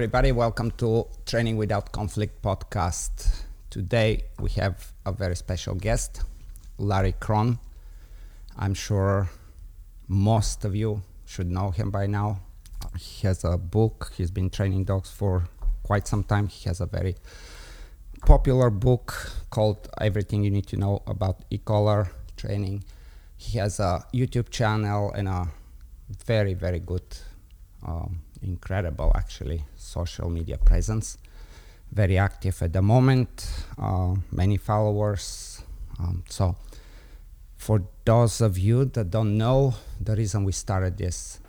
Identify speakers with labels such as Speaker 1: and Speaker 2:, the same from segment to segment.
Speaker 1: everybody. Welcome to Training Without Conflict podcast. Today, we have a very special guest, Larry Krohn. I'm sure most of you should know him by now. He has a book, he's been training dogs for quite some time. He has a very popular book called Everything You Need to Know About E Collar Training. He has a YouTube channel and a very, very good um, incredible actually social media presence very active at the moment uh, many followers um, so for those of you that don't know the reason we started this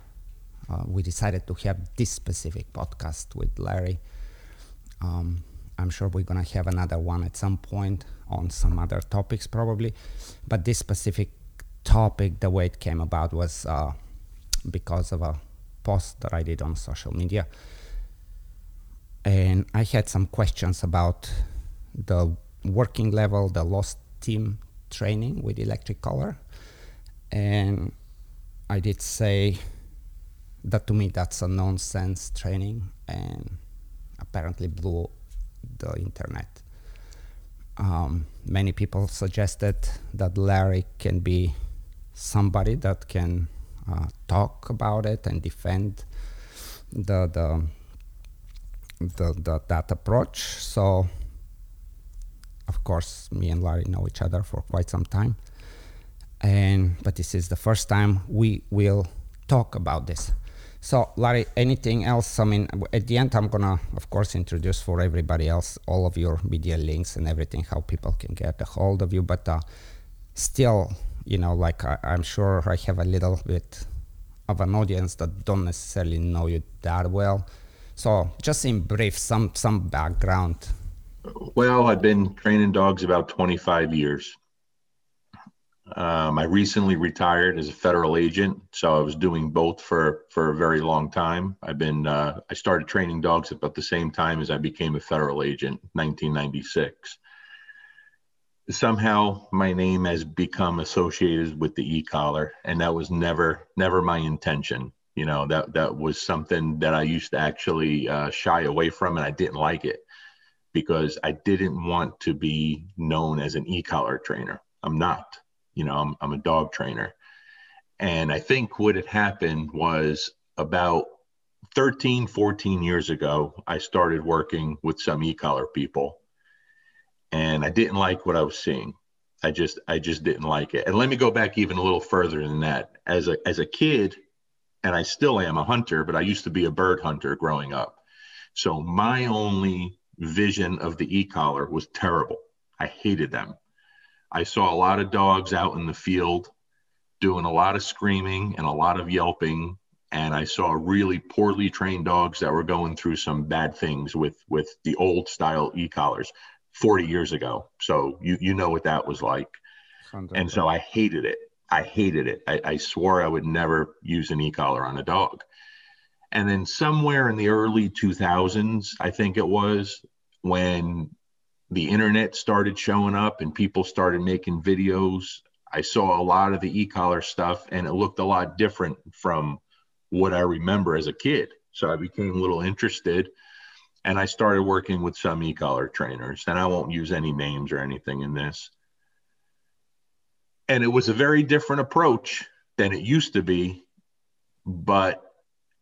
Speaker 1: uh, we decided to have this specific podcast with larry um, i'm sure we're going to have another one at some point on some other topics probably but this specific topic the way it came about was uh, because of a post that I did on social media. And I had some questions about the working level, the low stim training with electric collar, And I did say that to me that's a nonsense training and apparently blew the internet. Um, many people suggested that Larry can be somebody that can uh, talk about it and defend the, the, the, the, that approach. So, of course, me and Larry know each other for quite some time, and but this is the first time we will talk about this. So, Larry, anything else? I mean, at the end, I'm gonna, of course, introduce for everybody else all of your media links and everything, how people can get a hold of you. But uh, still, you know, like I, am sure I have a little bit of an audience that don't necessarily know you that well. So, just in brief, some some background.
Speaker 2: Well, I've been training dogs about 25 years. Um, I recently retired as a federal agent, so I was doing both for for a very long time. I've been uh, I started training dogs about the same time as I became a federal agent, 1996 somehow my name has become associated with the e-collar and that was never never my intention you know that that was something that i used to actually uh, shy away from and i didn't like it because i didn't want to be known as an e-collar trainer i'm not you know i'm, I'm a dog trainer and i think what had happened was about 13 14 years ago i started working with some e-collar people and I didn't like what I was seeing. I just I just didn't like it. And let me go back even a little further than that. As a as a kid, and I still am a hunter, but I used to be a bird hunter growing up. So my only vision of the e-collar was terrible. I hated them. I saw a lot of dogs out in the field doing a lot of screaming and a lot of yelping and I saw really poorly trained dogs that were going through some bad things with with the old style e-collars. 40 years ago. So you you know what that was like. And so I hated it. I hated it. I, I swore I would never use an e-collar on a dog. And then somewhere in the early 2000s, I think it was when the internet started showing up and people started making videos. I saw a lot of the e-collar stuff and it looked a lot different from what I remember as a kid. So I became a little interested and I started working with some e-collar trainers, and I won't use any names or anything in this. And it was a very different approach than it used to be, but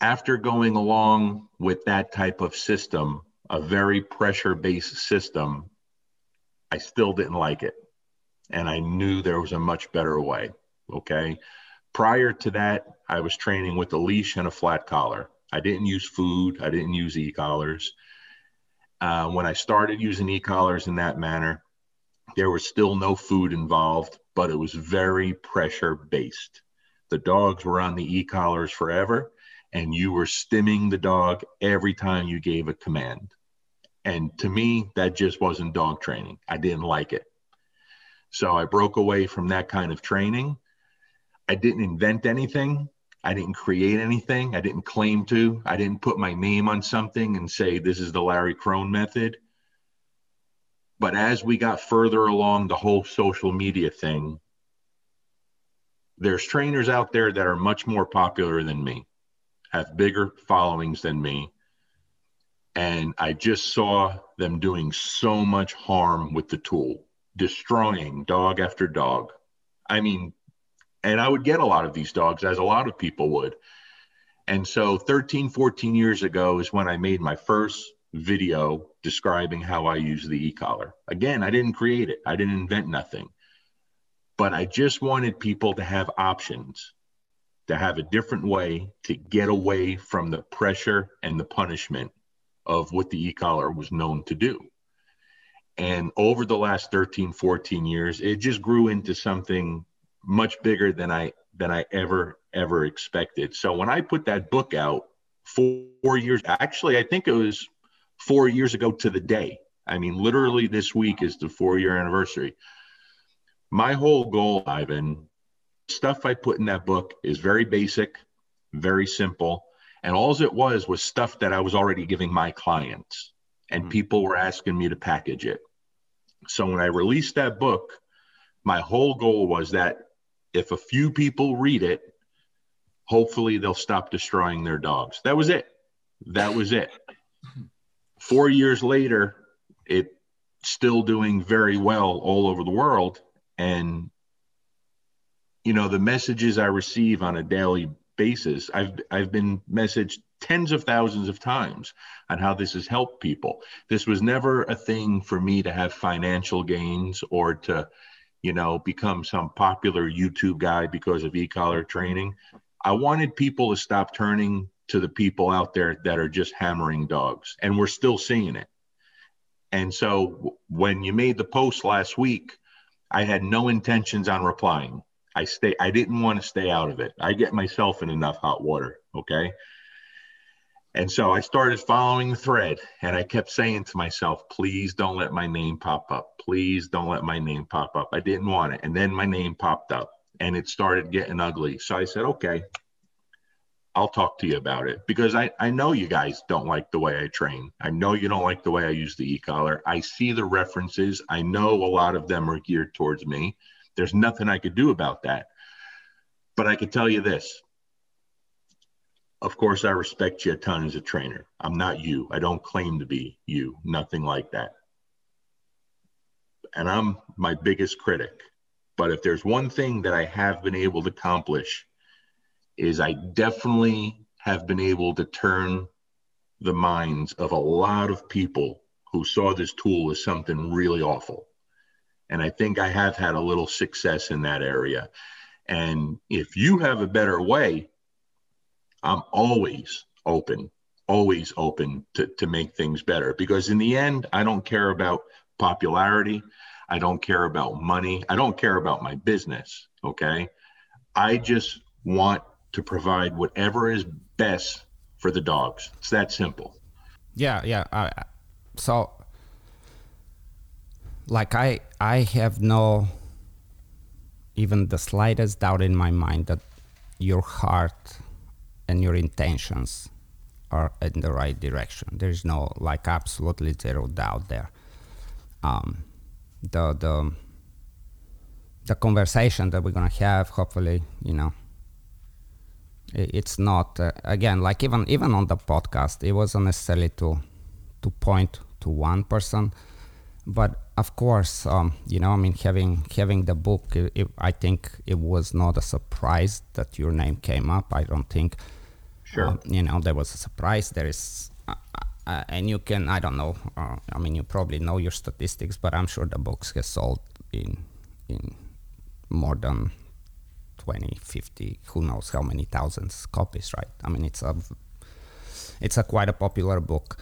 Speaker 2: after going along with that type of system, a very pressure-based system, I still didn't like it, and I knew there was a much better way. Okay. Prior to that, I was training with a leash and a flat collar. I didn't use food. I didn't use e-collars. Uh, when I started using e-collars in that manner, there was still no food involved, but it was very pressure based. The dogs were on the e-collars forever, and you were stimming the dog every time you gave a command. And to me, that just wasn't dog training. I didn't like it. So I broke away from that kind of training. I didn't invent anything. I didn't create anything. I didn't claim to. I didn't put my name on something and say, this is the Larry Krohn method. But as we got further along the whole social media thing, there's trainers out there that are much more popular than me, have bigger followings than me. And I just saw them doing so much harm with the tool, destroying dog after dog. I mean, and I would get a lot of these dogs, as a lot of people would. And so 13, 14 years ago is when I made my first video describing how I use the e-collar. Again, I didn't create it. I didn't invent nothing. But I just wanted people to have options, to have a different way to get away from the pressure and the punishment of what the e-collar was known to do. And over the last 13, 14 years, it just grew into something much bigger than I than I ever ever expected. So when I put that book out four, four years, actually, I think it was four years ago to the day. I mean, literally this week is the four year anniversary. My whole goal, Ivan, stuff I put in that book is very basic, very simple. And all it was was stuff that I was already giving my clients, and mm-hmm. people were asking me to package it. So when I released that book, my whole goal was that if a few people read it, hopefully they'll stop destroying their dogs. That was it. That was it. Four years later, it's still doing very well all over the world. And, you know, the messages I receive on a daily basis, I've, I've been messaged tens of thousands of times on how this has helped people. This was never a thing for me to have financial gains or to, you know, become some popular YouTube guy because of e-collar training. I wanted people to stop turning to the people out there that are just hammering dogs, and we're still seeing it. And so when you made the post last week, I had no intentions on replying. I stay I didn't want to stay out of it. I get myself in enough hot water, okay? And so I started following the thread and I kept saying to myself, please don't let my name pop up. Please don't let my name pop up. I didn't want it. And then my name popped up and it started getting ugly. So I said, okay, I'll talk to you about it because I, I know you guys don't like the way I train. I know you don't like the way I use the e collar. I see the references. I know a lot of them are geared towards me. There's nothing I could do about that. But I can tell you this of course, I respect you a ton as a trainer. I'm not you. I don't claim to be you, nothing like that. And I'm my biggest critic. But if there's one thing that I have been able to accomplish, is I definitely have been able to turn the minds of a lot of people who saw this tool as something really awful. And I think I have had a little success in that area. And if you have a better way, I'm always open, always open to, to make things better because in the end, I don't care about popularity. I don't care about money. I don't care about my business. Okay. I just want to provide whatever is best for the dogs. It's that simple.
Speaker 1: Yeah. Yeah. So, like, I, I have no even the slightest doubt in my mind that your heart and your intentions are in the right direction. There's no like absolutely zero doubt there. Um, the the the conversation that we're gonna have, hopefully, you know, it's not uh, again like even even on the podcast, it wasn't necessarily to to point to one person, but of course, um, you know, I mean, having having the book, it, it, I think it was not a surprise that your name came up. I don't think
Speaker 2: Sure. Um,
Speaker 1: you know, there was a surprise. There is, uh, uh, and you can, I don't know. Uh, I mean, you probably know your statistics, but I'm sure the books get sold in in more than 20, 50, who knows how many thousands copies, right? I mean, it's a it's a quite a popular book,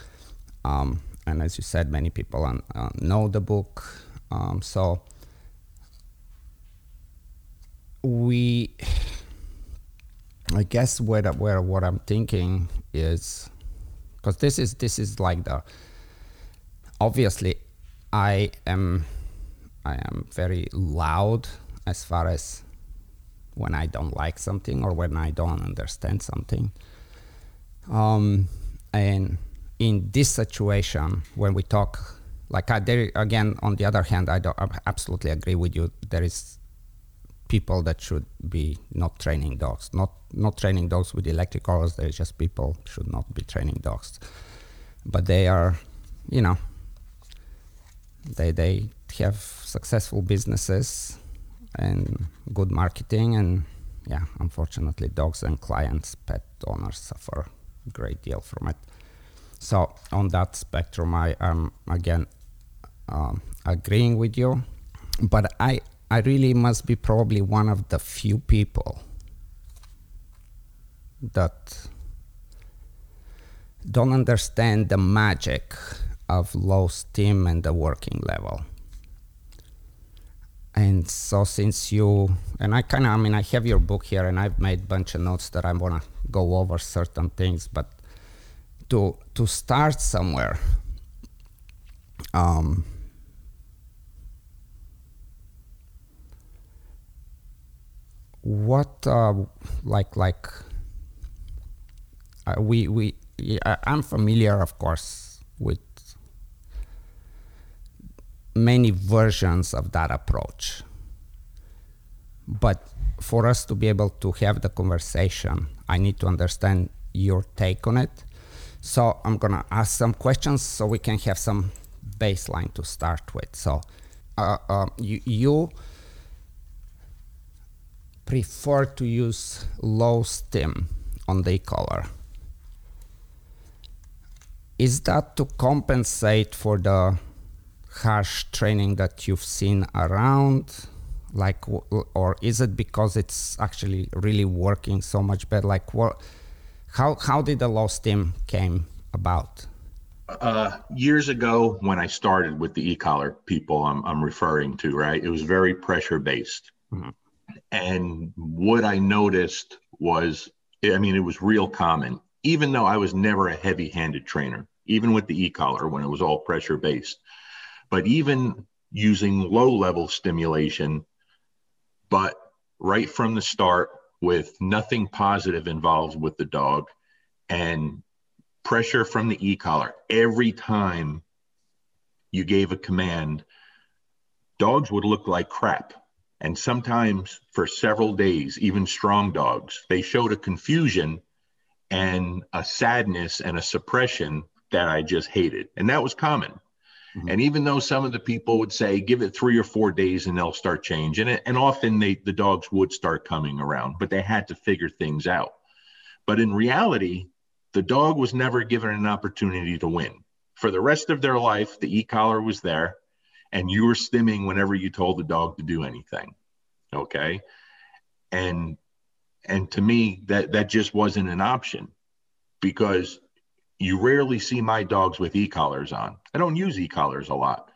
Speaker 1: um, and as you said, many people uh, know the book. Um, so we I guess where where what I'm thinking is because this is this is like the obviously I am I am very loud as far as when I don't like something or when I don't understand something. Um, and in this situation, when we talk, like I, there again, on the other hand, I I absolutely agree with you. There is people that should be not training dogs, not not training dogs with electric collars. There's just people should not be training dogs. but they are, you know, they they have successful businesses and good marketing and yeah, unfortunately, dogs and clients, pet owners suffer a great deal from it. So on that spectrum, I am again um, agreeing with you, but I I really must be probably one of the few people that don't understand the magic of low stim and the working level. And so since you and I kind of I mean I have your book here and I've made a bunch of notes that I want to go over certain things, but to to start somewhere um, what uh, like like uh, we we I'm familiar, of course, with many versions of that approach. But for us to be able to have the conversation, I need to understand your take on it. So I'm gonna ask some questions so we can have some baseline to start with. So uh, uh, you, you prefer to use low stim on the collar. is that to compensate for the harsh training that you've seen around? Like or is it because it's actually really working so much better? Like what how how did the low stim came about?
Speaker 2: Uh, years ago when i started with the e-collar people i'm, I'm referring to right? It was very pressure based mm-hmm. and what i noticed was i mean it was real common. Even though I was never a heavy handed trainer, even with the e collar when it was all pressure based. But even using low level stimulation, but right from the start with nothing positive involved with the dog and pressure from the e collar every time you gave a command, dogs would look like crap. And sometimes for several days, even strong dogs, they showed a confusion and a sadness and a suppression that I just hated. And that was common. Mm-hmm. And even though some of the people would say, give it three or four days and they'll start changing it, and often they the dogs would start coming around, but they had to figure things out. But in reality, the dog was never given an opportunity to win. For the rest of their life, the e-collar was there, and you were stimming whenever you told the dog to do anything. Okay. And and to me that that just wasn't an option because you rarely see my dogs with e-collars on i don't use e-collars a lot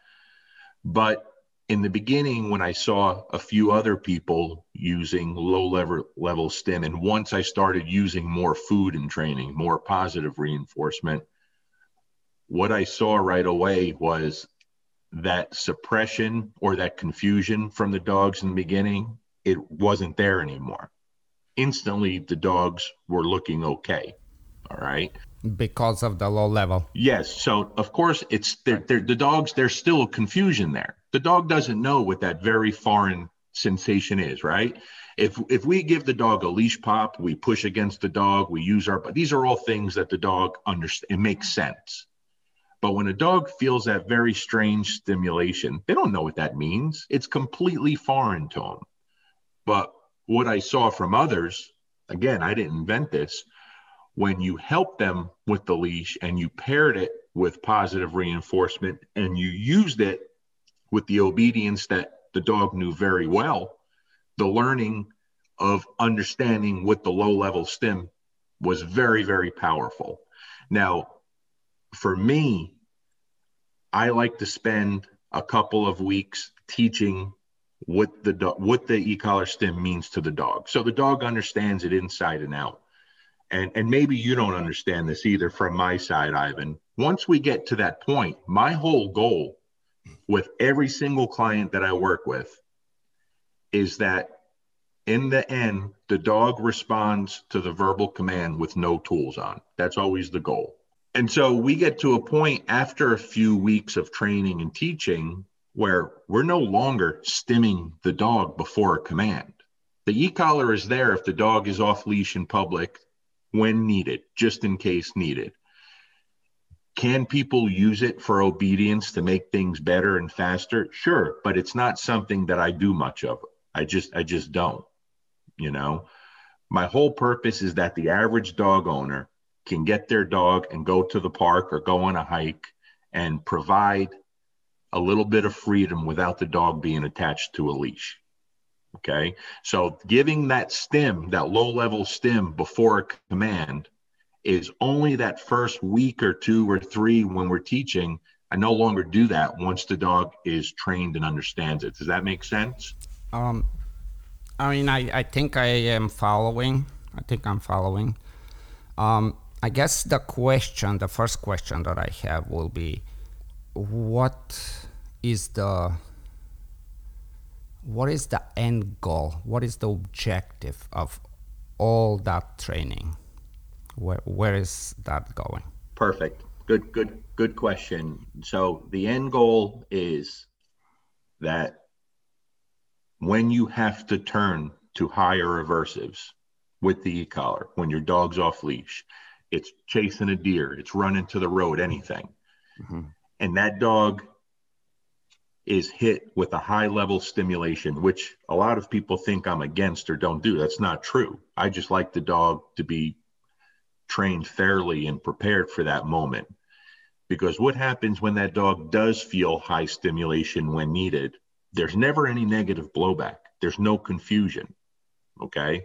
Speaker 2: but in the beginning when i saw a few other people using low level level stim and once i started using more food and training more positive reinforcement what i saw right away was that suppression or that confusion from the dogs in the beginning it wasn't there anymore instantly the dogs were looking okay. All right.
Speaker 1: Because of the low level.
Speaker 2: Yes. So of course it's they're, they're, the dogs. There's still confusion there. The dog doesn't know what that very foreign sensation is, right? If if we give the dog a leash pop, we push against the dog, we use our. But these are all things that the dog understands. It makes sense. But when a dog feels that very strange stimulation, they don't know what that means. It's completely foreign to them. But what I saw from others, again, I didn't invent this, when you help them with the leash and you paired it with positive reinforcement and you used it with the obedience that the dog knew very well, the learning of understanding with the low level stim was very, very powerful. Now, for me, I like to spend a couple of weeks teaching what the do- what the e-collar stim means to the dog. So the dog understands it inside and out. And and maybe you don't understand this either from my side, Ivan. Once we get to that point, my whole goal with every single client that I work with is that in the end, the dog responds to the verbal command with no tools on. That's always the goal. And so we get to a point after a few weeks of training and teaching where we're no longer stimming the dog before a command. The e collar is there if the dog is off leash in public when needed, just in case needed. can people use it for obedience to make things better and faster? Sure, but it's not something that I do much of. I just I just don't. You know, my whole purpose is that the average dog owner can get their dog and go to the park or go on a hike and provide a little bit of freedom without the dog being attached to a leash. Okay. So giving that stim, that low level stim before a command is only that first week or two or three when we're teaching. I no longer do that once the dog is trained and understands it. Does that make sense?
Speaker 1: Um, I mean, I, I think I am following. I think I'm following. Um, I guess the question, the first question that I have will be what is the what is the end goal? What is the objective of all that training? Where, where is that going?
Speaker 2: Perfect. Good, good, good question. So the end goal is that when you have to turn to higher aversives with the e-collar, when your dog's off leash, it's chasing a deer, it's running to the road, anything. Mm-hmm. And that dog is hit with a high level stimulation, which a lot of people think I'm against or don't do. That's not true. I just like the dog to be trained fairly and prepared for that moment. Because what happens when that dog does feel high stimulation when needed, there's never any negative blowback, there's no confusion. Okay.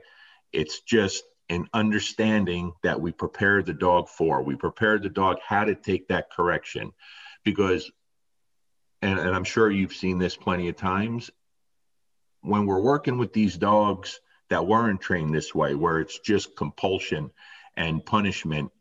Speaker 2: It's just an understanding that we prepare the dog for. We prepare the dog how to take that correction because and, and I'm sure you've seen this plenty of times. When we're working with these dogs that weren't trained this way, where it's just compulsion and punishment,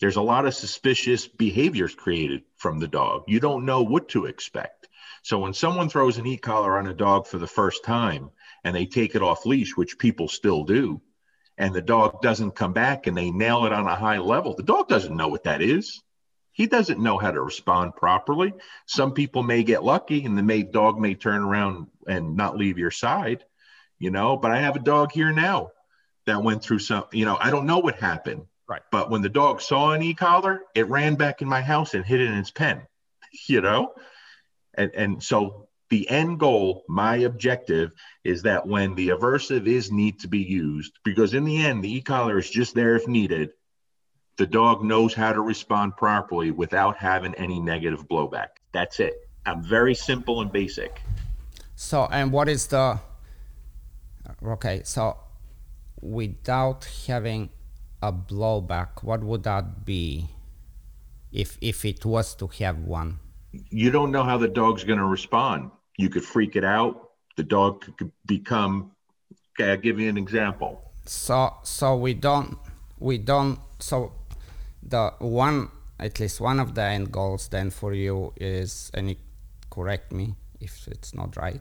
Speaker 2: there's a lot of suspicious behaviors created from the dog. You don't know what to expect. So when someone throws an e-collar on a dog for the first time and they take it off leash, which people still do, and the dog doesn't come back and they nail it on a high level, the dog doesn't know what that is he doesn't know how to respond properly. Some people may get lucky and the may, dog may turn around and not leave your side, you know. But I have a dog here now that went through some, you know, I don't know what happened.
Speaker 1: Right.
Speaker 2: But when the dog saw an e-collar, it ran back in my house and hid it in its pen, you know? And, and so the end goal, my objective is that when the aversive is need to be used, because in the end, the e-collar is just there if needed the dog knows how to respond properly without having any negative blowback. That's it. I'm very simple and basic.
Speaker 1: So, and what is the okay? So, without having a blowback, what would that be if if it was to have one?
Speaker 2: You don't know how the dog's going to respond. You could freak it out. The dog could become. Okay, I'll give you an example.
Speaker 1: So, so we don't, we don't. So the one at least one of the end goals then for you is and correct me if it's not right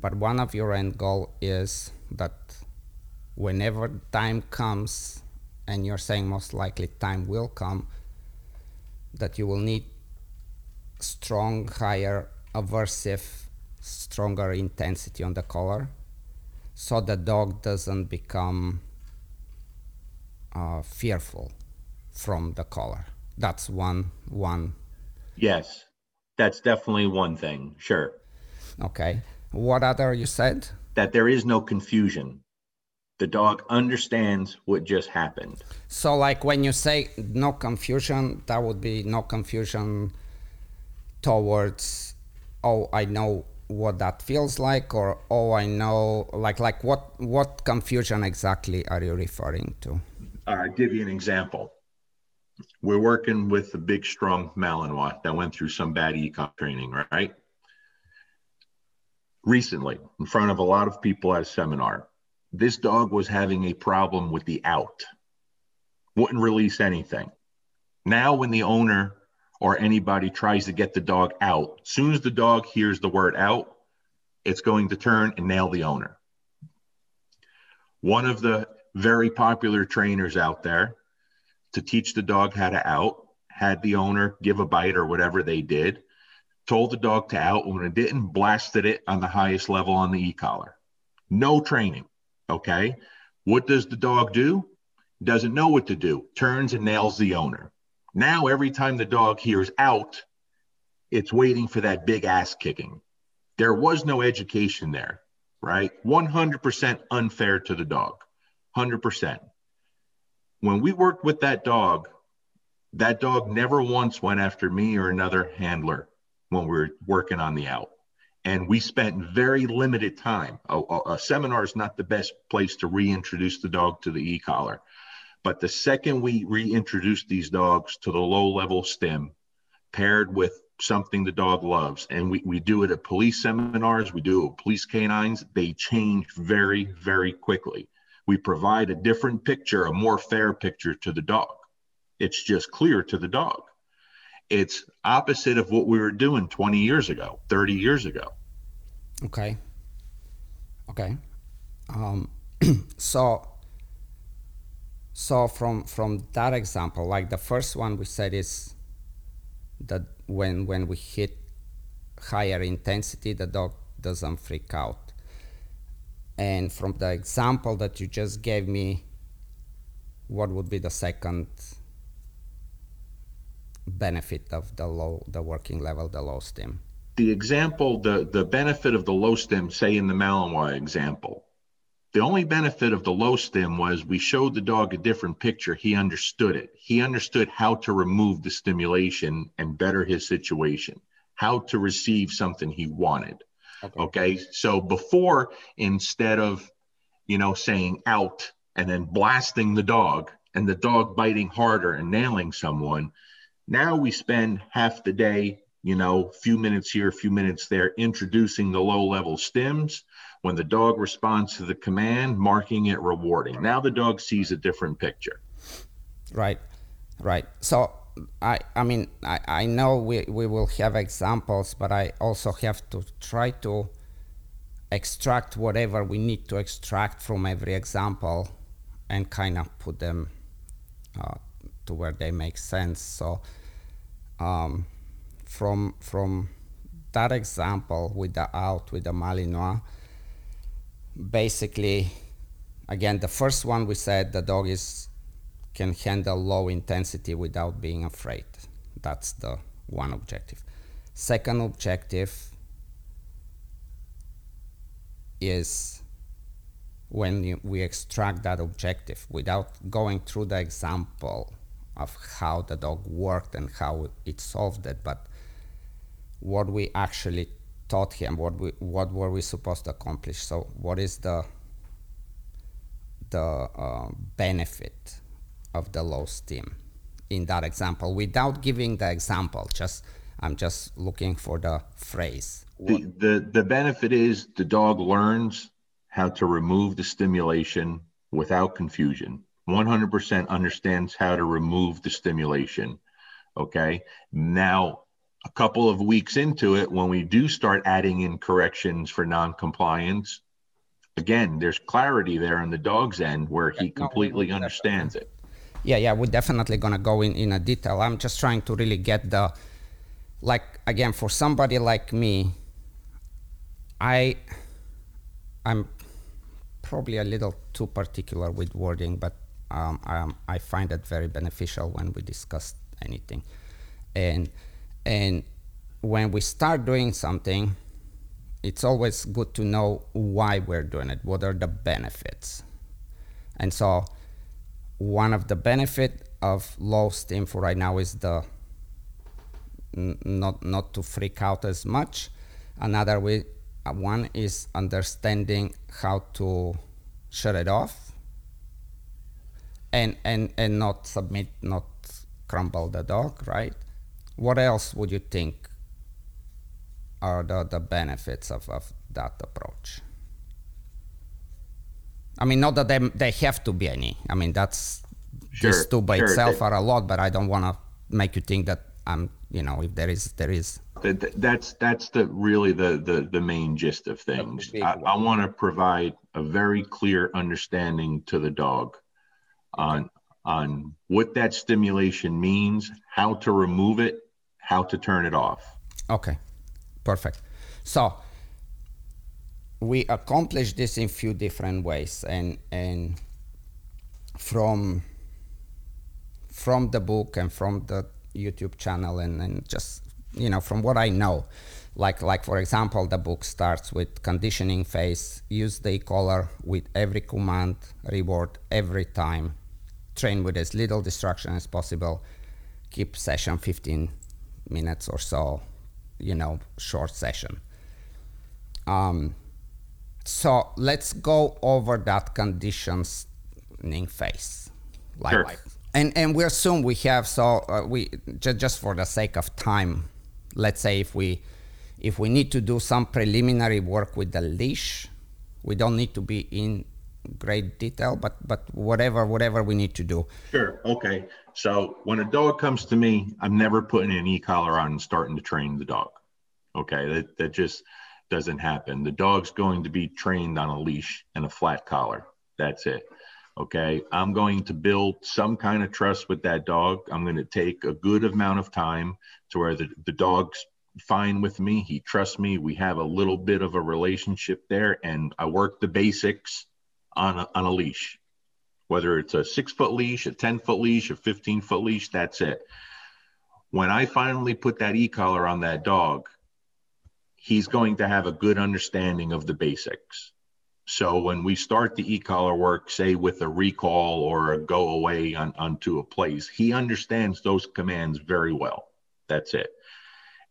Speaker 1: but one of your end goal is that whenever time comes and you're saying most likely time will come that you will need strong higher aversive stronger intensity on the collar so the dog doesn't become uh, fearful from the collar. That's one one.
Speaker 2: Yes, that's definitely one thing. Sure.
Speaker 1: Okay. What other you said?
Speaker 2: That there is no confusion. The dog understands what just happened.
Speaker 1: So, like when you say no confusion, that would be no confusion towards, oh, I know what that feels like, or oh, I know, like, like what what confusion exactly are you referring to?
Speaker 2: I'll give you an example we're working with a big, strong Malinois that went through some bad econ training, right? Recently, in front of a lot of people at a seminar, this dog was having a problem with the out, wouldn't release anything. Now, when the owner or anybody tries to get the dog out, as soon as the dog hears the word out, it's going to turn and nail the owner. One of the very popular trainers out there to teach the dog how to out, had the owner give a bite or whatever they did, told the dog to out. When it didn't, blasted it on the highest level on the e collar. No training. Okay. What does the dog do? Doesn't know what to do. Turns and nails the owner. Now, every time the dog hears out, it's waiting for that big ass kicking. There was no education there, right? 100% unfair to the dog. 100%. When we worked with that dog, that dog never once went after me or another handler when we were working on the out. And we spent very limited time. A, a, a seminar is not the best place to reintroduce the dog to the e collar. But the second we reintroduce these dogs to the low level stim, paired with something the dog loves, and we, we do it at police seminars, we do it with police canines, they change very, very quickly. We provide a different picture, a more fair picture to the dog. It's just clear to the dog. It's opposite of what we were doing 20 years ago, 30 years ago.
Speaker 1: Okay. Okay. Um, so so from from that example, like the first one we said is that when when we hit higher intensity, the dog doesn't freak out. And from the example that you just gave me, what would be the second benefit of the low the working level, the low stim?
Speaker 2: The example, the the benefit of the low stim, say in the Malinois example, the only benefit of the low stim was we showed the dog a different picture. He understood it. He understood how to remove the stimulation and better his situation, how to receive something he wanted. Okay. okay. So before, instead of, you know, saying out and then blasting the dog and the dog biting harder and nailing someone, now we spend half the day, you know, a few minutes here, a few minutes there, introducing the low level stims when the dog responds to the command, marking it rewarding. Now the dog sees a different picture.
Speaker 1: Right, right. So I, I mean, I, I know we, we will have examples, but I also have to try to extract whatever we need to extract from every example and kind of put them uh, to where they make sense. So um, from from that example with the out with the Malinois, basically, again, the first one we said the dog is can handle low intensity without being afraid. That's the one objective. Second objective is when you, we extract that objective without going through the example of how the dog worked and how it solved it, but what we actually taught him what we what were we supposed to accomplish so what is the the uh, benefit of the low stim in that example without giving the example just i'm just looking for the phrase.
Speaker 2: The, the the benefit is the dog learns how to remove the stimulation without confusion. 100% understands how to remove the stimulation okay? Now a couple of weeks into it, when we do start adding in corrections for non-compliance, again, there's clarity there on the dog's end where he completely understands it.
Speaker 1: Yeah, yeah, we're definitely gonna go in in a detail. I'm just trying to really get the, like again, for somebody like me, I, I'm probably a little too particular with wording, but um, um, I find it very beneficial when we discuss anything, and and when we start doing something, it's always good to know why we're doing it. What are the benefits? And so, one of the benefit of low stim for right now is the n- not not to freak out as much. Another way, uh, one is understanding how to shut it off, and and and not submit, not crumble the dog, right? what else would you think are the, the benefits of, of that approach? I mean, not that they, they have to be any. I mean, that's sure, these two by sure. itself are a lot, but I don't want to make you think that I'm, you know, if there is, there is.
Speaker 2: That's that's the really the the, the main gist of things. I, I want to provide a very clear understanding to the dog on on what that stimulation means, how to remove it, how to turn it off.
Speaker 1: Okay, perfect. So we accomplish this in few different ways, and and from from the book and from the YouTube channel and, and just you know from what I know. Like like for example, the book starts with conditioning phase. Use the e-collar with every command, reward every time. Train with as little distraction as possible. Keep session 15 minutes or so. You know, short session. Um, so let's go over that conditioning phase.
Speaker 2: Like, sure.
Speaker 1: and and we assume we have so uh, we just just for the sake of time, let's say if we if we need to do some preliminary work with the leash, we don't need to be in great detail, but but whatever whatever we need to do.
Speaker 2: Sure. Okay. So when a dog comes to me, I'm never putting an e-collar on and starting to train the dog. Okay. That that just doesn't happen. The dog's going to be trained on a leash and a flat collar. That's it. Okay. I'm going to build some kind of trust with that dog. I'm going to take a good amount of time to where the, the dog's fine with me. He trusts me. We have a little bit of a relationship there. And I work the basics on a, on a leash, whether it's a six foot leash, a 10 foot leash, a 15 foot leash. That's it. When I finally put that e collar on that dog, he's going to have a good understanding of the basics. So when we start the e-collar work, say with a recall or a go away on, onto a place, he understands those commands very well. That's it.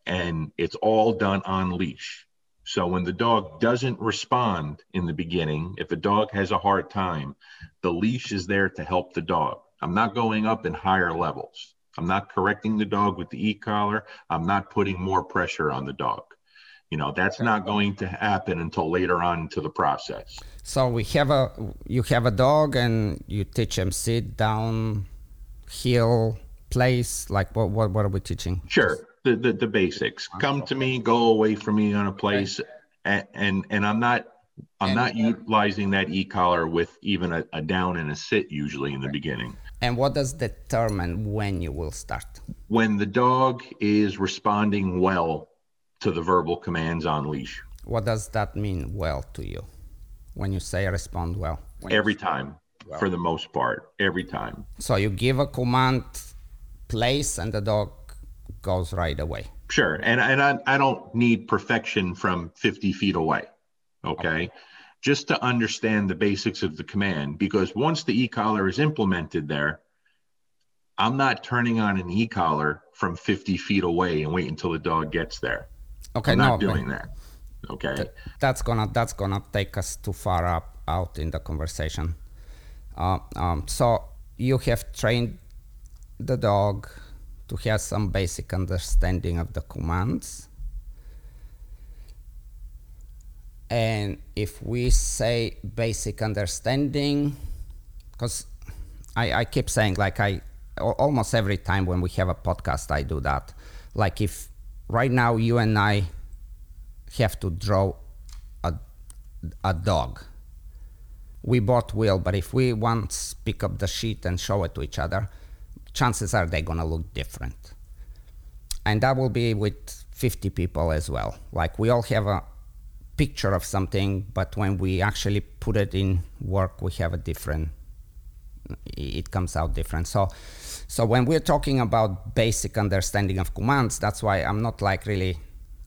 Speaker 2: And it's all done on leash. So when the dog doesn't respond in the beginning, if a dog has a hard time, the leash is there to help the dog. I'm not going up in higher levels. I'm not correcting the dog with the e-collar. I'm not putting more pressure on the dog. You know, that's not going to happen until later on into the process.
Speaker 1: So we have a you have a dog and you teach him sit down, heel, place. Like what what, what are we teaching?
Speaker 2: Sure, the the, the basics. Come to me, go away from me on a place, and and, and I'm not I'm not utilizing that e-collar with even a, a, down and a sit usually in the beginning.
Speaker 1: And what does determine when you will start?
Speaker 2: When the dog is responding well to the verbal commands on leash.
Speaker 1: What does that mean well to you when you say respond well?
Speaker 2: Every time, well. for the most part, every time.
Speaker 1: So you give a command, place, and the dog goes right away.
Speaker 2: Sure. And, and I, I don't need perfection from 50 feet away. Okay? okay. Just to understand the basics of the command, because once the e collar is implemented there, I'm not turning on an e collar from 50 feet away and wait until the dog gets there.
Speaker 1: Okay,
Speaker 2: I'm
Speaker 1: no,
Speaker 2: not doing that. Okay. Th-
Speaker 1: that's gonna that's gonna take us too far up out in the conversation. Uh, um, so you have trained the dog to have some basic understanding of the commands. And if we say basic understanding, because I, I keep saying like I almost every time when we have a podcast I do that. Like if right now you and I have to draw a, a dog. We both will, but if we once pick up the sheet and show it to each other, chances are they're gonna look different. And that will be with 50 people as well. Like we all have a picture of something, but when we actually put it in work, we have a different, it comes out different. So so when we're talking about basic understanding of commands, that's why I'm not like really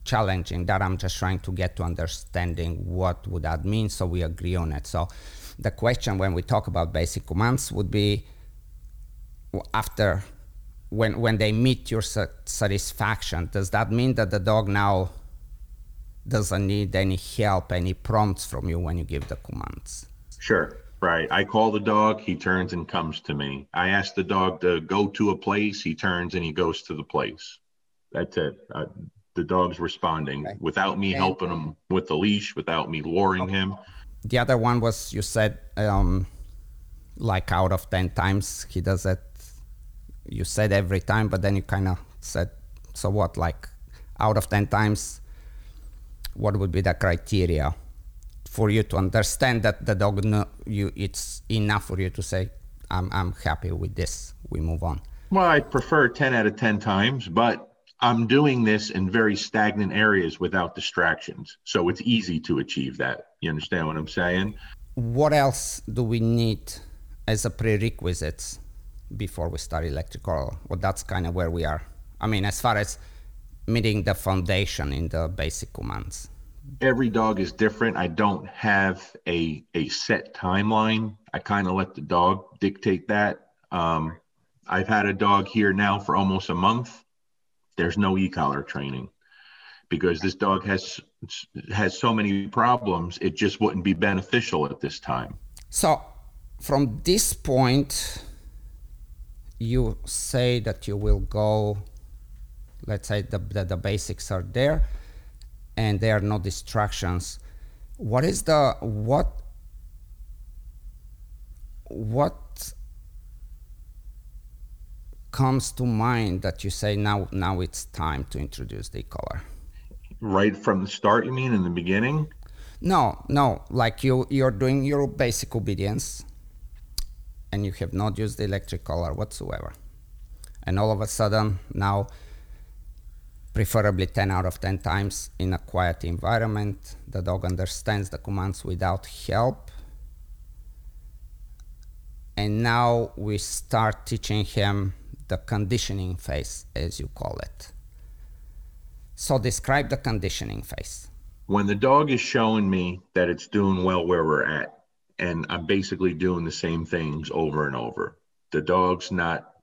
Speaker 1: challenging that. I'm just trying to get to understanding what would that mean so we agree on it. So the question when we talk about basic commands would be after when when they meet your satisfaction, does that mean that the dog now doesn't need any help, any prompts from you when you give the commands?
Speaker 2: Sure. Right. I call the dog, he turns and comes to me. I ask the dog to go to a place, he turns and he goes to the place. That's it. Uh, the dog's responding okay. without me okay. helping him with the leash, without me luring him.
Speaker 1: The other one was you said, um, like out of 10 times, he does it. You said every time, but then you kind of said, so what? Like out of 10 times, what would be the criteria? For you to understand that the dog know you it's enough for you to say I'm I'm happy with this. We move on.
Speaker 2: Well, I prefer 10 out of 10 times, but I'm doing this in very stagnant areas without distractions. So it's easy to achieve that. You understand what I'm saying?
Speaker 1: What else do we need as a prerequisite before we start electrical. Well, that's kind of where we are. I mean, as far as meeting the foundation in the basic commands.
Speaker 2: Every dog is different. I don't have a a set timeline. I kind of let the dog dictate that. Um, I've had a dog here now for almost a month. There's no e-collar training because this dog has has so many problems. It just wouldn't be beneficial at this time.
Speaker 1: So, from this point, you say that you will go. Let's say the, the, the basics are there, and there are no distractions. What is the what? What comes to mind that you say now now it's time to introduce the collar
Speaker 2: right from the start you mean in the beginning
Speaker 1: no no like you you're doing your basic obedience and you have not used the electric collar whatsoever and all of a sudden now preferably 10 out of 10 times in a quiet environment the dog understands the commands without help and now we start teaching him the conditioning phase, as you call it. So describe the conditioning phase.
Speaker 2: When the dog is showing me that it's doing well where we're at, and I'm basically doing the same things over and over, the dog's not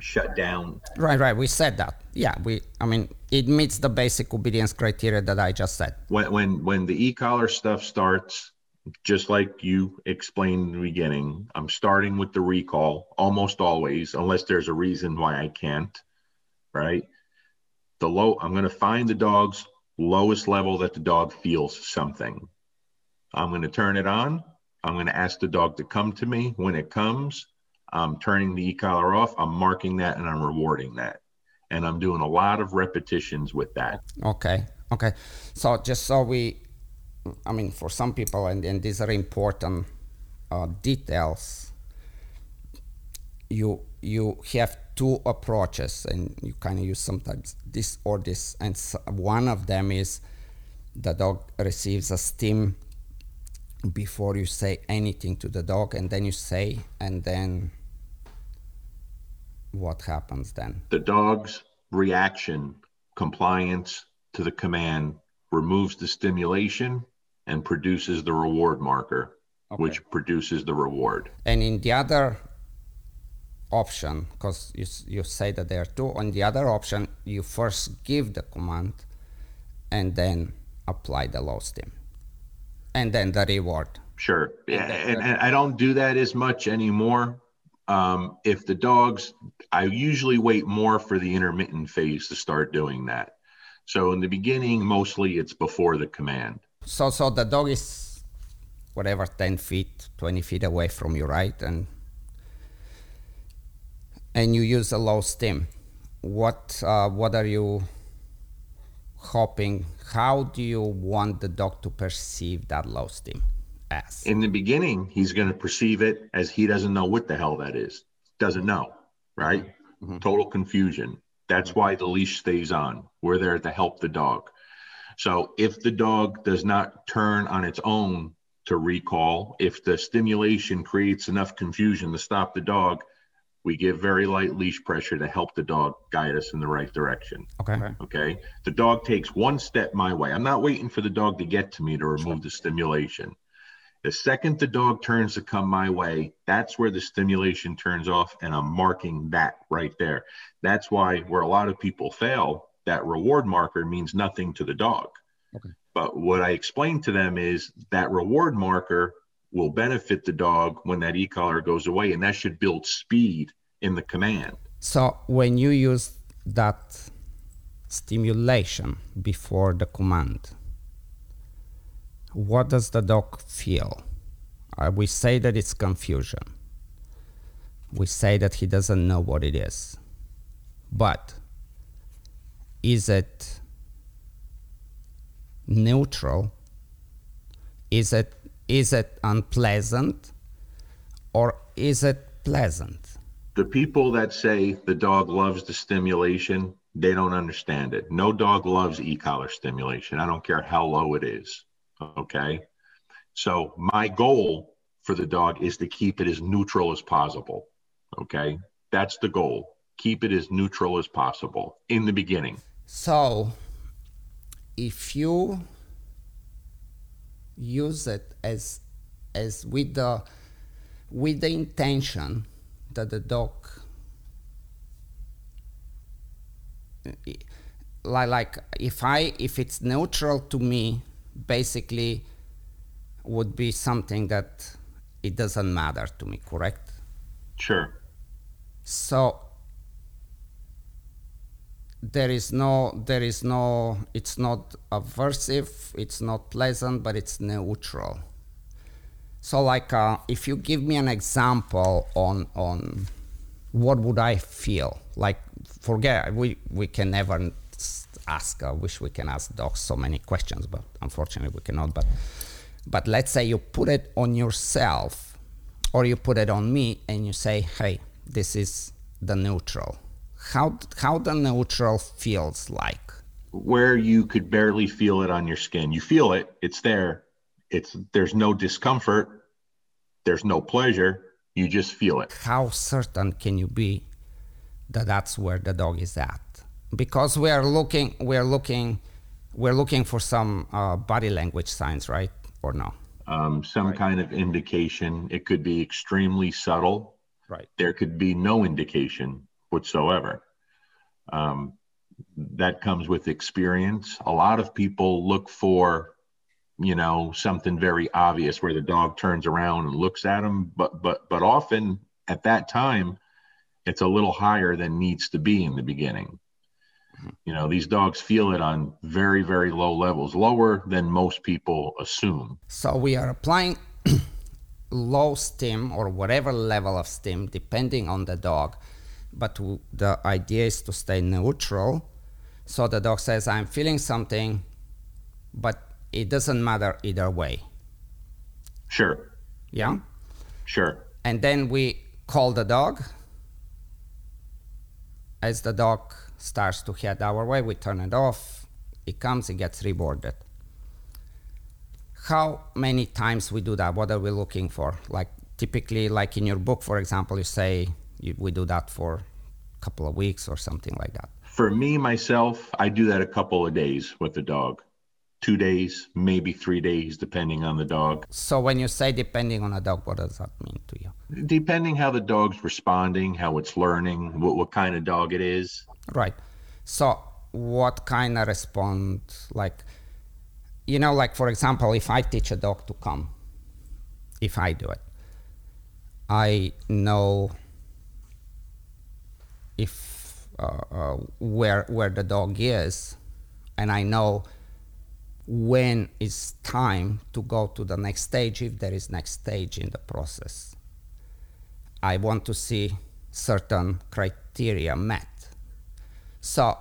Speaker 2: shut down.
Speaker 1: Right, right. We said that. Yeah, we. I mean, it meets the basic obedience criteria that I just said.
Speaker 2: When when when the e-collar stuff starts, just like you explained in the beginning, I'm starting with the recall almost always, unless there's a reason why I can't, right? The low, I'm going to find the dog's lowest level that the dog feels something. I'm going to turn it on. I'm going to ask the dog to come to me. When it comes, I'm turning the e-collar off. I'm marking that and I'm rewarding that. And I'm doing a lot of repetitions with that.
Speaker 1: Okay. Okay. So just so we I mean, for some people, and, and these are important uh, details, you you have two approaches, and you kind of use sometimes this or this, and so one of them is the dog receives a stim before you say anything to the dog, and then you say, and then what happens then?
Speaker 2: The dog's reaction, compliance to the command removes the stimulation and produces the reward marker, okay. which produces the reward.
Speaker 1: And in the other option, because you, you say that there are two, on the other option, you first give the command and then apply the low stim. And then the reward.
Speaker 2: Sure. Yeah. And, and I don't do that as much anymore. Um, if the dogs, I usually wait more for the intermittent phase to start doing that. So in the beginning, mostly it's before the command.
Speaker 1: So so the dog is whatever 10 feet 20 feet away from you right and and you use a low stim what uh, what are you hoping how do you want the dog to perceive that low stim as
Speaker 2: in the beginning he's going to perceive it as he doesn't know what the hell that is doesn't know right mm-hmm. total confusion that's why the leash stays on we're there to help the dog so if the dog does not turn on its own to recall, if the stimulation creates enough confusion to stop the dog, we give very light leash pressure to help the dog guide us in the right direction.
Speaker 1: Okay.
Speaker 2: Okay. The dog takes one step my way. I'm not waiting for the dog to get to me to remove the stimulation. The second the dog turns to come my way, that's where the stimulation turns off, and I'm marking that right there. That's why where a lot of people fail that reward marker means nothing to the dog. Okay. But what I explain to them is that reward marker will benefit the dog when that e-collar goes away, and that should build speed in the command.
Speaker 1: So when you use that stimulation before the command, what does the dog feel? Uh, we say that it's confusion. We say that he doesn't know what it is. But is it neutral? Is it is it unpleasant or is it pleasant?
Speaker 2: The people that say the dog loves the stimulation, they don't understand it. No dog loves e-collar stimulation. I don't care how low it is. Okay. So my goal for the dog is to keep it as neutral as possible. Okay. That's the goal. Keep it as neutral as possible in the beginning.
Speaker 1: So, if you use it as as with the with the intention that the dog like like if I if it's neutral to me, basically would be something that it doesn't matter to me, correct?
Speaker 2: Sure.
Speaker 1: So there is no there is no it's not aversive, it's not pleasant, but it's neutral. So like uh, if you give me an example on on what would I feel like forget we we can never ask. I wish we can ask dogs so many questions but unfortunately we cannot. But but let's say you put it on yourself or you put it on me and you say hey this is the neutral. How how the neutral feels like?
Speaker 2: Where you could barely feel it on your skin. You feel it it's there. It's there's no discomfort. There's no pleasure. You just feel it.
Speaker 1: How certain can you be that that's where the dog is at because we are looking we are looking we're looking for some uh, body language signs right? Or no?
Speaker 2: Um, some right. kind of indication. It could be extremely subtle.
Speaker 1: Right.
Speaker 2: There could be no indication whatsoever. Um, that comes with experience. A lot of people look for you know something very obvious where the dog turns around and looks at them but but but often at that time it's a little higher than needs to be in the beginning you know these dogs feel it on very very low levels lower than most people assume
Speaker 1: so we are applying low stim or whatever level of stim depending on the dog but the idea is to stay neutral so the dog says i'm feeling something but it doesn't matter either way.
Speaker 2: Sure.
Speaker 1: Yeah?
Speaker 2: Sure.
Speaker 1: And then we call the dog. As the dog starts to head our way, we turn it off. It comes, it gets reboarded. How many times we do that? What are we looking for? Like typically, like in your book, for example, you say you, we do that for a couple of weeks or something like that.
Speaker 2: For me, myself, I do that a couple of days with the dog two days, maybe three days, depending on the dog.
Speaker 1: So when you say depending on a dog, what does that mean to you?
Speaker 2: Depending how the dog's responding, how it's learning, what, what kind of dog it is.
Speaker 1: Right. So what kind of respond like you know like for example if i teach a dog to come if i do it i know if uh, uh, where where the dog is and i know when it's time to go to the next stage if there is next stage in the process i want to see certain criteria met so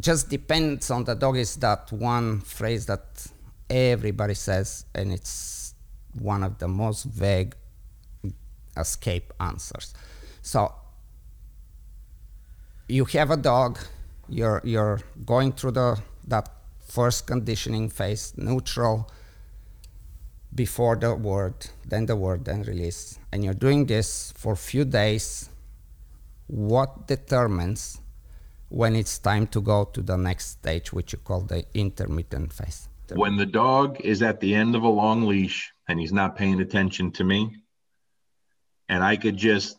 Speaker 1: just depends on the dog is that one phrase that everybody says and it's one of the most vague escape answers so you have a dog you're you're going through the that first conditioning phase, neutral, before the word, then the word, then release. And you're doing this for a few days. What determines when it's time to go to the next stage, which you call the intermittent phase?
Speaker 2: When the dog is at the end of a long leash and he's not paying attention to me, and I could just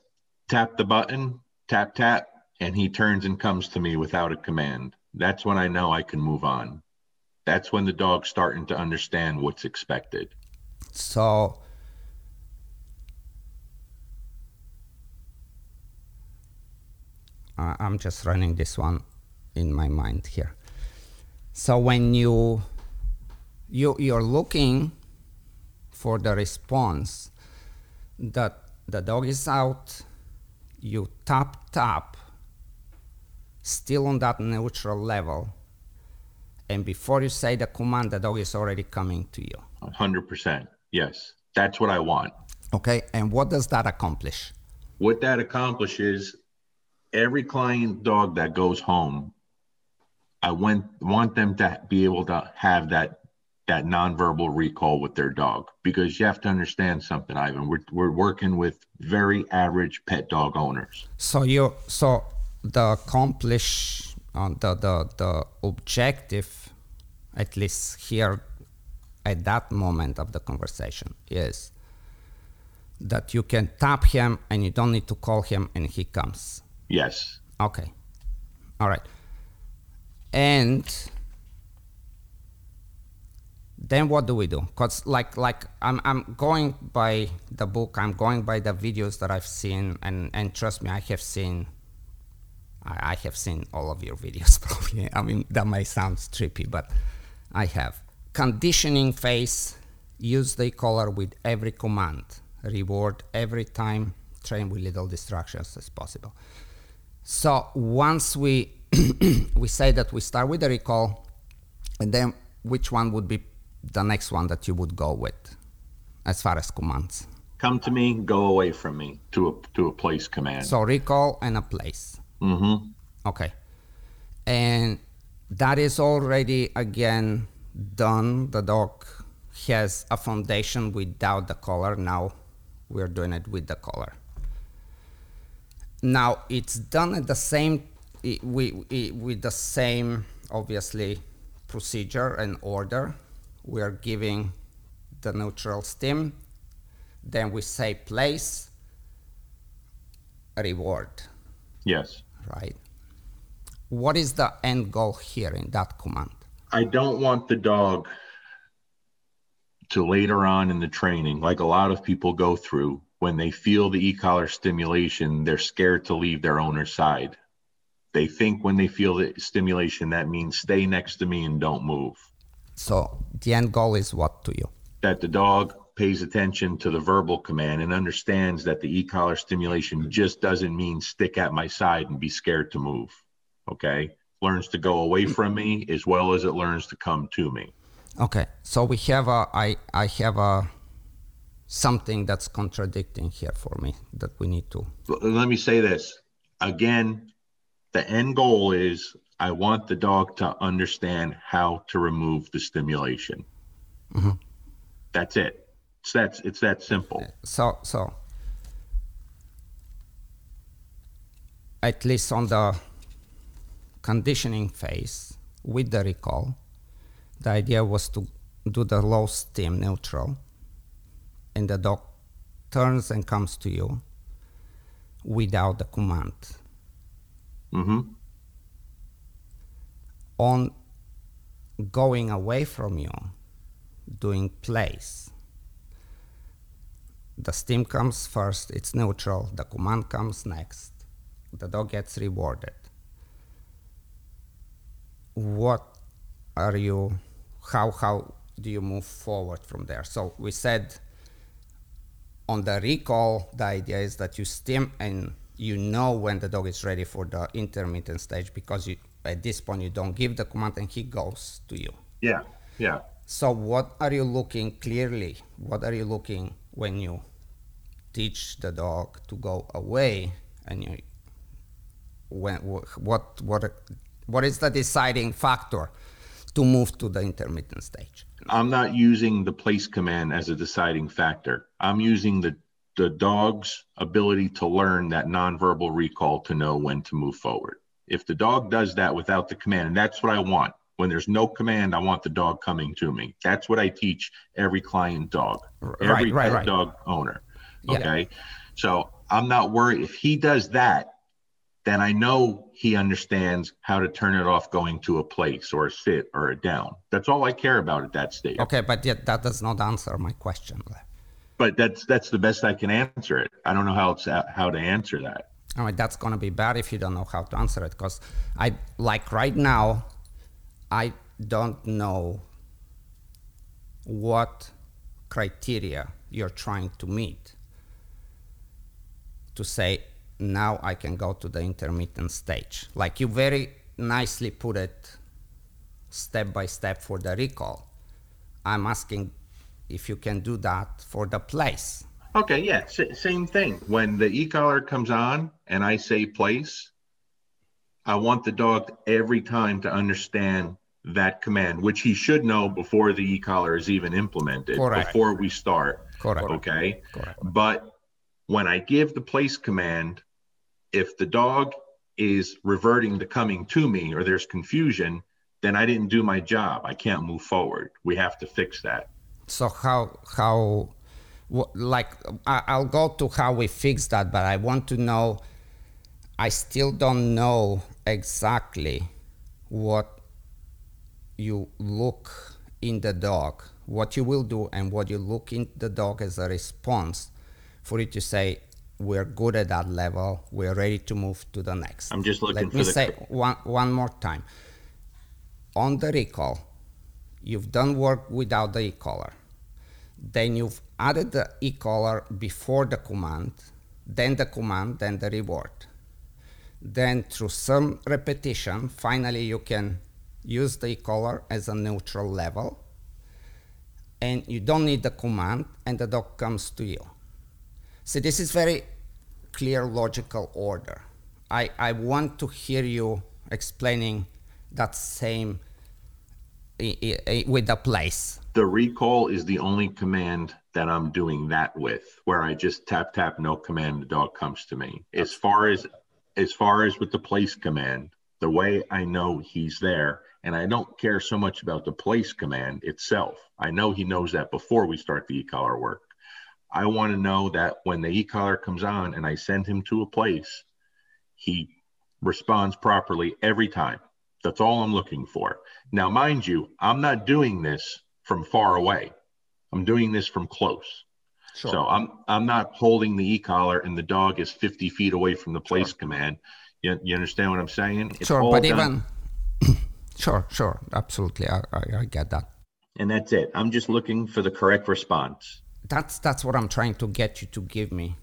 Speaker 2: tap the button, tap, tap, and he turns and comes to me without a command. That's when I know I can move on that's when the dog's starting to understand what's expected.
Speaker 1: So uh, I'm just running this one in my mind here. So when you you you're looking for the response that the dog is out, you tap tap still on that neutral level and before you say the command, the dog is already coming to you.
Speaker 2: 100%. Yes. That's what I want.
Speaker 1: Okay. And what does that accomplish?
Speaker 2: What that accomplishes, every client dog that goes home, I want, want them to be able to have that that nonverbal recall with their dog because you have to understand something, Ivan. We're, we're working with very average pet dog owners.
Speaker 1: So you so the accomplish uh, the, the the objective, at least here at that moment of the conversation, is that you can tap him and you don't need to call him and he comes.
Speaker 2: Yes.
Speaker 1: Okay. All right. And then what do we do? Cause like like I'm I'm going by the book. I'm going by the videos that I've seen, and and trust me, I have seen. I, I have seen all of your videos. Probably. I mean that may sound trippy, but I have conditioning phase. Use the collar with every command. Reward every time. Train with little distractions as possible. So once we we say that we start with the recall, and then which one would be the next one that you would go with as far as commands?
Speaker 2: Come to me, go away from me to a to a place command.
Speaker 1: So recall and a place.
Speaker 2: mm-hmm.
Speaker 1: Okay. And that is already again done. The dog has a foundation without the collar. Now we're doing it with the collar. Now it's done at the same we, with the same obviously procedure and order. We are giving the neutral stim, then we say place, reward
Speaker 2: Yes.
Speaker 1: right? What is the end goal here in that command?
Speaker 2: I don't want the dog to later on in the training, like a lot of people go through, when they feel the e-collar stimulation, they're scared to leave their owner's side. They think when they feel the stimulation, that means stay next to me and don't move.
Speaker 1: So the end goal is what to you?
Speaker 2: That the dog pays attention to the verbal command and understands that the e-collar stimulation just doesn't mean stick at my side and be scared to move. Okay. Learns to go away from me as well as it learns to come to me.
Speaker 1: Okay, so we have a I I have a something that's contradicting here for me that we need to.
Speaker 2: Let me say this. Again the end goal is i want the dog to understand how to remove the stimulation. Mm-hmm. That's it. It's that it's that simple.
Speaker 1: So so at least on the conditioning phase with the recall, the idea was to do the low stim neutral, and the dog turns and comes to you without the command.
Speaker 2: hmm
Speaker 1: On going away from you, doing place. The stim comes first, it's neutral, the command comes next. The dog gets rewarded. What are you how how do you move forward from there? So we said on the recall the idea is that you stim and you know when the dog is ready for the intermittent stage because you at this point you don't give the command and he goes to you.
Speaker 2: yeah yeah
Speaker 1: So what are you looking clearly? What are you looking when you teach the dog to go away and you when what what what is the deciding factor to move to the intermittent stage?
Speaker 2: I'm not using the place command as a deciding factor. I'm using the the dog's ability to learn that nonverbal recall to know when to move forward. If the dog does that without the command and that's what i want. When there's no command i want the dog coming to me. That's what i teach every client dog every
Speaker 1: right, right, right.
Speaker 2: dog owner
Speaker 1: Yeah.
Speaker 2: okay? So i'm not worried. If he does that then i know he understands how to turn it off going to a place or a sit or a down that's all i care about at that stage
Speaker 1: Okay, but yet that does not answer my question.
Speaker 2: but that's that's the best I can answer it. I don't know how it's how to answer that.
Speaker 1: I mean, that's gonna be bad if you don't know how to answer it. Because I like right now, I don't know what criteria you're trying to meet to say now I can go to the intermittent stage. Like you very nicely put it step by step for the recall. I'm asking if you can do that for the place.
Speaker 2: Okay, yeah, s- same thing. When the e-collar comes on and I say place, I want the dog every time to understand that command, which he should know before the e-collar is even implemented,
Speaker 1: Correct.
Speaker 2: before we start.
Speaker 1: Correct.
Speaker 2: Okay.
Speaker 1: Correct.
Speaker 2: But when I give the place command, if the dog is reverting to coming to me or there's confusion, then I didn't do my job. I can't move forward. We have to fix that.
Speaker 1: So how how like I'll go to how we fix that, but I want to know. I still don't know exactly what you look in the dog, what you will do, and what you look in the dog as a response for it to say we're good at that level, we're ready to move to the next.
Speaker 2: I'm just looking
Speaker 1: Let
Speaker 2: for
Speaker 1: me
Speaker 2: the
Speaker 1: say one one more time. On the recall, you've done work without the e-collar. Then you've added the e-collar before the command, then the command, then the reward. Then through some repetition, finally you can use the e-collar as a neutral level and you don't need the command and the dog comes to you. See, this is very clear logical order. I, I want to hear you explaining that same i- i- with the place.
Speaker 2: The recall is the only command that I'm doing that with, where I just tap tap no command, the dog comes to me. As far as as far as with the place command, the way I know he's there, and I don't care so much about the place command itself. I know he knows that before we start the e-collar work. I want to know that when the e-collar comes on and I send him to a place, he responds properly every time. That's all I'm looking for. Now, mind you, I'm not doing this from far away. I'm doing this from close.
Speaker 1: Sure.
Speaker 2: So I'm I'm not holding the e-collar and the dog is 50 feet away from the place command. You, you understand what I'm saying? It's
Speaker 1: sure,
Speaker 2: all
Speaker 1: but
Speaker 2: done-
Speaker 1: even sure, sure, absolutely, I, I, I get that.
Speaker 2: and that's it. I'm just looking for the correct response.
Speaker 1: That's that's what I'm trying to get you to give me.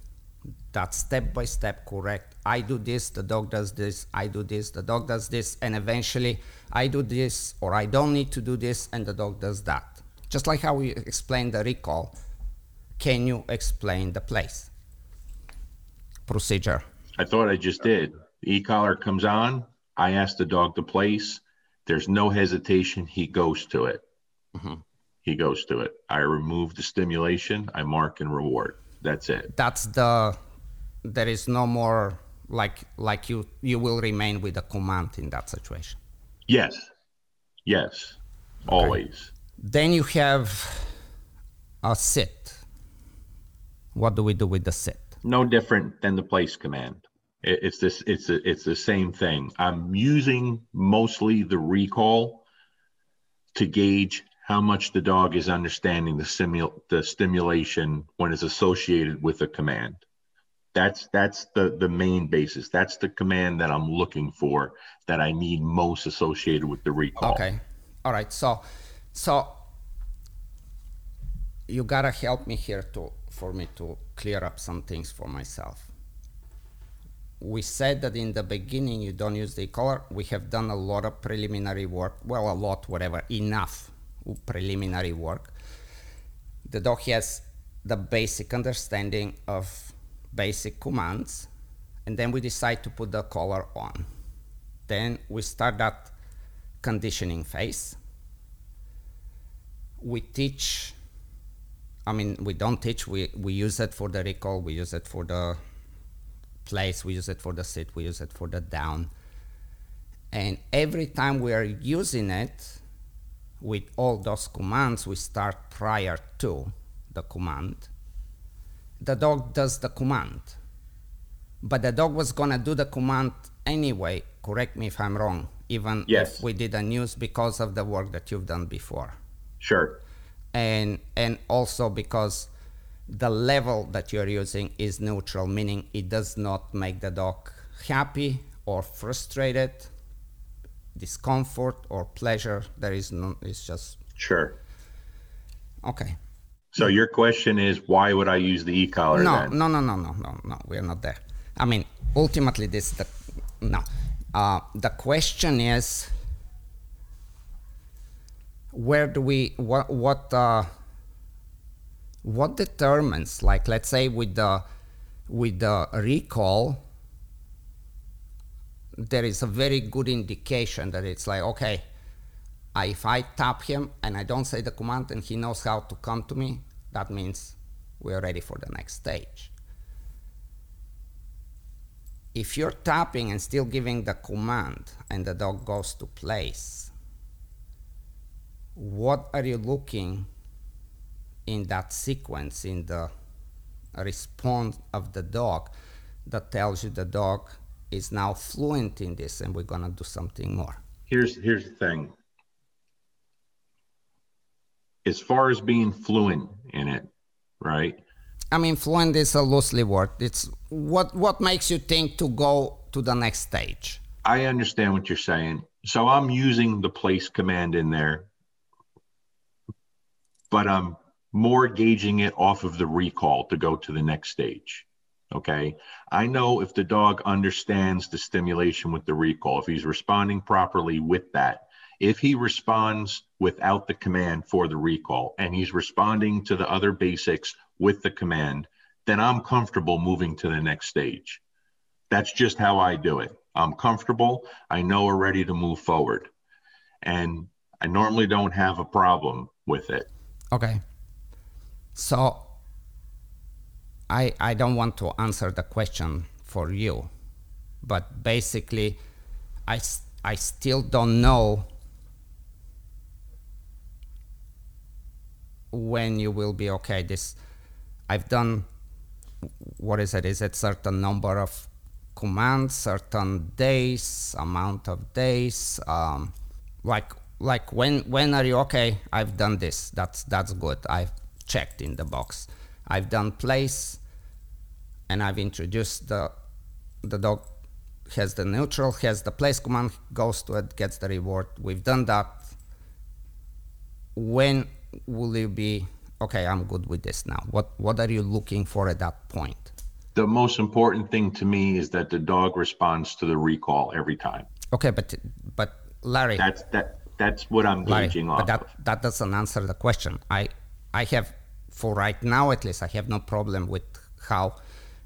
Speaker 1: That step by step correct. I do this, the dog does this. I do this, the dog does this, and eventually I do this, or I don't need to do this, and the dog does that. Just like how we explained the recall. Can you explain the place procedure?
Speaker 2: I thought I just did. The e-collar comes on. I ask the dog to place. There's no hesitation. He goes to it. Mm-hmm. He goes to it. I remove the stimulation. I mark and reward. That's it.
Speaker 1: That's the. There is no more like like you you will remain with the command in that situation.
Speaker 2: Yes. Yes. Always.
Speaker 1: Then you have a sit. What do we do with the sit?
Speaker 2: No different than the place command. It, it's this. It's a, it's the same thing. I'm using mostly the recall to gauge how much the dog is understanding the simul the stimulation when it's associated with a command. That's that's the the main basis. That's the command that I'm looking for that I need most associated with the recall.
Speaker 1: Okay. All right. So, so you gotta help me here to for me to clear up some things for myself. We said that in the beginning you don't use the collar. We have done a lot of preliminary work. Well, a lot, whatever, enough preliminary work. The dog has the basic understanding of basic commands, and then we decide to put the collar on. Then we start that conditioning phase. We teach, I mean, we don't teach, we, we use it for the recall, we use it for the place, we use it for the sit, we use it for the down. And every time we are using it with all those commands, we start prior to the command. The dog does the command. But the dog was gonna do the command anyway, correct me if I'm wrong, even
Speaker 2: Yes.
Speaker 1: if we didn't use because of the work that you've done before.
Speaker 2: Sure.
Speaker 1: And and also because the level that you're using is neutral, meaning it does not make the dog happy or frustrated, discomfort or pleasure. There is no it's just
Speaker 2: Sure.
Speaker 1: okay.
Speaker 2: So your question is why would I use the e-collar
Speaker 1: No,
Speaker 2: then?
Speaker 1: no, no, no, no, no, no. We're not there. I mean, ultimately, this the no. Uh, the question is, where do we what what uh, what determines? Like, let's say with the with the recall, there is a very good indication that it's like okay. if I tap him and I don't say the command and he knows how to come to me, that means we're ready for the next stage. If you're tapping and still giving the command and the dog goes to place, what are you looking in that sequence in the response of the dog that tells you the dog is now fluent in this and we're going to do something more.
Speaker 2: Here's here's the thing. As far as being fluent in it right?
Speaker 1: I mean fluent is a loosely word. It's what what makes you think to go to the next stage.
Speaker 2: I understand what you're saying. So i'm using the place command in there but i'm more gauging it off of the recall to go to the next stage. Okay. I know if the dog understands the stimulation with the recall, if he's responding properly with that, if he responds without the command for the recall and he's responding to the other basics with the command, then I'm comfortable moving to the next stage. That's just how I do it. I'm comfortable. I know we're ready to move forward. And I normally don't have a problem with it.
Speaker 1: Okay. So I, I don't want to answer the question for you, but basically, I, I still don't know when you will be okay. This I've done. What is it? Is it certain number of commands, certain days, amount of days? Um, like like when when are you okay? I've done this. That's that's good. I've checked in the box. I've done place and I've introduced the, the dog has the neutral, has the place command, goes to it, gets the reward. We've done that. When will you be, okay, I'm good with this now? What, what are you looking for at that point?
Speaker 2: The most important thing to me is that the dog responds to the recall every time.
Speaker 1: Okay, but but Larry,
Speaker 2: that's that that's what I'm
Speaker 1: Larry,
Speaker 2: gauging
Speaker 1: but that
Speaker 2: of.
Speaker 1: that doesn't answer the question. I I have for right now at least, I have no problem with how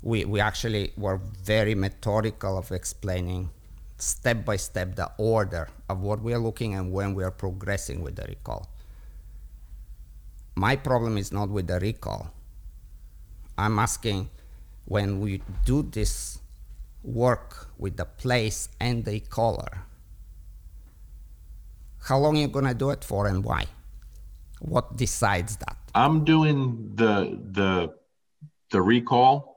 Speaker 1: we, we actually were very methodical of explaining step by step the order of what we are looking and when we are progressing with the recall. My problem is not with the recall. I'm asking when we do this work with the place and the collar, how long are you going to do it for and why? What decides that?
Speaker 2: I'm doing the the the recall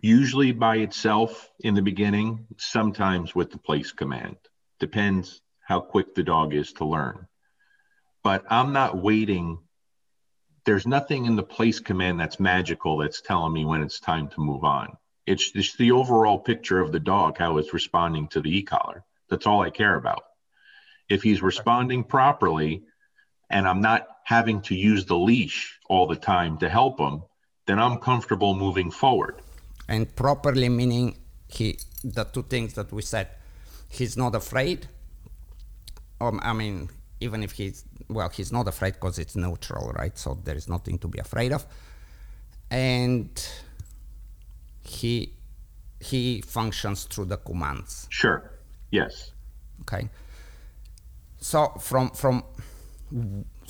Speaker 2: usually by itself in the beginning, sometimes with the place command. Depends how quick the dog is to learn. But I'm not waiting. There's nothing in the place command that's magical that's telling me when it's time to move on. It's just the overall picture of the dog, how it's responding to the e-collar. That's all I care about. If he's responding properly, and I'm not having to use the leash all the time to help him, then I'm comfortable moving forward.
Speaker 1: And properly meaning he the two things that we said, he's not afraid. Um, I mean, even if he's well, he's not afraid because it's neutral, right? So there is nothing to be afraid of, and he he functions through the commands.
Speaker 2: Sure. Yes.
Speaker 1: Okay. So from from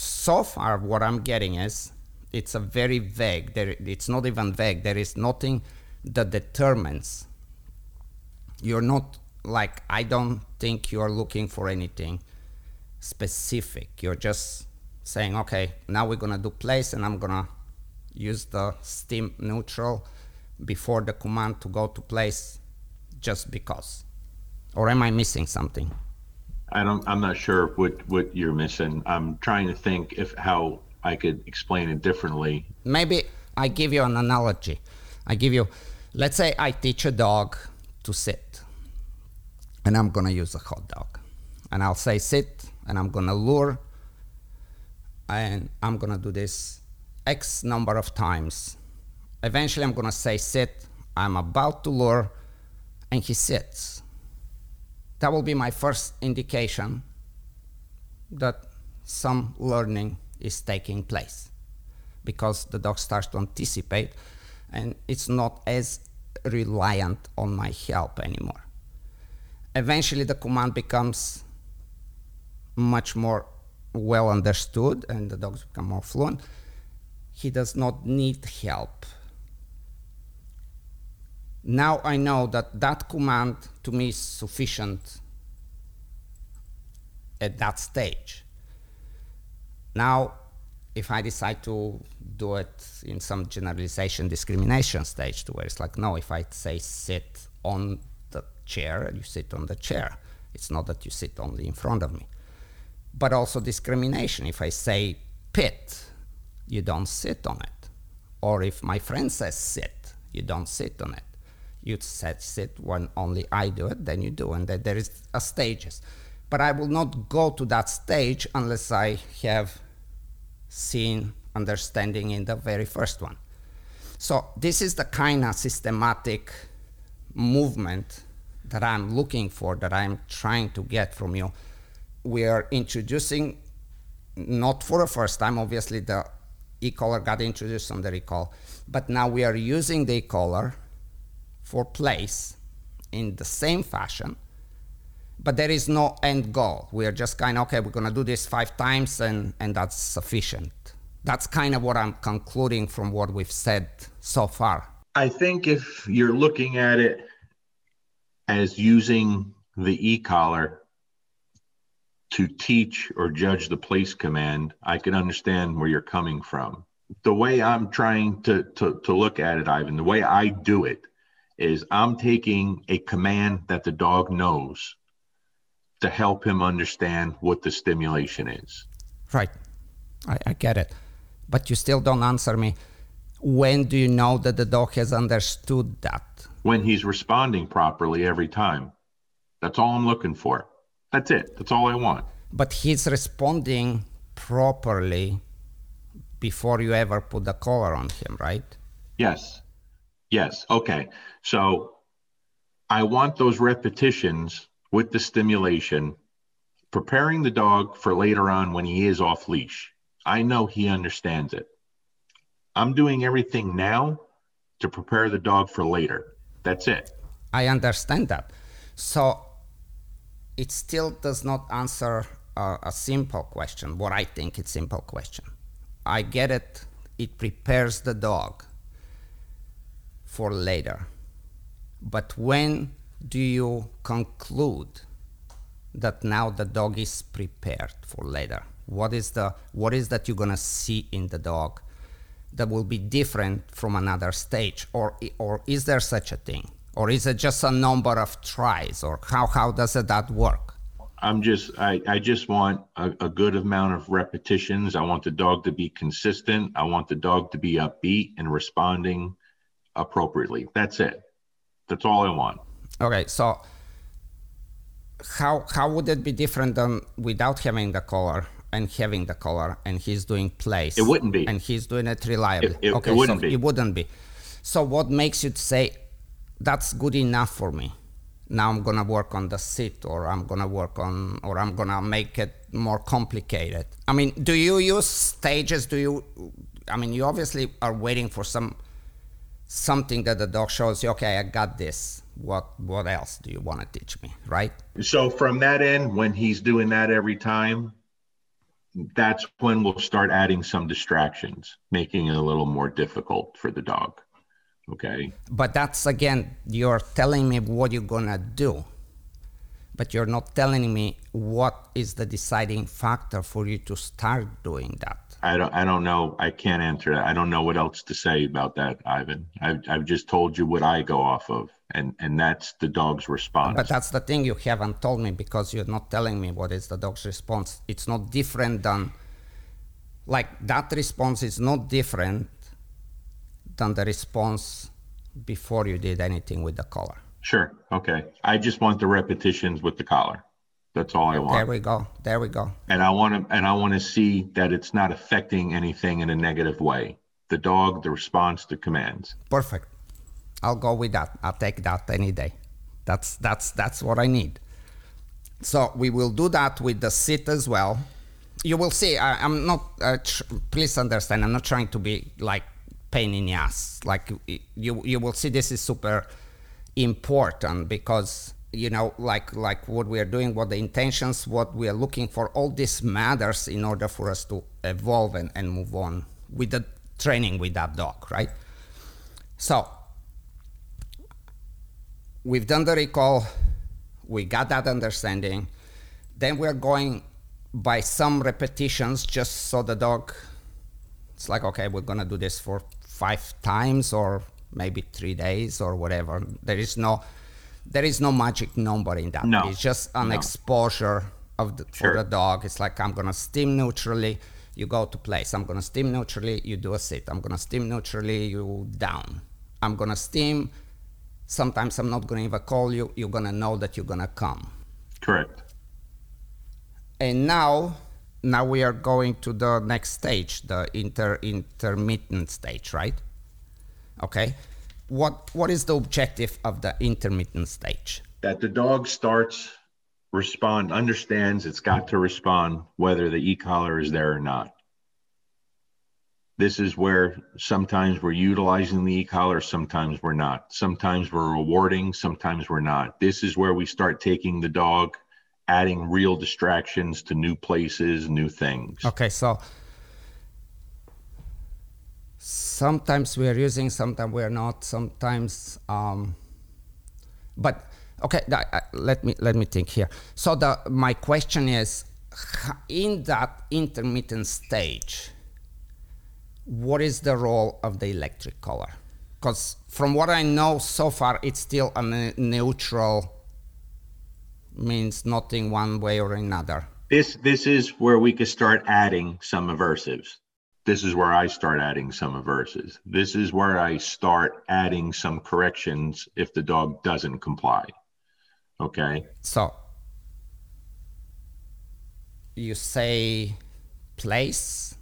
Speaker 1: so far what i'm getting is it's a very vague there it's not even vague there is nothing that determines. You're not like i don't think you're looking for anything specific. You're just saying okay now we're gonna do place and i'm gonna use the stim neutral before the command to go to place just because. Or am i missing something
Speaker 2: I don't, I'm not sure what, what you're missing. I'm trying to think if how I could explain it differently.
Speaker 1: Maybe I give you an analogy. I give you, let's say I teach a dog to sit, and I'm gonna use a hot dog, and I'll say sit, and I'm gonna lure, and I'm gonna do this X number of times. Eventually, I'm gonna say sit, I'm about to lure, and he sits that will be my first indication that some learning is taking place because the dog starts to anticipate and it's not as reliant on my help anymore. Eventually, the command becomes much more well understood and the dogs become more fluent, he does not need help. Now I know that that command to me is sufficient at that stage. Now, if I decide to do it in some generalization discrimination stage, to where it's like, no, if I say sit on the chair, you sit on the chair. It's not that you sit only in front of me. But also discrimination. If I say pit, you don't sit on it. Or if my friend says sit, you don't sit on it. You said sit when only I do it, then you do, and then there is a stages. But I will not go to that stage unless I have seen understanding in the very first one. So this is the kind of systematic movement that I'm looking for, that I'm trying to get from you. We are introducing, not for the first time, obviously the e-collar got introduced on the recall, but now we are using the e-collar for place in the same fashion, but there is no end goal. We are just kind of, okay, we're going to do this five times and, and that's sufficient. That's kind of what I'm concluding from what we've said so far.
Speaker 2: I think if you're looking at it as using the e-collar to teach or judge the place command, I can understand where you're coming from. The way I'm trying to, to, to look at it, Ivan, the way I do it is I'm taking a command that the dog knows to help him understand what the stimulation is.
Speaker 1: Right. I, I get it. But you still don't answer me. When do you know that the dog has understood that?
Speaker 2: When he's responding properly every time. That's all I'm looking for. That's it. That's all I want.
Speaker 1: But he's responding properly before you ever put the collar on him, right?
Speaker 2: Yes. Yes. Okay. So I want those repetitions with the stimulation, preparing the dog for later on when he is off leash. I know he understands it. I'm doing everything now to prepare the dog for later. That's it.
Speaker 1: I understand that. So it still does not answer a, a simple question, what I think it's simple question. I get it. It prepares the dog for later. But when do you conclude that now the dog is prepared for later? What is the what is that you're gonna see in the dog that will be different from another stage, or or is there such a thing, or is it just a number of tries, or how how does that work?
Speaker 2: I'm just I, I just want a, a good amount of repetitions. I want the dog to be consistent. I want the dog to be upbeat and responding appropriately. That's it. That's all I want.
Speaker 1: Okay, so how how would it be different than without having the collar and having the collar and he's doing place?
Speaker 2: It wouldn't be.
Speaker 1: And he's doing it reliably.
Speaker 2: It- it-
Speaker 1: okay,
Speaker 2: it wouldn't
Speaker 1: so
Speaker 2: be.
Speaker 1: it wouldn't be. So what makes you say that's good enough for me? Now I'm gonna work on the sit, or I'm gonna work on, or I'm gonna make it more complicated. I mean, do you use stages? Do you? I mean, you obviously are waiting for some something that the dog shows you. Okay, I got this. What what else do you want to teach me? Right?
Speaker 2: So from that end, when he's doing that every time, that's when we'll start adding some distractions, making it a little more difficult for the dog. Okay.
Speaker 1: But that's again, you're telling me what you're gonna do, but you're not telling me what is the deciding factor for you to start doing that.
Speaker 2: I don't I don't know. I can't answer that. I don't know what else to say about that, Ivan. I've I've just told you what I go off of and and that's the dog's response.
Speaker 1: But that's the thing you haven't told me because you're not telling me what is the dog's response. It's not different than, like, that response is not different than the response before you did anything with the collar.
Speaker 2: Sure. Okay. I just want the repetitions with the collar. That's all I want.
Speaker 1: There
Speaker 2: want.
Speaker 1: we go. There we go.
Speaker 2: And I want to and I want to see that it's not affecting anything in a negative way. The dog, the response the commands.
Speaker 1: Perfect. I'll go with that. I'll take that any day. That's that's that's what I need. So we will do that with the sit as well. You will see. I, I'm not. Uh, tr- please understand. I'm not trying to be like pain in the ass. Like you, you will see. This is super important because you know like like what we are doing what the intentions what we are looking for all this matters in order for us to evolve and, and move on with the training with that dog right? So we've done the recall we got that understanding then we're going by some repetitions just so the dog it's like okay we're gonna do this for five times or maybe three days or whatever. There is no there is no magic number in that.
Speaker 2: No.
Speaker 1: It's just an
Speaker 2: No.
Speaker 1: exposure of the,
Speaker 2: Sure.
Speaker 1: for the dog. It's like I'm gonna stim neutrally, you go to place. I'm gonna stim neutrally, you do a sit. I'm gonna stim neutrally, you down. I'm gonna stim. Sometimes I'm not gonna even call you. You're gonna know that you're gonna come.
Speaker 2: Correct.
Speaker 1: And now, now we are going to the next stage, the inter intermittent stage, right? Okay. What what is the objective of the intermittent stage?
Speaker 2: That the dog starts respond, understands it's got to respond whether the e-collar is there or not. This is where sometimes we're utilizing the e-collar, sometimes we're not. Sometimes we're rewarding, sometimes we're not. This is where we start taking the dog, adding real distractions to new places, new things.
Speaker 1: Okay, so sometimes we are using, sometimes we are not. Sometimes, um, but okay, th- uh, let me let me think here. So the my question is, in that intermittent stage, what is the role of the electric collar? Because from what I know so far, it's still a ne- neutral, means nothing one way or another.
Speaker 2: This this is where we could start adding some aversives. This is where I start adding some aversives. This is where I start adding some corrections if the dog doesn't comply. Okay.
Speaker 1: So you say place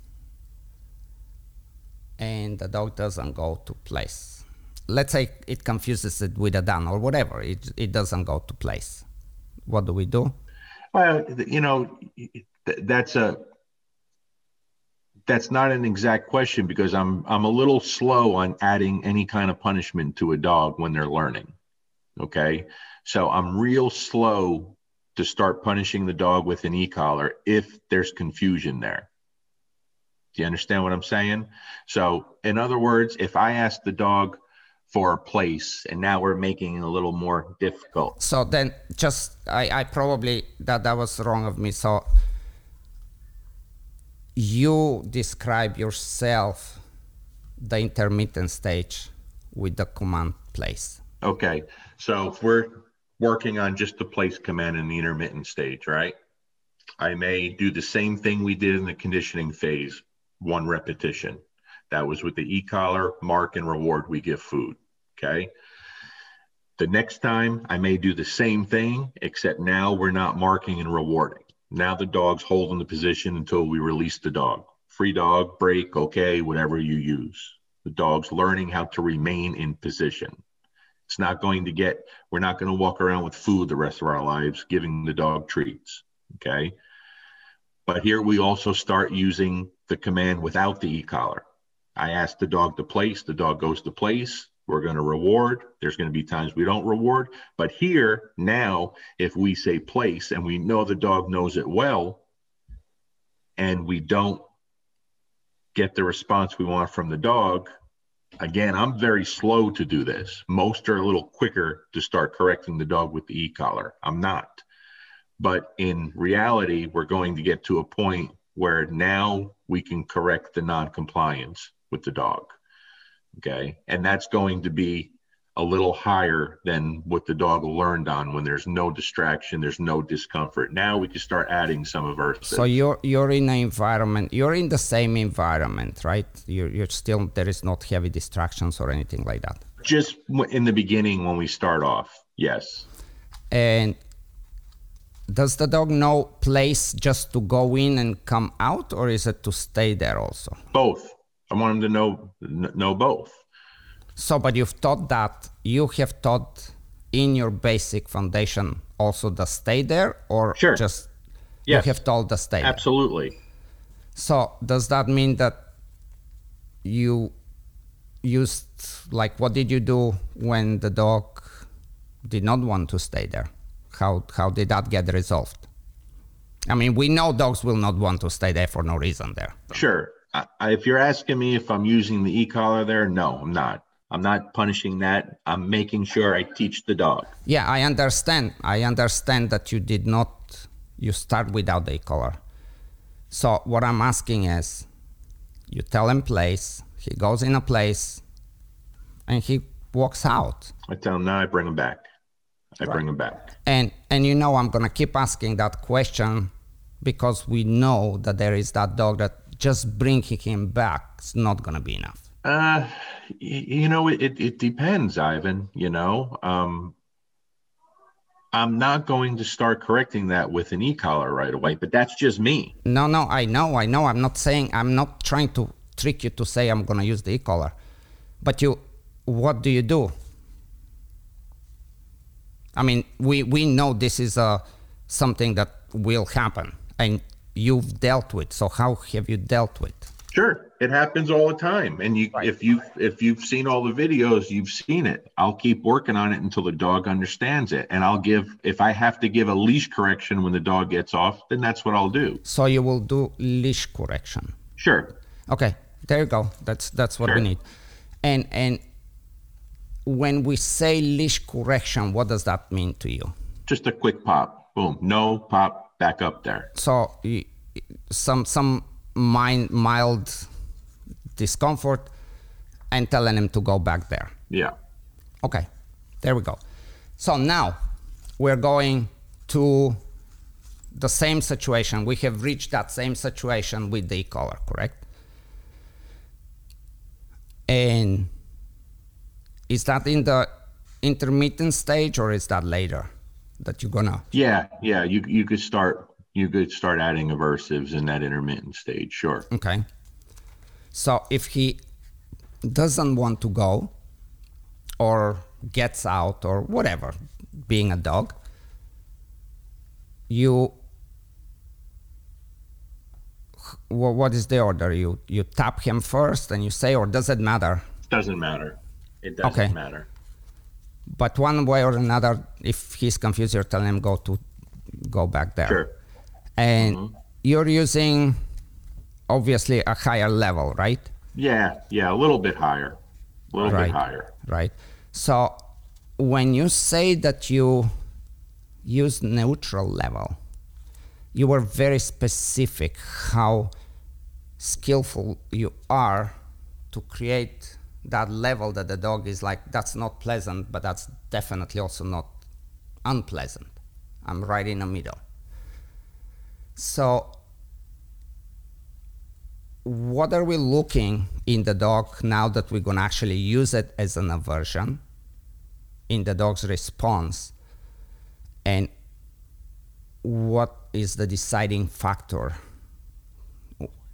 Speaker 1: and the dog doesn't go to place. Let's say it confuses it with a done or whatever. It, it doesn't go to place. What do we do?
Speaker 2: Well, you know, that's a that's not an exact question because I'm I'm a little slow on adding any kind of punishment to a dog when they're learning. Okay? So I'm real slow to start punishing the dog with an e-collar if there's confusion there. Do you understand what I'm saying? So, in other words, if I ask the dog for a place and now we're making it a little more difficult.
Speaker 1: So then just I, I probably that that was wrong of me. So you describe yourself the intermittent stage with the command place.
Speaker 2: Okay, so if we're working on just the place command in the intermittent stage, right? I may do the same thing we did in the conditioning phase, one repetition. That was with the e-collar, mark and reward, we give food. Okay. The next time I may do the same thing, except now we're not marking and rewarding. Now the dog's holding the position until we release the dog. Free dog, break, okay, whatever you use. The dog's learning how to remain in position. It's not going to get, we're not going to walk around with food the rest of our lives giving the dog treats. Okay. But here we also start using the command without the e collar. I ask the dog to place, the dog goes to place. We're going to reward. There's going to be times we don't reward. But here, now, if we say place and we know the dog knows it well, and we don't get the response we want from the dog, again, I'm very slow to do this. Most are a little quicker to start correcting the dog with the e collar. I'm not. But in reality, we're going to get to a point where now we can correct the non compliance with the dog. Okay. And that's going to be a little higher than what the dog learned on when there's no distraction, there's no discomfort. Now we can start adding some of our.
Speaker 1: So you're you're in an environment. You're in the same environment, right? You're you're still there is not heavy distractions or anything like that.
Speaker 2: just in the beginning when we start off. Yes.
Speaker 1: And does the dog know place just to go in and come out, or is it to stay there also?
Speaker 2: Both. I want him to know know both.
Speaker 1: So, but you've taught that you have taught in your basic foundation also the stay there, or
Speaker 2: Sure.
Speaker 1: just
Speaker 2: Yes.
Speaker 1: you have told the stay there?
Speaker 2: Absolutely.
Speaker 1: So does that mean that you used like what did you do when the dog did not want to stay there? How how did that get resolved? I mean, we know dogs will not want to stay there for no reason there.
Speaker 2: Sure. I, if you're asking me if I'm using the e-collar there, no, I'm not. I'm not punishing that. I'm making sure I teach the dog.
Speaker 1: Yeah, I understand. I understand that you did not. You start without the e-collar. So what I'm asking is, you tell him place. He goes in a place, and he walks out.
Speaker 2: I tell him now. I bring him back. I right. bring him back.
Speaker 1: And and you know I'm gonna keep asking that question because we know that there is that dog that just bringing him back is not gonna be enough.
Speaker 2: Uh, you know, it, it depends, Ivan. You know, um, I'm not going to start correcting that with an e-collar right away, but that's just me.
Speaker 1: No, no, I know, I know. I'm not saying, I'm not trying to trick you to say I'm going to use the e-collar. But you, what do you do? I mean, we, we know this is uh, something that will happen and you've dealt with. So how have you dealt with?
Speaker 2: Sure, it happens all the time, and you right. if you if you've seen all the videos, you've seen it. I'll keep working on it until the dog understands it, and I'll give if I have to give a leash correction when the dog gets off, then that's what I'll do.
Speaker 1: So you will do leash correction.
Speaker 2: Sure.
Speaker 1: Okay, there you go. That's that's what sure. we need, and and when we say leash correction, what does that mean to you?
Speaker 2: Just a quick pop, boom, no pop, back up there.
Speaker 1: So some some mild, mild discomfort and telling him to go back there.
Speaker 2: Yeah.
Speaker 1: Okay, there we go. So now we're going to the same situation. We have reached that same situation with the collar, correct? And is that in the intermittent stage or is that later that you're gonna?
Speaker 2: Yeah, yeah. You you could start you could start adding aversives in that intermittent stage. Sure.
Speaker 1: Okay. So if he doesn't want to go or gets out or whatever, being a dog, you what is the order? You you tap him first and you say, or does it matter?
Speaker 2: Doesn't matter. It doesn't okay. matter.
Speaker 1: But one way or another, if he's confused, you're telling him go to go back there.
Speaker 2: Sure
Speaker 1: and mm-hmm. you're using obviously a higher level, right?
Speaker 2: Yeah, yeah, a little bit higher, a little right. bit higher.
Speaker 1: Right. So when you say that you use neutral level, you were very specific how skillful you are to create that level that the dog is like that's not pleasant but that's definitely also not unpleasant i'm right in the middle so, what are we looking in the dog now that we're going to actually use it as an aversion in the dog's response? And what is the deciding factor?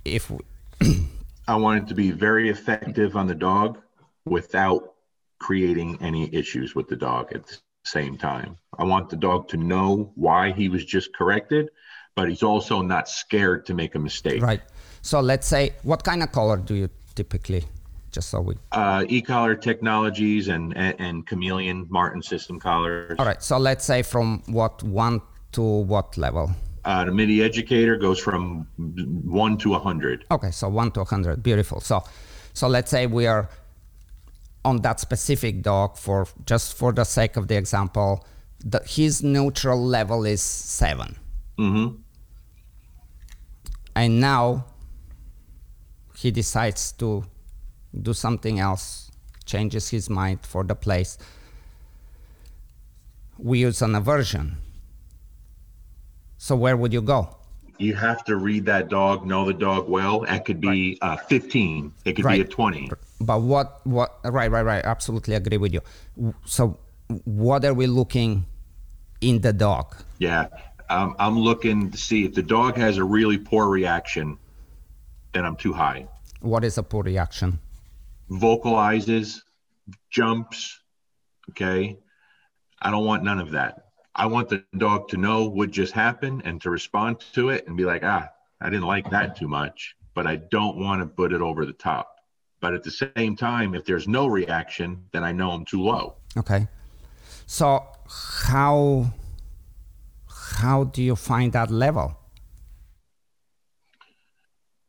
Speaker 1: If we
Speaker 2: I want it to be very effective on the dog without creating any issues with the dog at the same time. I want the dog to know why he was just corrected but he's also not scared to make a mistake.
Speaker 1: Right. So let's say, what kind of collar do you typically? Just so we.
Speaker 2: Uh, e-collar technologies and, and, and chameleon Martin system collars.
Speaker 1: All right. So let's say from what one to what level?
Speaker 2: Uh, the Mini Educator goes from one to a hundred.
Speaker 1: Okay, so one to a hundred. Beautiful. So, so let's say we are on that specific dog for just for the sake of the example, the, his neutral level is 7
Speaker 2: mm-hmm
Speaker 1: and now he decides to do something else, changes his mind for the place. We use an aversion. So where would you go?
Speaker 2: You have to read that dog, know the dog well. It could be right. uh, 15. It could right. be a 20.
Speaker 1: But what, what, right, right, right. Absolutely agree with you. So what are we looking in the dog?
Speaker 2: Yeah. I'm, I'm looking to see if the dog has a really poor reaction, then I'm too high.
Speaker 1: What is a poor reaction?
Speaker 2: Vocalizes, jumps. Okay. I don't want none of that. I want the dog to know what just happened and to respond to it and be like, ah, I didn't like that too much, but I don't want to put it over the top. But at the same time, if there's no reaction, then I know I'm too low.
Speaker 1: Okay. So, how how do you find that level?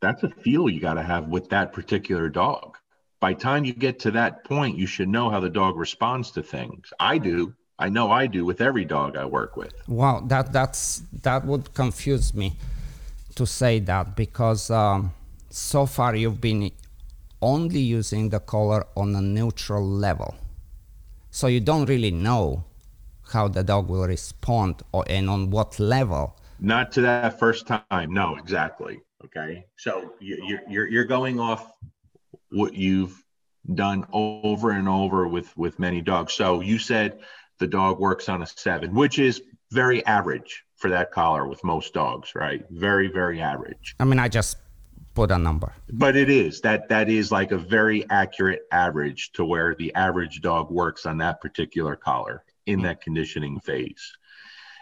Speaker 2: That's a feel you got to have with that particular dog. By time you get to that point, you should know how the dog responds to things. I do. I know I do with every dog I work with.
Speaker 1: Wow, that that's that would confuse me to say that because um, so far you've been only using the collar on a neutral level, so you don't really know how the dog will respond or and on what level.
Speaker 2: Not to that first time. No, exactly. Okay. So you, you're, you're going off what you've done over and over with, with many dogs. So you said the dog works on a seven, which is very average for that collar with most dogs, right? Very, very average.
Speaker 1: I mean, I just put a number.
Speaker 2: But it is that that is like a very accurate average to where the average dog works on that particular collar in that conditioning phase.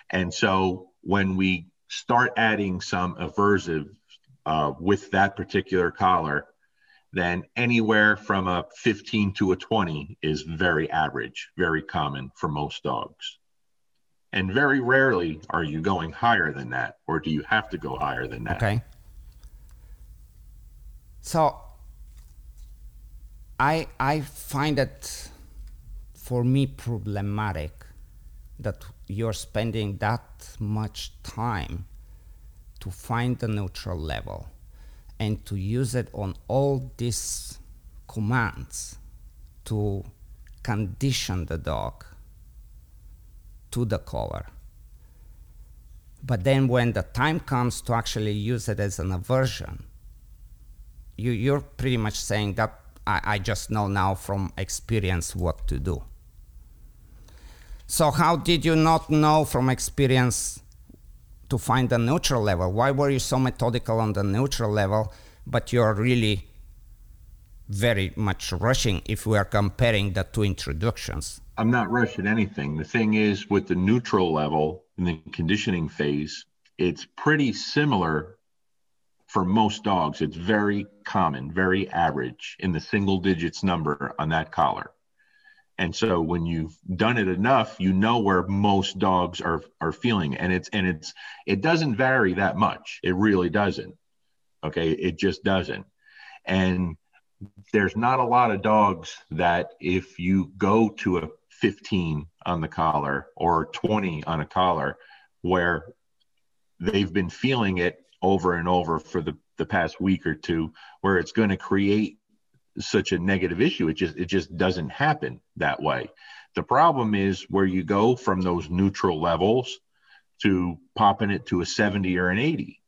Speaker 2: And so when we start adding some aversive uh, with that particular collar, then anywhere from a 15 to a 20 is very average, very common for most dogs. And very rarely are you going higher than that, or do you have to go higher than that?
Speaker 1: Okay. So I I find it for me problematic that you're spending that much time to find the neutral level and to use it on all these commands to condition the dog to the collar. But then when the time comes to actually use it as an aversion, you, you're pretty much saying that I, I just know now from experience what to do. So how did you not know from experience to find the neutral level? Why were you so methodical on the neutral level, but you're really very much rushing if we are comparing the two introductions?
Speaker 2: I'm not rushing anything. The thing is, with the neutral level in the conditioning phase, it's pretty similar for most dogs. It's very common, very average in the single digits number on that collar. And so when you've done it enough, you know where most dogs are are feeling. And it's and it's it doesn't vary that much. It really doesn't. Okay. It just doesn't. And there's not a lot of dogs that if you go to a 15 on the collar or 20 on a collar where they've been feeling it over and over for the, the past week or two where it's going to create such a negative issue. It just it just doesn't happen that way. The problem is where you go from those neutral levels to popping it to a 70 or an 80,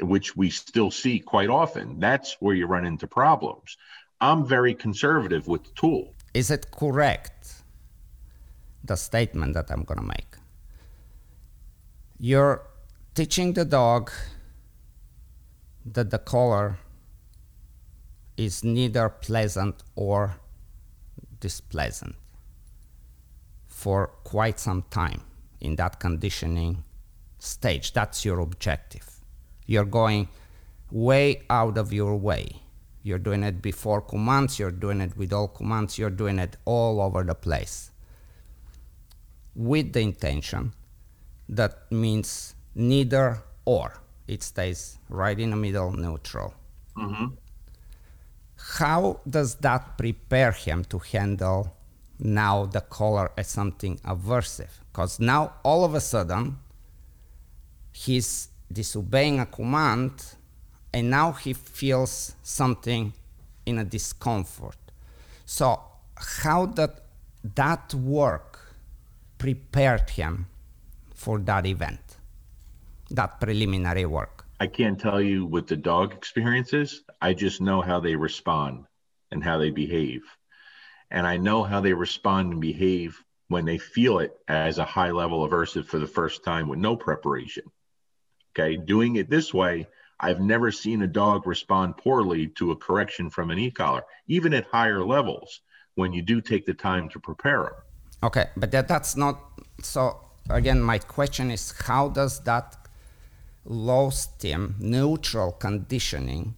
Speaker 2: which we still see quite often. That's where you run into problems. I'm very conservative with the tool.
Speaker 1: Is it correct the statement that I'm going to make? You're teaching the dog that the collar is neither pleasant or displeasant for quite some time in that conditioning stage. That's your objective. You're going way out of your way. You're doing it before commands, you're doing it with all commands, you're doing it all over the place. With the intention that means neither or. It stays right in the middle, neutral.
Speaker 2: Mm-hmm
Speaker 1: how does that prepare him to handle now the collar as something aversive? Because now all of a sudden he's disobeying a command and now he feels something in a discomfort. So how did that work prepared him for that event, that preliminary work?
Speaker 2: I can't tell you what the dog experiences. I just know how they respond and how they behave. And I know how they respond and behave when they feel it as a high level aversive for the first time with no preparation. Okay. Doing it this way, I've never seen a dog respond poorly to a correction from an e collar, even at higher levels when you do take the time to prepare them.
Speaker 1: Okay. But that, that's not so. Again, my question is how does that low stim, neutral conditioning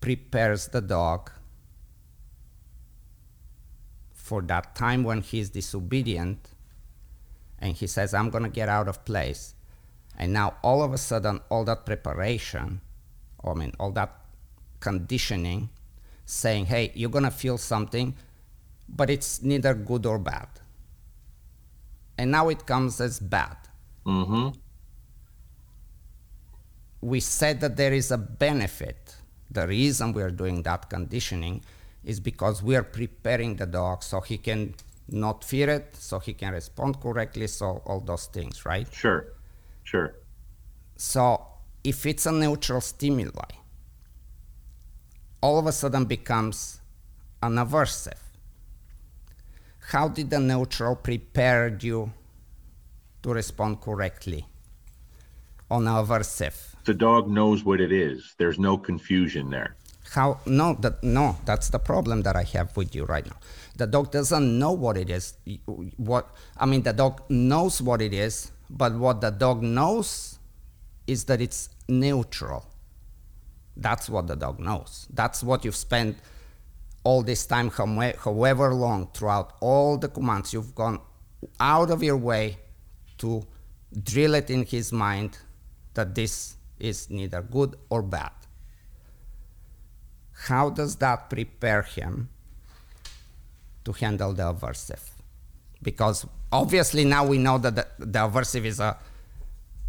Speaker 1: prepares the dog for that time when he's disobedient and he says, I'm going to get out of place. And now all of a sudden, all that preparation, I mean, all that conditioning, saying, hey, you're going to feel something, but it's neither good or bad. And now it comes as bad.
Speaker 2: Mm-hmm.
Speaker 1: We said that there is a benefit. The reason we are doing that conditioning is because we are preparing the dog so he can not fear it, so he can respond correctly, so all those things, right?
Speaker 2: Sure. Sure.
Speaker 1: So if it's a neutral stimuli, all of a sudden becomes an aversive. How did the neutral prepare you to respond correctly on aversive?
Speaker 2: The dog knows what it is. There's no confusion there.
Speaker 1: How no that no that's the problem that I have with you right now. The dog doesn't know what it is. What I mean, the dog knows what it is, but what the dog knows is that it's neutral. That's what the dog knows. That's what you've spent all this time, however long, throughout all the commands, you've gone out of your way to drill it in his mind that this is neither good or bad. How does that prepare him to handle the aversive? Because obviously now we know that the, the aversive is a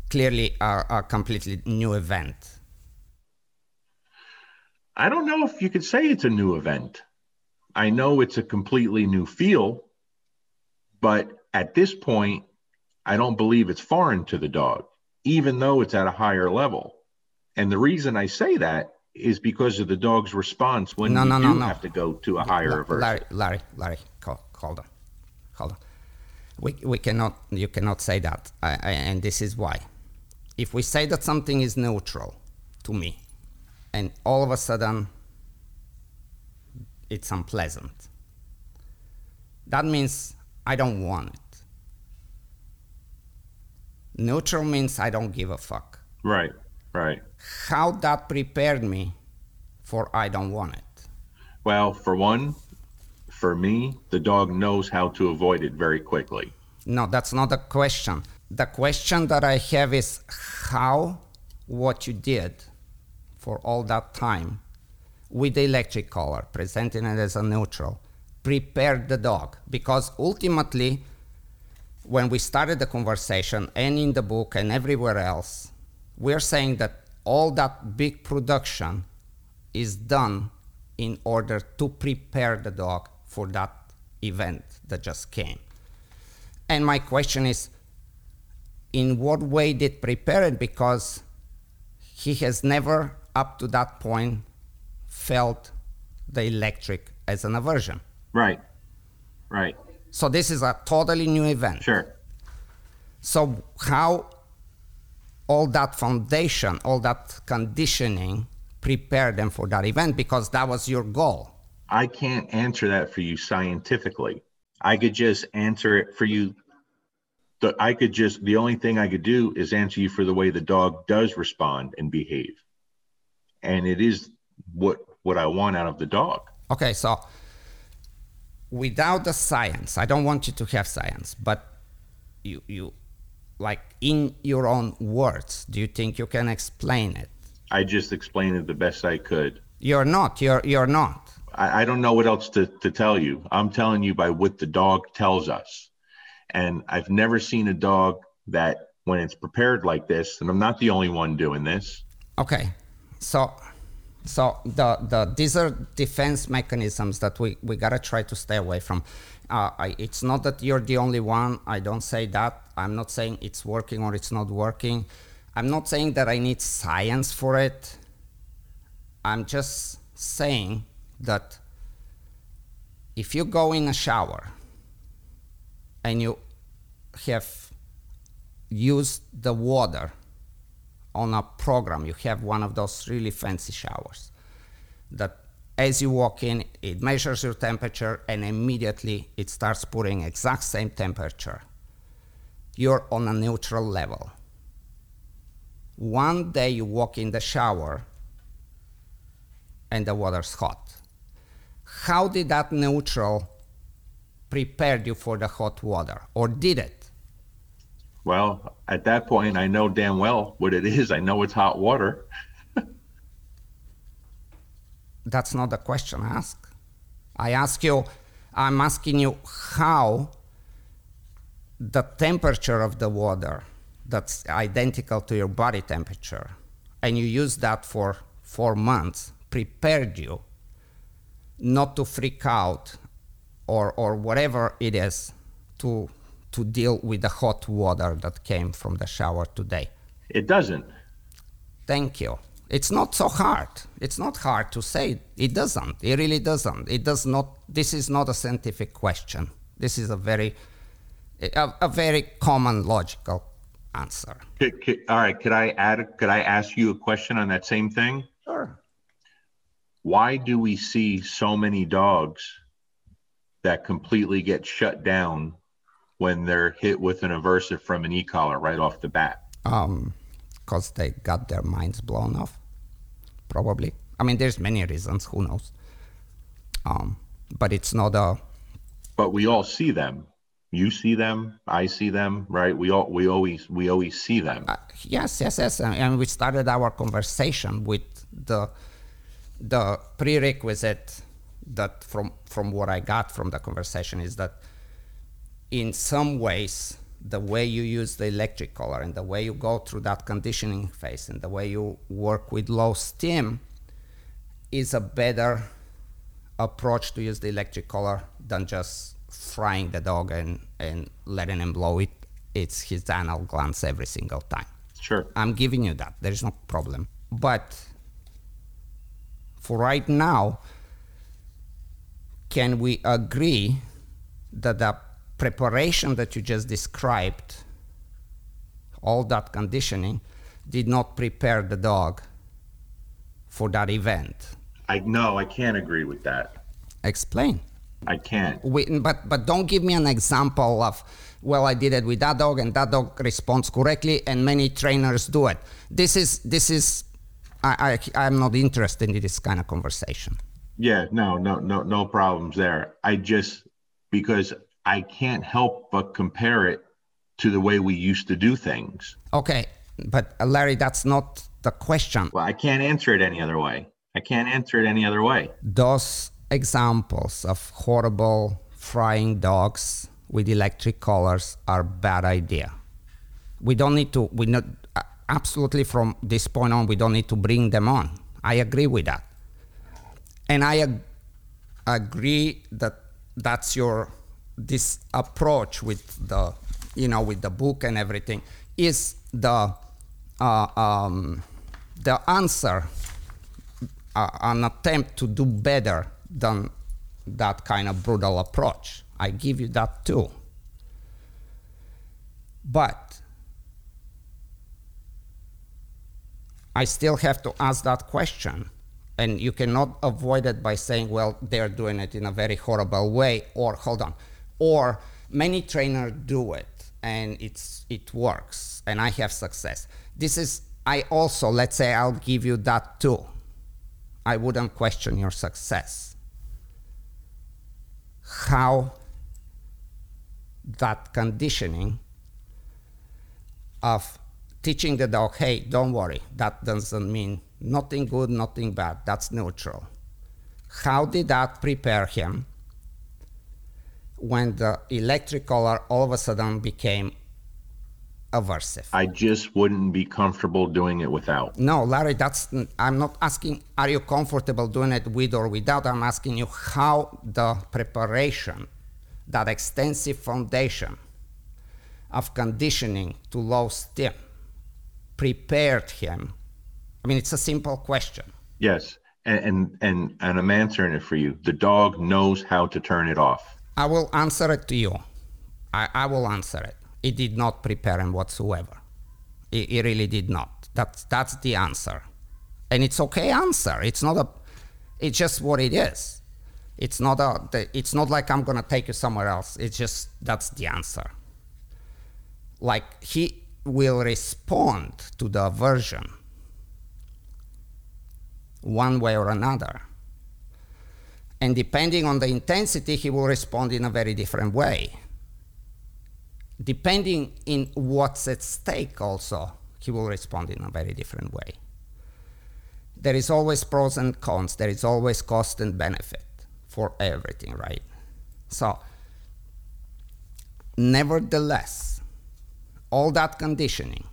Speaker 1: clearly a, a completely new event.
Speaker 2: I don't know if you could say it's a new event. I know it's a completely new feel, but at this point, I don't believe it's foreign to the dog, even though it's at a higher level. And the reason I say that is because of the dog's response when
Speaker 1: no,
Speaker 2: you
Speaker 1: no, no, no.
Speaker 2: have to go to a higher aversive.
Speaker 1: Larry, Larry, Larry, call, hold on, hold on. We, we cannot, you cannot say that, I, I, and this is why. If we say that something is neutral to me, and all of a sudden it's unpleasant, that means I don't want it. Neutral means I don't give a fuck.
Speaker 2: Right, right.
Speaker 1: How that prepared me for I don't want it.
Speaker 2: Well, for one, for me, the dog knows how to avoid it very quickly.
Speaker 1: No, that's not the question. The question that I have is how what you did for all that time with the electric collar, presenting it as a neutral, prepared the dog. Because ultimately, when we started the conversation and in the book and everywhere else, we're saying that all that big production is done in order to prepare the dog for that event that just came. And my question is in what way did prepare it? Because he has never, up to that point, felt the electric as an aversion.
Speaker 2: Right, right.
Speaker 1: So this is a totally new event.
Speaker 2: Sure.
Speaker 1: So how all that foundation, all that conditioning prepared them for that event because that was your goal.
Speaker 2: I can't answer that for you scientifically. I could just answer it for you. The, I could just, the only thing I could do is answer you for the way the dog does respond and behave. And it is what, what I want out of the dog.
Speaker 1: Okay, so without the science, I don't want you to have science, but you, you, like in your own words, do you think you can explain it?
Speaker 2: I just explained it the best I could.
Speaker 1: You're not. You're you're not.
Speaker 2: I, I don't know what else to, to tell you. I'm telling you by what the dog tells us. And I've never seen a dog that when it's prepared like this, and I'm not the only one doing this.
Speaker 1: Okay, so so the the these are defense mechanisms that we we gotta try to stay away from. Uh, I, it's not that you're the only one. I don't say that. I'm not saying it's working or it's not working. I'm not saying that I need science for it. I'm just saying that if you go in a shower and you have used the water on a program, you have one of those really fancy showers that as you walk in, it measures your temperature and immediately it starts putting exact same temperature. You're on a neutral level. One day you walk in the shower and the water's hot. How did that neutral prepare you for the hot water? Or did it?
Speaker 2: Well, at that point, I know damn well what it is. I know it's hot water.
Speaker 1: That's not the question I ask. I ask you, I'm asking you how the temperature of the water that's identical to your body temperature, and you use that for four months, prepared you not to freak out or, or whatever it is to, to deal with the hot water that came from the shower today.
Speaker 2: It doesn't.
Speaker 1: Thank you. It's not so hard. It's not hard to say. It doesn't. It really doesn't. It does not. This is not a scientific question. This is a very, a, a very common logical answer.
Speaker 2: Could- could- all right. Could I add? Could I ask you a question on that same thing?
Speaker 1: Sure.
Speaker 2: Why do we see so many dogs that completely get shut down when they're hit with an aversive from an e-collar right off the bat?
Speaker 1: Um, because they got their minds blown off. Probably. I mean, there's many reasons. Who knows? Um, but it's not a.
Speaker 2: But we all see them. You see them. I see them. Right? We all. We always. We always see them.
Speaker 1: Uh, yes, yes, yes. And, and we started our conversation with the the prerequisite that from from what I got from the conversation is that in some ways the way you use the electric collar and the way you go through that conditioning phase and the way you work with low stim is a better approach to use the electric collar than just frying the dog and, and letting him blow it. It's his anal glands every single time.
Speaker 2: Sure.
Speaker 1: I'm giving you that. There's no problem. But for right now, can we agree that the preparation that you just described, all that conditioning, did not prepare the dog for that event?
Speaker 2: I no. I can't agree with that.
Speaker 1: Explain.
Speaker 2: I can't.
Speaker 1: We, but but don't give me an example of well I did it with that dog and that dog responds correctly and many trainers do it. This is this is I, I I'm not interested in this kind of conversation.
Speaker 2: Yeah. No. No. No. No problems there. I just because I can't help but compare it to the way we used to do things.
Speaker 1: Okay, but uh, Larry, that's not the question.
Speaker 2: Well, I can't answer it any other way. I can't answer it any other way.
Speaker 1: Those examples of horrible frying dogs with electric collars are bad idea. We don't need to. We not uh, absolutely from this point on. We don't need to bring them on. I agree with that, and I ag- agree that that's your this approach with the you know with the book and everything is the uh, um, the answer uh, an attempt to do better than that kind of brutal approach. I give you that too. But I still have to ask that question. And you cannot avoid it by saying, well, they're doing it in a very horrible way, or hold on, or many trainers do it and it's it works and I have success. This is I also let's say I'll give you that too. I wouldn't question your success. How that conditioning of teaching the dog, hey, don't worry, that doesn't mean nothing good, nothing bad, that's neutral. How did that prepare him when the electric collar all of a sudden became aversive?
Speaker 2: I just wouldn't be comfortable doing it without.
Speaker 1: No, Larry, that's I'm not asking are you comfortable doing it with or without. I'm asking you how the preparation, that extensive foundation of conditioning to low stim prepared him. I mean, it's a simple question.
Speaker 2: Yes. And, and and and I'm answering it for you. The dog knows how to turn it off.
Speaker 1: I will answer it to you. I, I will answer it. It did not prepare him whatsoever. It, it really did not. That's that's the answer, and it's okay answer. It's not a. It's just what it is. It's not a. It's not like I'm gonna take you somewhere else. It's just that's the answer. Like he will respond to the aversion one way or another and depending on the intensity, he will respond in a very different way. depending in what's at stake also he will respond in a very different way. There is always pros and cons. There is always cost and benefit for everything right? So nevertheless all that conditioning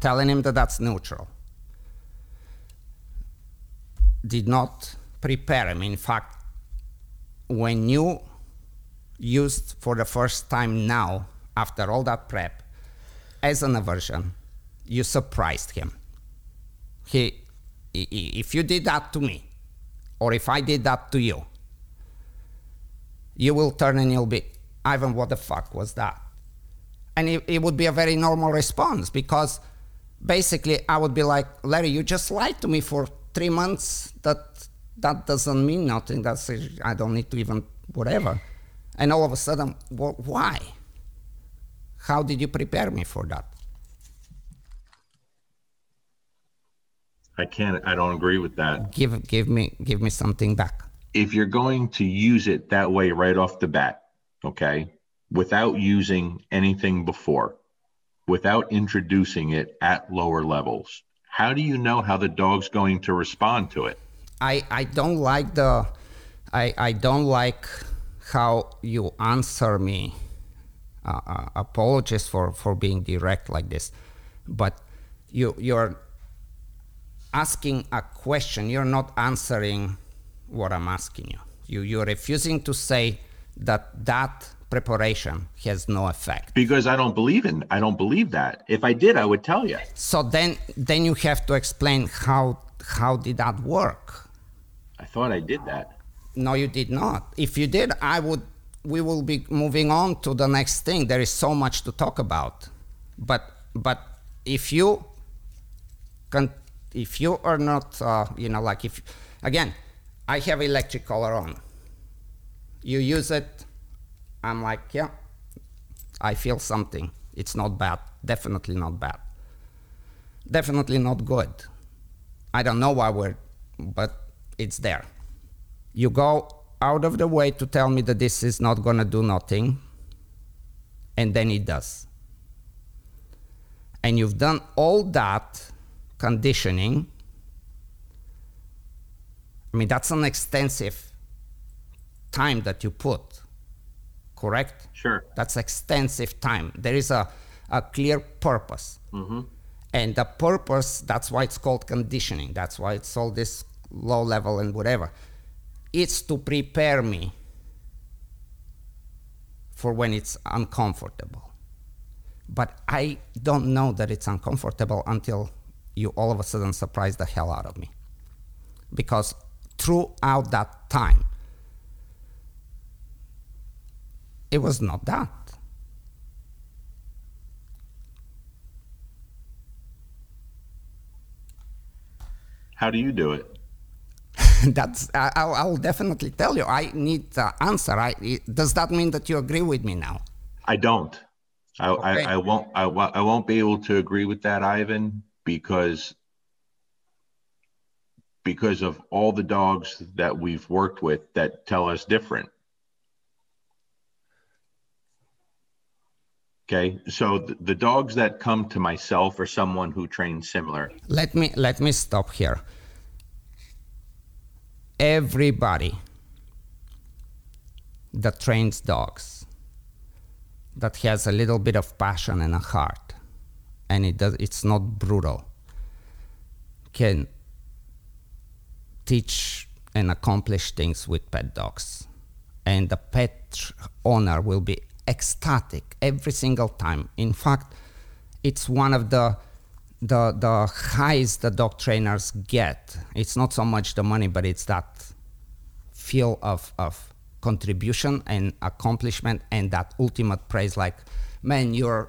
Speaker 1: telling him that that's neutral did not prepare him in fact when you used for the first time now, after all that prep, as an aversion, you surprised him. He, if you did that to me, or if I did that to you, you will turn and you'll be, Ivan, what the fuck was that? And it, it would be a very normal response because basically I would be like, Larry, you just lied to me for three months. That that doesn't mean nothing. That's I don't need to even whatever. And all of a sudden, well, why? How did you prepare me for that?
Speaker 2: I can't. I don't agree with that.
Speaker 1: Give give me give me something back.
Speaker 2: If you're going to use it that way right off the bat, okay, without using anything before, without introducing it at lower levels, how do you know how the dog's going to respond to it?
Speaker 1: I I don't like the I I don't like how you answer me. Uh, uh, apologies for, for being direct like this, but you you're asking a question. You're not answering what I'm asking you. You you're refusing to say that that preparation has no effect
Speaker 2: because i don't believe in i don't believe that if i did i would tell you
Speaker 1: so then then you have to explain how how did that work
Speaker 2: i thought i did that
Speaker 1: no, you did not. If you did, I would. We will be moving on to the next thing. There is so much to talk about, but but if you can, if you are not, uh, you know, like if again, I have electric collar on. You use it. I'm like, yeah, I feel something. It's not bad. Definitely not bad. Definitely not good. I don't know why we're, but it's there you go out of the way to tell me that this is not going to do nothing, and then it does. And you've done all that conditioning. I mean, that's an extensive time that you put, correct?
Speaker 2: Sure.
Speaker 1: That's extensive time. There is a, a clear purpose.
Speaker 2: Mm-hmm.
Speaker 1: And the purpose, that's why it's called conditioning. That's why it's all this low level and whatever it's to prepare me for when it's uncomfortable. But I don't know that it's uncomfortable until you all of a sudden surprise the hell out of me. Because throughout that time, it was not that.
Speaker 2: How do you do it?
Speaker 1: that's I'll, I'll, definitely tell you. I need the answer. I, does that mean that you agree with me now?
Speaker 2: I don't. I, okay. I, I, won't. I, I won't be able to agree with that, Ivan, because because of all the dogs that we've worked with that tell us different. Okay, so the, the dogs that come to myself or someone who trains similar.
Speaker 1: Let me let me stop here everybody that trains dogs that has a little bit of passion and a heart and it does it's not brutal can teach and accomplish things with pet dogs. And the pet owner will be ecstatic every single time. In fact it's one of the the the highs the dog trainers get it's not so much the money but it's that feel of of contribution and accomplishment and that ultimate praise like man you're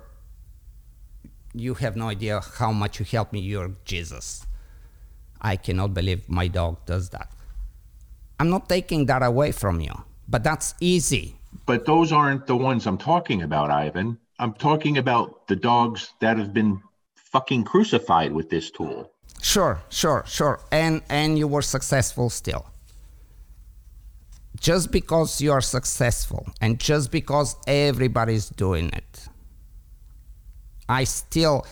Speaker 1: you have no idea how much you helped me. You're jesus. I cannot believe my dog does that. I'm not taking that away from you but that's easy.
Speaker 2: But those aren't the ones i'm talking about ivan. I'm talking about the dogs that have been fucking crucified with this tool.
Speaker 1: Sure, sure, sure. And and you were successful still. just because you are successful and just because everybody's doing it, I still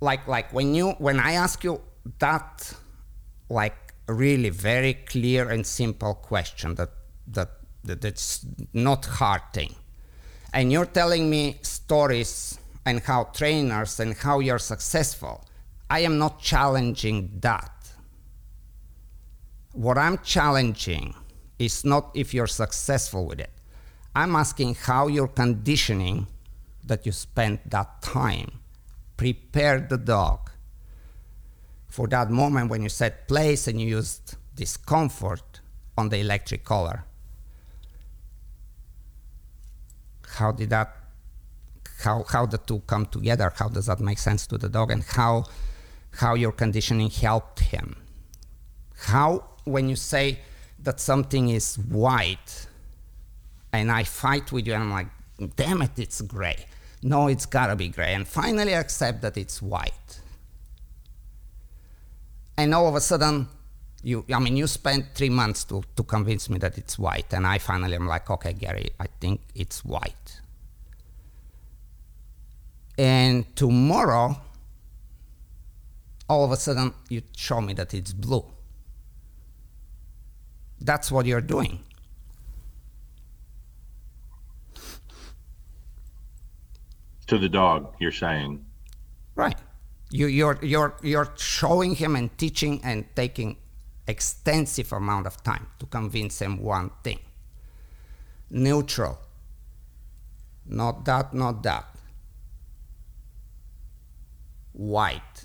Speaker 1: like like when you when I ask you that like really very clear and simple question that that, that that's not hard thing and you're telling me stories and how trainers and how you're successful. I am not challenging that. What i'm challenging is not if you're successful with it. I'm asking how your conditioning that you spent that time. Prepared the dog. For that moment when you set place and you used discomfort on the electric collar. How did that, how, how the two come together? How does that make sense to the dog? And how, how your conditioning helped him? How, when you say that something is white and I fight with you and I'm like, damn it, it's gray. No, it's gotta be gray. And finally accept that it's white and all of a sudden you i mean you spent three months to, to convince me that it's white and i finally am like okay gary i think it's white and tomorrow all of a sudden you show me that it's blue that's what you're doing
Speaker 2: to the dog you're saying
Speaker 1: right you, you're, you're, you're showing him and teaching and taking extensive amount of time to convince him one thing. Neutral. Not that, not that. White.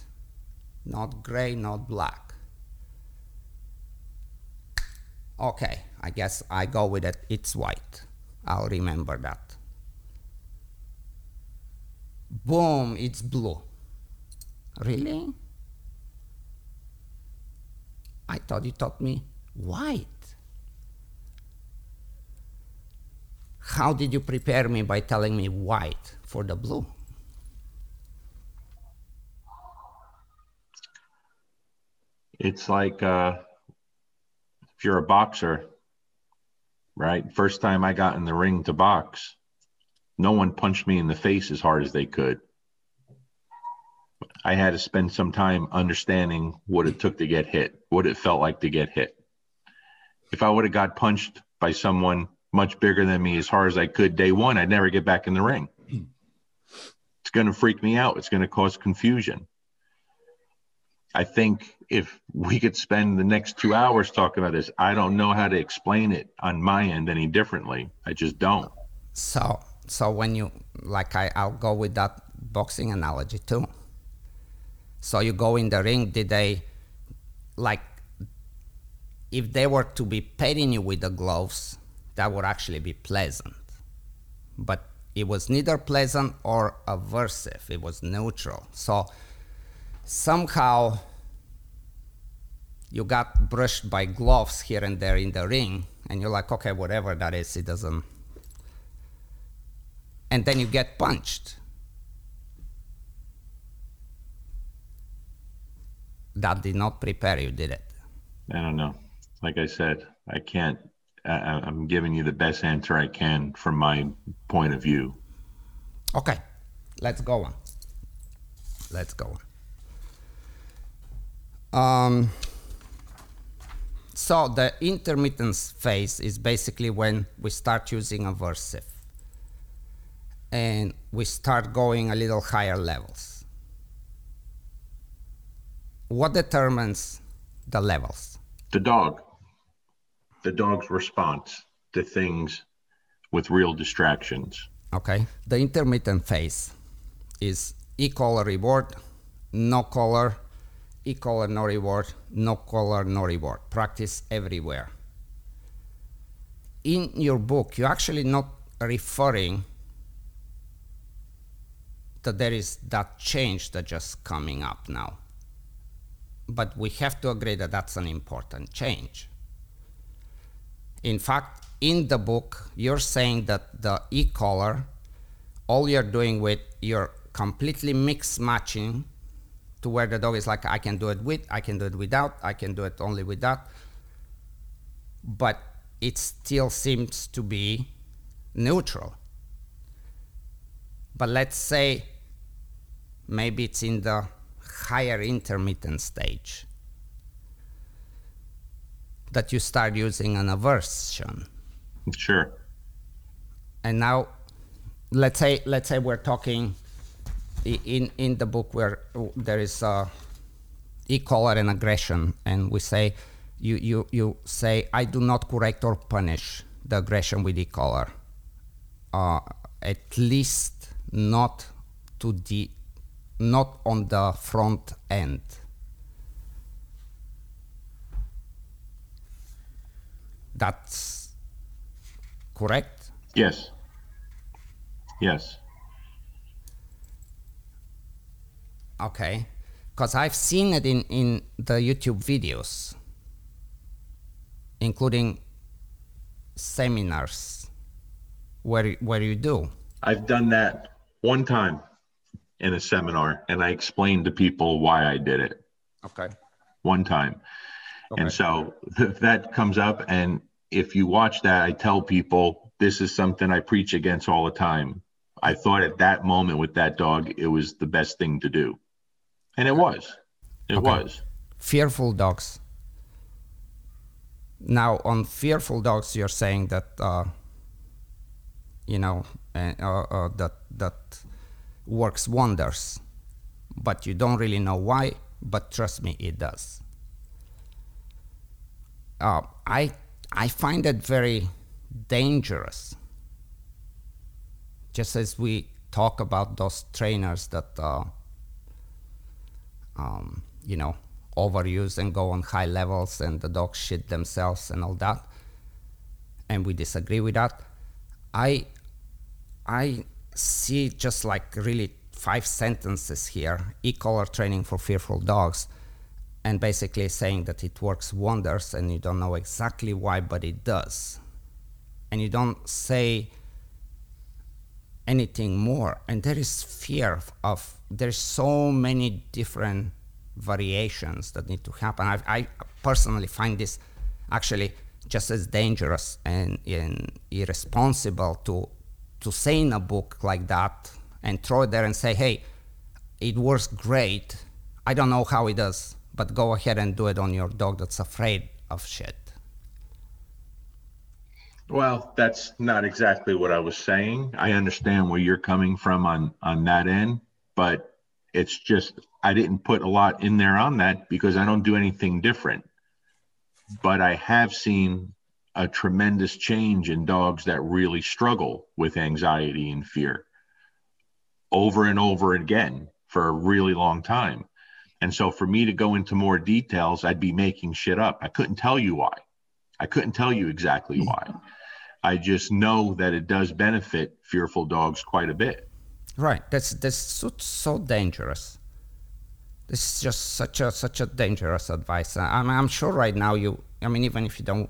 Speaker 1: Not gray, not black. Okay, I guess I go with it. It's white. I'll remember that. Boom, it's blue. Really? I thought you taught me white. How did you prepare me by telling me white for the blue?
Speaker 2: It's like uh, if you're a boxer, right? First time I got in the ring to box, no one punched me in the face as hard as they could. I had to spend some time understanding what it took to get hit, what it felt like to get hit. If I would have got punched by someone much bigger than me as hard as I could day one, I'd never get back in the ring. It's going to freak me out. It's going to cause confusion. I think if we could spend the next two hours talking about this, I don't know how to explain it on my end any differently. I just don't.
Speaker 1: So, so when you like, I, I'll go with that boxing analogy too. So you go in the ring, did they like if they were to be petting you with the gloves, that would actually be pleasant. But it was neither pleasant or aversive, it was neutral. So somehow you got brushed by gloves here and there in the ring, and you're like, okay, whatever that is, it doesn't. And then you get punched. that did not prepare you, did it?
Speaker 2: I don't know. Like I said, I can't. I, I'm giving you the best answer I can from my point of view.
Speaker 1: Okay, let's go on. Let's go on. Um, so the intermittence phase is basically when we start using aversive and we start going a little higher levels what determines the levels?
Speaker 2: The dog. The dog's response to things with real distractions.
Speaker 1: Okay. The intermittent phase is e collar reward, no collar, e collar no reward, no collar no reward. Practice everywhere. In your book, you're actually not referring that there is that change that just coming up now but we have to agree that that's an important change. In fact, in the book, you're saying that the e-collar, all you're doing with, you're completely mix matching to where the dog is like, I can do it with, I can do it without, I can do it only with that. But it still seems to be neutral. But let's say maybe it's in the higher intermittent stage that you start using an aversion.
Speaker 2: Sure.
Speaker 1: And now let's say let's say we're talking in in the book where there is a e-collar and aggression and we say you, you, you say I do not correct or punish the aggression with e-collar. Uh, at least not to the not on the front end. That's correct?
Speaker 2: Yes. Yes.
Speaker 1: Okay. Because I've seen it in, in the YouTube videos, including seminars where, where you do.
Speaker 2: I've done that one time in a seminar and I explained to people why I did it.
Speaker 1: Okay.
Speaker 2: One time.
Speaker 1: Okay.
Speaker 2: And so th- that comes up. And if you watch that, I tell people this is something I preach against all the time. I thought at that moment with that dog, it was the best thing to do. And it was. It
Speaker 1: Okay.
Speaker 2: was.
Speaker 1: fearful dogs. Now, on fearful dogs, you're saying that, uh, you know, uh, uh, uh, that that works wonders, but you don't really know why. But trust me, it does. Uh, I I find it very dangerous. Just as we talk about those trainers that. Um, you know, overuse and go on high levels and the dogs shit themselves and all that. And we disagree with that. I I see just like really five sentences here, e-collar training for fearful dogs, and basically saying that it works wonders and you don't know exactly why, but it does. And you don't say anything more and there is fear of there's so many different variations that need to happen. I, I personally find this actually just as dangerous and, and irresponsible to to say in a book like that and throw it there and say hey it works great. I don't know how it does but go ahead and do it on your dog that's afraid of shit.
Speaker 2: Well, that's not exactly what I was saying. I understand where you're coming from on on that end, but it's just I didn't put a lot in there on that because I don't do anything different. But I have seen a tremendous change in dogs that really struggle with anxiety and fear over and over again for a really long time. And so for me to go into more details, I'd be making shit up. I couldn't tell you why. I couldn't tell you exactly why. I just know that it does benefit fearful dogs quite a bit.
Speaker 1: Right. That's that's so, so dangerous. This is just such a such a dangerous advice. I- I'm I'm sure right now you. I mean, even if you don't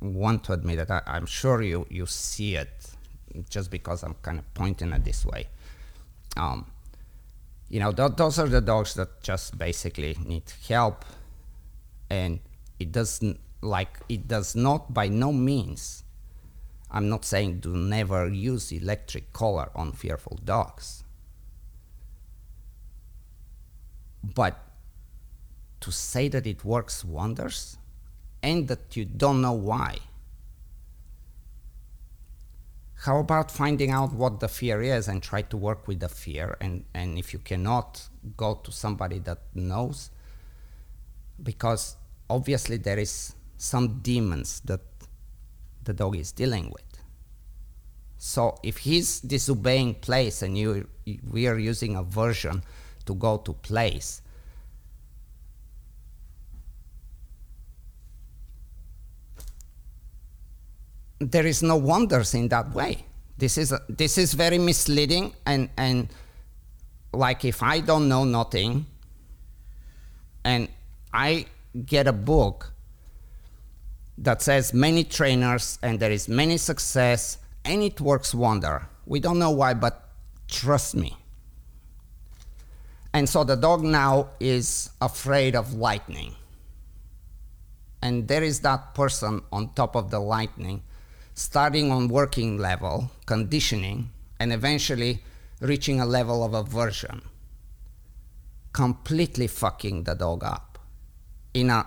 Speaker 1: want to admit it, I, I'm sure you you see it, just because I'm kind of pointing it this way. Um, you know, th- those are the dogs that just basically need help, and it doesn't like it does not by no means I'm not saying do never use electric collar on fearful dogs. But to say that it works wonders and that you don't know why. How about finding out what the fear is and try to work with the fear? And, and if you cannot, go to somebody that knows. Because obviously there is some demons that the dog is dealing with. So if he's disobeying place and you we are using aversion to go to place, there is no wonders in that way. This is this is very misleading and and like if I don't know nothing and I get a book that says many trainers and there is many success and it works wonder. We don't know why, but trust me. And so the dog now is afraid of lightning. and there is that person on top of the lightning, starting on working level, conditioning, and eventually reaching a level of aversion, completely fucking the dog up in a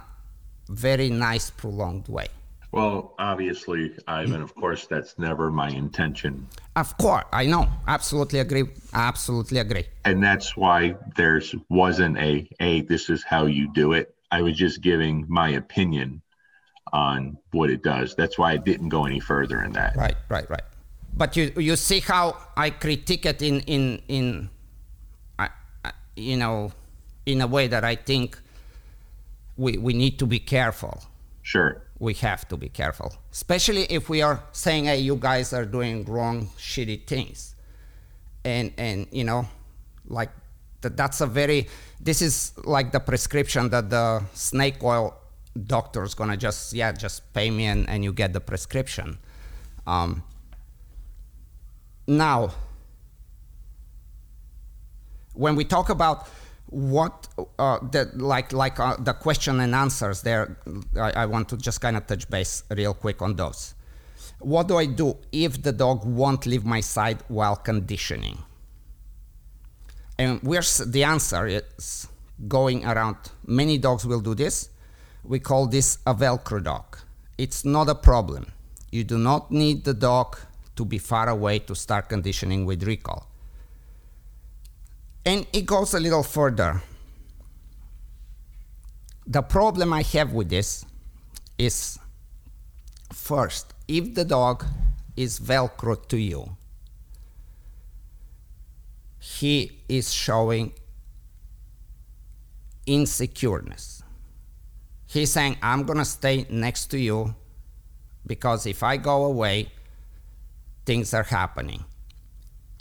Speaker 1: very nice, prolonged way.
Speaker 2: Well, obviously, Ivan, of course, that's never my intention.
Speaker 1: Of course, I know. Absolutely agree. Absolutely agree.
Speaker 2: And that's why there's wasn't a, a, this is how you do it. I was just giving my opinion on what it does. That's why I didn't go any further in that.
Speaker 1: Right, right, right. But you you see how I critique it in in in, I, I, you know, in a way that I think we we need to be careful.
Speaker 2: Sure.
Speaker 1: We have to be careful, especially if we are saying, "Hey, you guys are doing wrong, shitty things," and and you know, like that, that's a very. This is like the prescription that the snake oil doctor's gonna just yeah just pay me and, and you get the prescription. Um, now, when we talk about what uh, the, like like uh, the question and answers there, I, I want to just kind of touch base real quick on those. What do I do if the dog won't leave my side while conditioning? And where's the answer is going around. Many dogs will do this. We call this a Velcro dog. It's not a problem. You do not need the dog to be far away to start conditioning with recall. And it goes a little further. The problem I have with this is first, if the dog is Velcro to you, he is showing insecureness. He's saying, I'm going to stay next to you because if I go away, things are happening.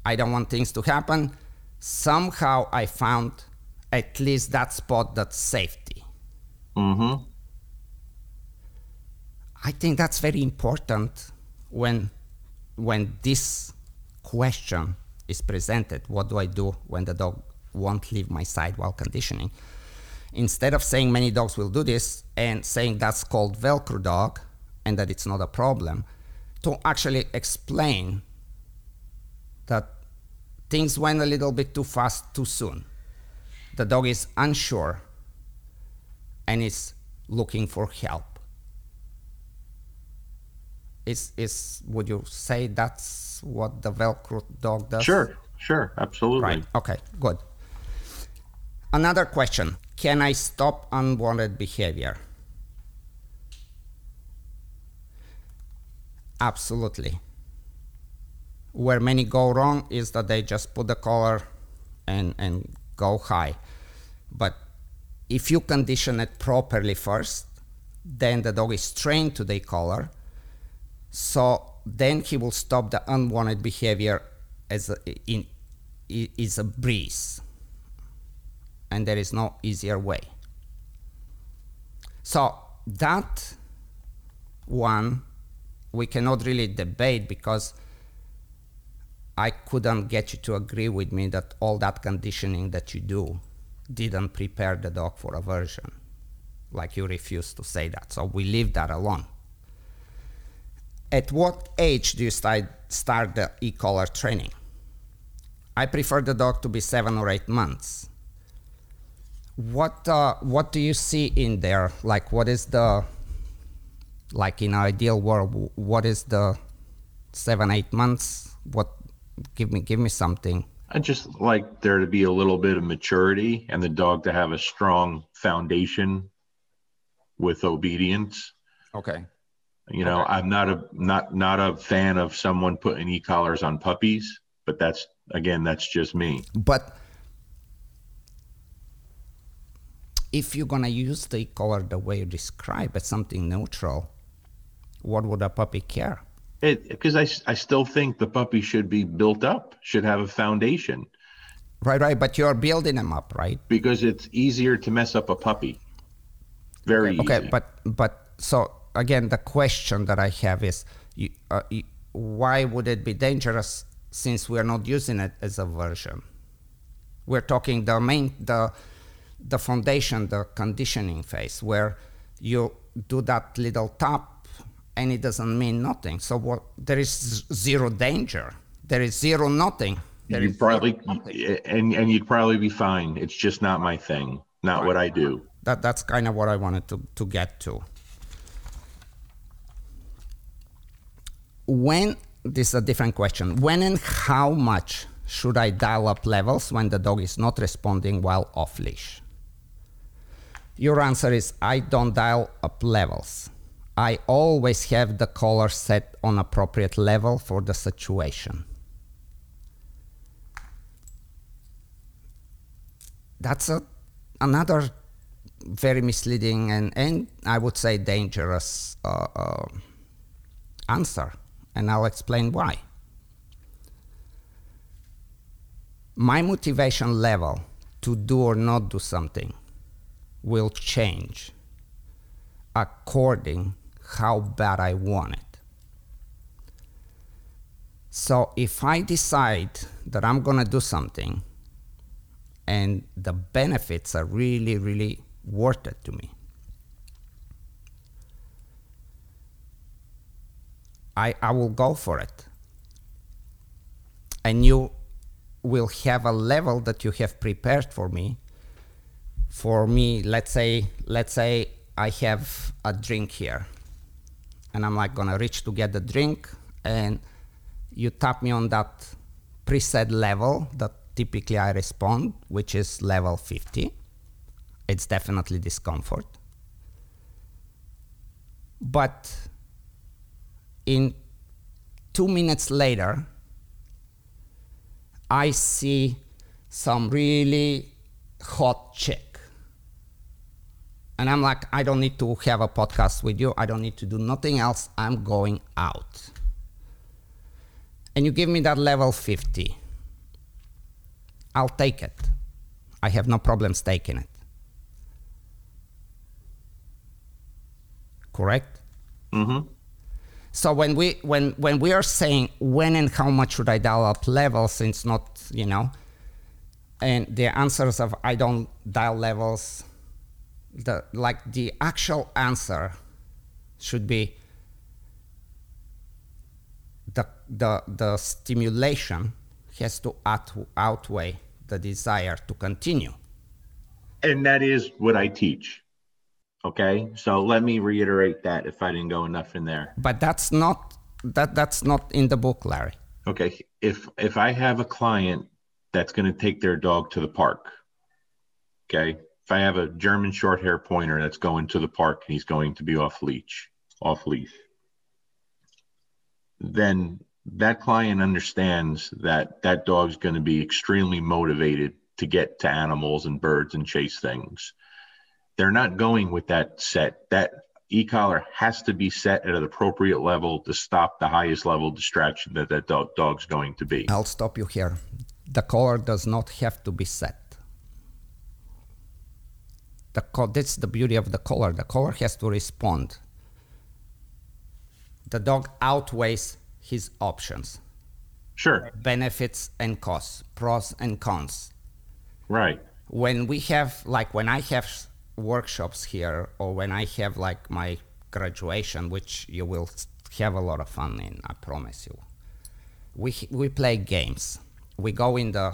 Speaker 1: I don't want things to happen. Somehow I found at least that spot that's safety.
Speaker 2: Mm-hmm.
Speaker 1: I think that's very important when when this question is presented. What do I do when the dog won't leave my side while conditioning? Instead of saying many dogs will do this and saying that's called Velcro dog and that it's not a problem, to actually explain that things went a little bit too fast too soon. The dog is unsure and is looking for help. Is is would you say that's what the Velcro dog does?
Speaker 2: Sure, sure, absolutely.
Speaker 1: Right. Okay, good. Another question. Can I stop unwanted behavior? Absolutely. Where many go wrong is that they just put the collar and, and go high. But if you condition it properly first, then the dog is trained to the collar. So then he will stop the unwanted behavior as a, in, is a breeze. And there is no easier way. So that one we cannot really debate because I couldn't get you to agree with me that all that conditioning that you do didn't prepare the dog for aversion. Like you refuse to say that. So we leave that alone. At what age do you start, start the e collar training? I prefer the dog to be seven or eight months. What, uh, what do you see in there? Like, what is the like in an ideal world what is the seven eight months what give me give me something.
Speaker 2: I just like there to be a little bit of maturity and the dog to have a strong foundation with obedience.
Speaker 1: Okay.
Speaker 2: You know
Speaker 1: Okay.
Speaker 2: i'm not a not not a fan of someone putting e-collars on puppies but that's again that's just me.
Speaker 1: But if you're gonna use the collar the way you describe it something neutral what would a puppy care
Speaker 2: it because I still think the puppy should be built up should have a foundation.
Speaker 1: Right right but you're building them up right?
Speaker 2: Because it's easier to mess up a puppy. Very
Speaker 1: okay
Speaker 2: easy.
Speaker 1: but but so again the question that i have is you, uh, you, why would it be dangerous since we're not using it as aversion? We're talking the main the the foundation the conditioning phase where you do that little tap and it doesn't mean nothing. So what, there is zero danger. There is zero nothing. There
Speaker 2: you
Speaker 1: is
Speaker 2: probably
Speaker 1: nothing.
Speaker 2: and and you'd probably be fine. It's just not my thing. Not what I do.
Speaker 1: that that's kind of what I wanted to, to get to. When this is a different question. When and how much should I dial up levels when the dog is not responding while off leash? Your answer is I don't dial up levels. I always have the collar set on appropriate level for the situation. That's a another very misleading and, and I would say dangerous uh, uh, answer, and I'll explain why. My motivation level to do or not do something will change according how bad I want it. So if I decide that I'm gonna do something and the benefits are really, really worth it to me. I, I will go for it. And you will have a level that you have prepared for me. For me, let's say, let's say I have a drink here, and I'm like gonna reach to get the drink, and you tap me on that preset level that typically I respond, which is level 50. It's definitely discomfort. But in two minutes later, I see some really hot chick. And I'm like, I don't need to have a podcast with you. I don't need to do nothing else. I'm going out. And you give me that level 50. I'll take it. I have no problems taking it. Correct?
Speaker 2: Mm-hmm.
Speaker 1: So when we when when we are saying when and how much should I dial up levels, it's not you know, and the answers of I don't dial levels, the like the actual answer should be the the the stimulation has to out, outweigh the desire to continue.
Speaker 2: And that is what I teach. Okay. So let me reiterate that if I didn't go enough in there.
Speaker 1: But that's not that that's not in the book, Larry.
Speaker 2: Okay. If if I have a client that's going to take their dog to the park, okay. If I have a German short hair pointer that's going to the park and he's going to be off leash, off leash, then that client understands that that dog's going to be extremely motivated to get to animals and birds and chase things. They're not going with that set. That e-collar has to be set at an appropriate level to stop the highest level distraction that that dog, dog's going to be.
Speaker 1: I'll stop you here. The collar does not have to be set. The co- that's the beauty of the collar. The collar has to respond. The dog outweighs his options,
Speaker 2: Sure.
Speaker 1: benefits and costs, pros and cons.
Speaker 2: Right.
Speaker 1: when we have like when i have workshops here or when i have like my graduation which you will have a lot of fun in i promise you we we play games we go in the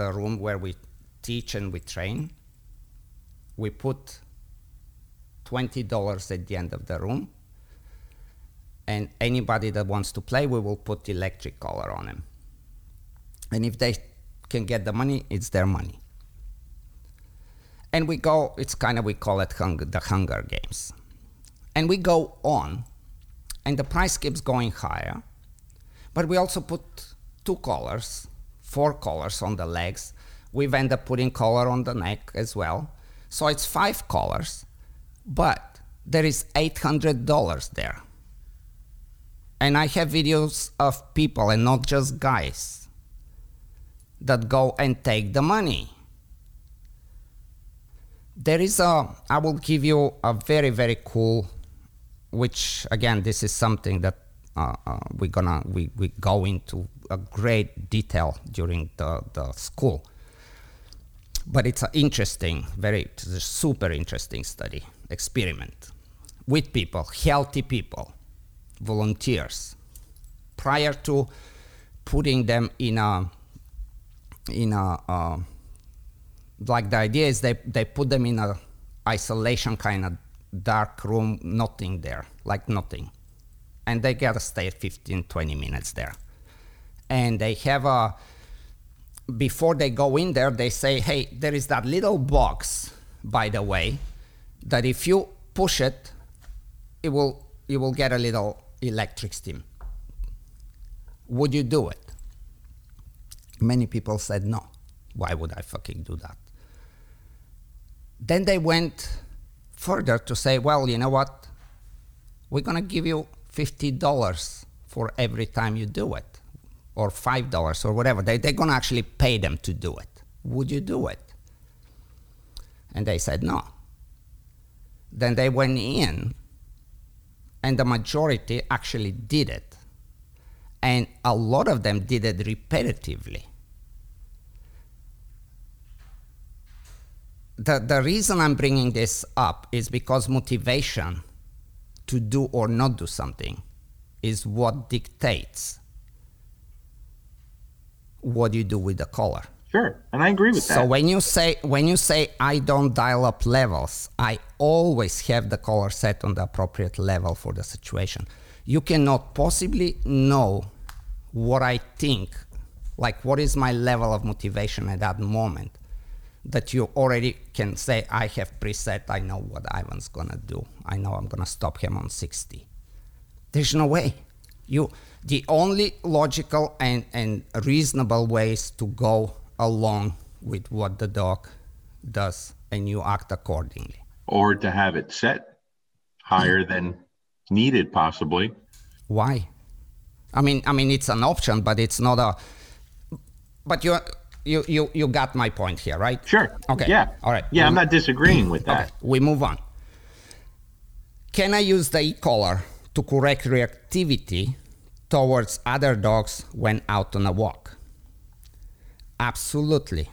Speaker 1: the room where we teach and we train we put $20 at the end of the room. And anybody that wants to play we will put electric collar on them and if they can get the money it's their money. And we go it's kind of we call it the hunger games. And we go on and the price keeps going higher but we also put two collars four collars on the legs. We've ended up putting collar on the neck as well so it's five collars, but there is $800 there. And i have videos of people and not just guys that go and take the money. There is a i will give you a very very cool which again this is something that uh, uh, we're gonna we, we go into a great detail during the, the school but it's an interesting very super interesting study experiment with people, healthy people, volunteers, prior to putting them in a in a uh, like the idea is they they put them in a isolation kind of dark room, nothing there, like nothing, and they gotta stay 15, 20 minutes there, and they have a before they go in there, they say, hey, there is that little box, by the way, that if you push it, it will you will get a little electric stim. Would you do it? Many people said no. Why would I fucking do that? Then they went further to say, well, you know what? We're gonna give you fifty dollars for every time you do it or five dollars or whatever. They, they're gonna actually pay them to do it. Would you do it? And they said no. Then they went in, and the majority actually did it. And a lot of them did it repetitively. The, the reason I'm bringing this up is because motivation to do or not do something is what dictates what do you do with the collar.
Speaker 2: Sure, and I agree with
Speaker 1: So
Speaker 2: that.
Speaker 1: So when you say when you say I don't dial up levels, I always have the collar set on the appropriate level for the situation. You cannot possibly know what I think, like what is my level of motivation at that moment, that you already can say I have preset. I know what Ivan's gonna do. I know I'm gonna stop him on 60. There's no way. You the only logical and, and reasonable ways to go along with what the dog does and you act accordingly.
Speaker 2: or to have it set higher than needed, possibly.
Speaker 1: Why? I mean I mean it's an option, but it's not a but you you you, you got my point here, right?
Speaker 2: Sure.
Speaker 1: Okay.
Speaker 2: Yeah.
Speaker 1: All right.
Speaker 2: Yeah, I'm not disagreeing with that.
Speaker 1: Okay, we move on. Can I use the e-collar to correct reactivity towards other dogs when out on a walk? Absolutely.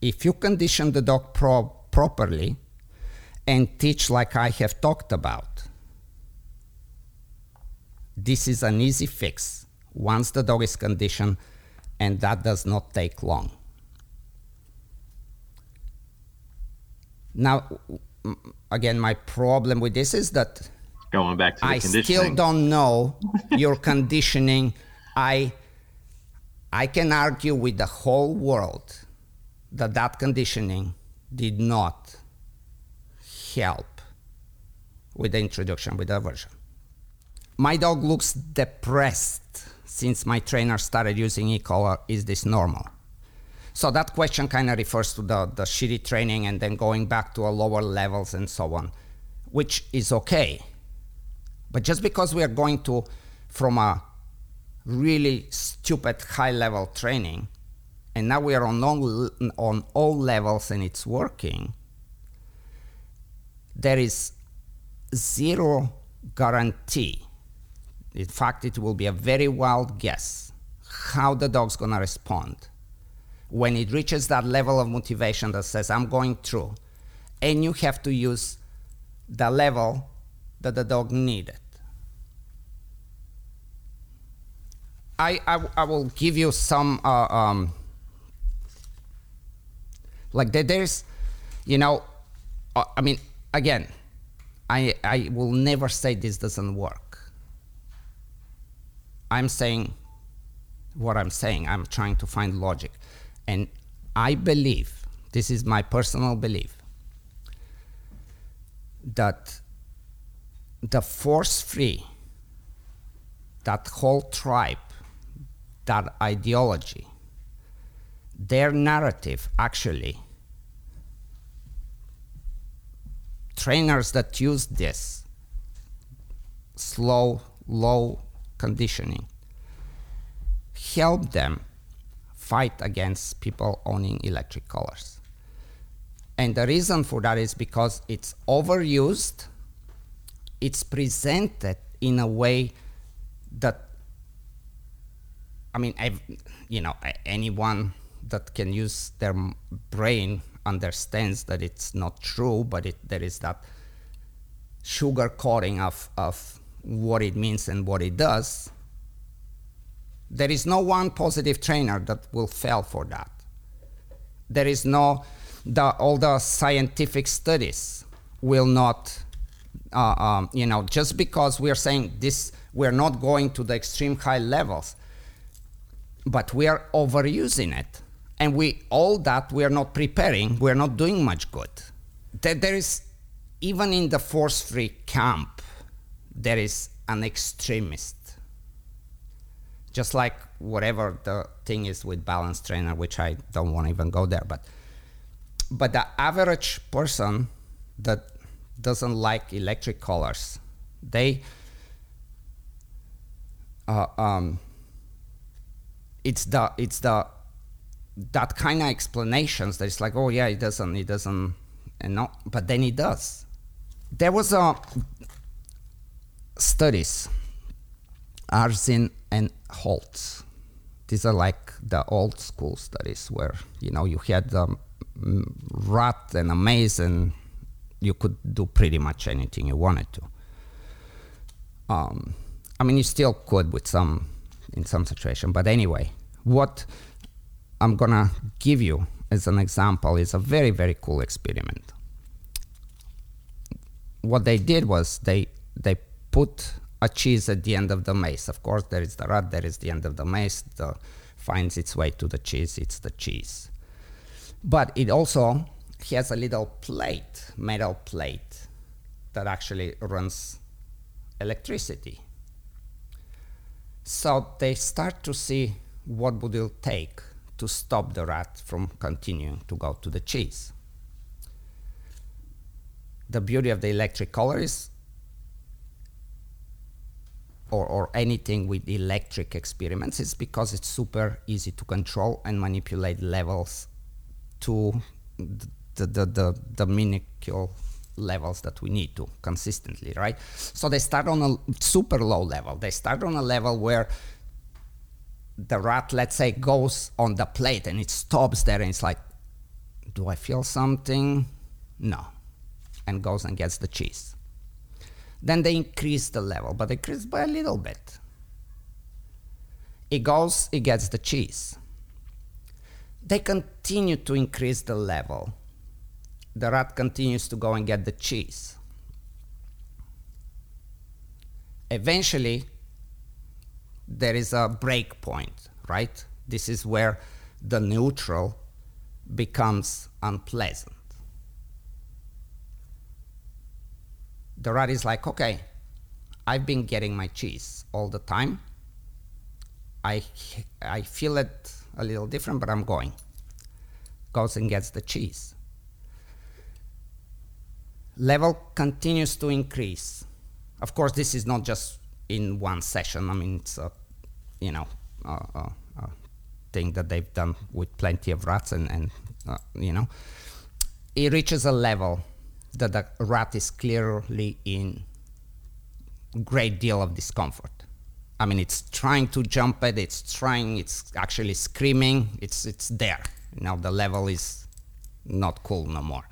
Speaker 1: If you condition the dog pro- properly and teach like I have talked about, this is an easy fix once the dog is conditioned, and that does not take long. Now, again, my problem with this is that
Speaker 2: Going back to the
Speaker 1: I still don't know your conditioning. I I can argue with the whole world that that conditioning did not help with the introduction with the aversion. My dog looks depressed since my trainer started using e-collar. Is this normal? So that question kind of refers to the, the shitty training and then going back to a lower levels and so on, which is okay. But just because we are going to from a really stupid high level training and now we are on all, on all levels and it's working, there is zero guarantee. In fact, it will be a very wild guess how the dog's gonna respond when it reaches that level of motivation that says, I'm going through, and you have to use the level that the dog needed. I, I, I will give you some, uh, um, like there- there's, you know, uh, I mean, again, I, I will never say this doesn't work. I'm saying what I'm saying. I'm trying to find logic. And I believe, this is my personal belief, that the force free, that whole tribe, that ideology, their narrative actually, trainers that use this slow, low conditioning help them fight against people owning electric collars. And the reason for that is because it's overused, it's presented in a way that I mean, I've, you know, anyone that can use their brain understands that it's not true, but it, there is that sugar coating of, of what it means and what it does, there is no one positive trainer that will fail for that. There is no, the, all the scientific studies will not, uh, um, you know, just because we're saying this, we're not going to the extreme high levels, but we are overusing it. And we, all that we are not preparing, we're not doing much good. There, there is, even in the force free camp, there is an extremist just like whatever the thing is with balance trainer, which I don't want to even go there. But but the average person that doesn't like electric collars, they uh, um, it's the it's the that kind of explanations that it's like oh yeah it doesn't it doesn't and no but then it does there was a studies Azrin and Holz. These are like the old school studies where you know you had the rat and a maze and you could do pretty much anything you wanted to. Um, I mean, you still could with some in some situation, but anyway, what I'm gonna give you as an example is a very very cool experiment. What they did was they they put a cheese at the end of the maze. Of course, there is the rat, there is the end of the maze, the finds its way to the cheese, it's the cheese. But it also has a little plate, metal plate, that actually runs electricity. So they start to see what would it take to stop the rat from continuing to go to the cheese. The beauty of the electric collar is or, or anything with electric experiments is because it's super easy to control and manipulate levels to the, the, the, the minuscule levels that we need to consistently, right? So they start on a super low level. They start on a level where the rat, let's say, goes on the plate and it stops there and it's like, do I feel something? No. And goes and gets the cheese. Then they increase the level, but they increase by a little bit. It goes, it gets the cheese. They continue to increase the level. The rat continues to go and get the cheese. Eventually, there is a break point, right? This is where the neutral becomes unpleasant. the rat is like, okay, I've been getting my cheese all the time. I, I feel it a little different, but I'm going. Goes and gets the cheese. Level continues to increase. Of course, this is not just in one session. I mean, it's a, you know, a, a, a thing that they've done with plenty of rats, and, and uh, you know, it reaches a level that the rat is clearly in great deal of discomfort. I mean, it's trying to jump it. It's trying. It's actually screaming. It's it's there. Now the level is not cool no more.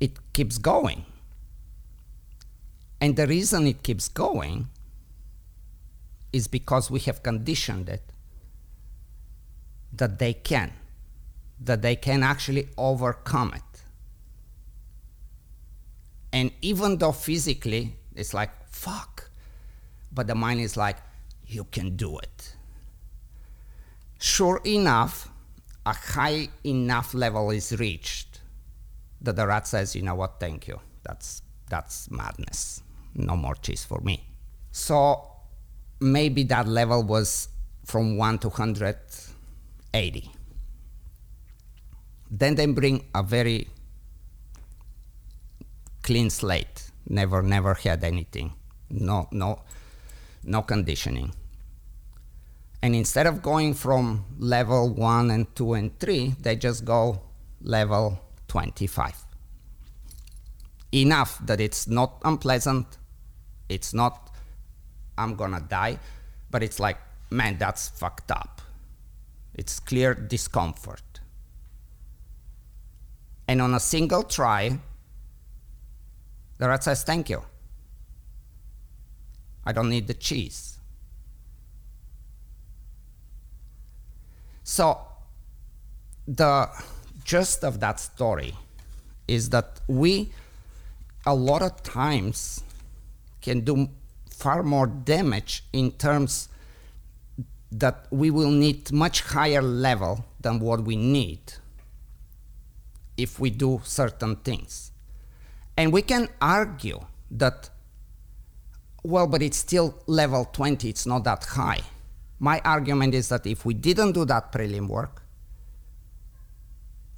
Speaker 1: It keeps going. And the reason it keeps going is because we have conditioned it that they can, that they can actually overcome it. And even though physically it's like, fuck, but the mind is like, you can do it. Sure enough, a high enough level is reached that the rat says, you know what, thank you. That's, that's madness. No more cheese for me. So maybe that level was from 1 to 180. Then they bring a very clean slate. Never, never had anything. No, no, no conditioning. And instead of going from level one and two and three, they just go level 25. Enough that it's not unpleasant, it's not, I'm gonna die, but it's like, man, that's fucked up. It's clear discomfort. And on a single try, The rat says, Thank you. I don't need the cheese. So, the gist of that story is that we, a lot of times, can do far more damage in terms that we will need much higher level than what we need if we do certain things. And we can argue that, well, but it's still level 20, it's not that high. My argument is that if we didn't do that prelim work,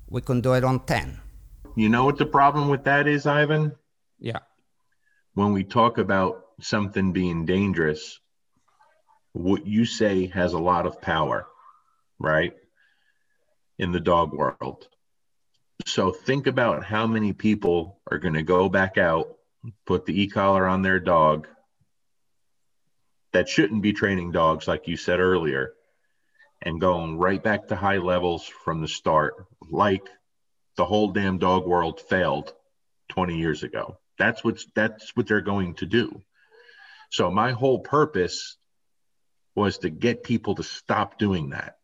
Speaker 1: we can do it on 10.
Speaker 2: You know what the problem with that is, Ivan?
Speaker 1: Yeah.
Speaker 2: When we talk about something being dangerous, what you say has a lot of power, right? In the dog world. So think about how many people are going to go back out, put the e-collar on their dog that shouldn't be training dogs, like you said earlier, and going right back to high levels from the start, like the whole damn dog world failed 20 years ago. That's what's that's what they're going to do. So my whole purpose was to get people to stop doing that.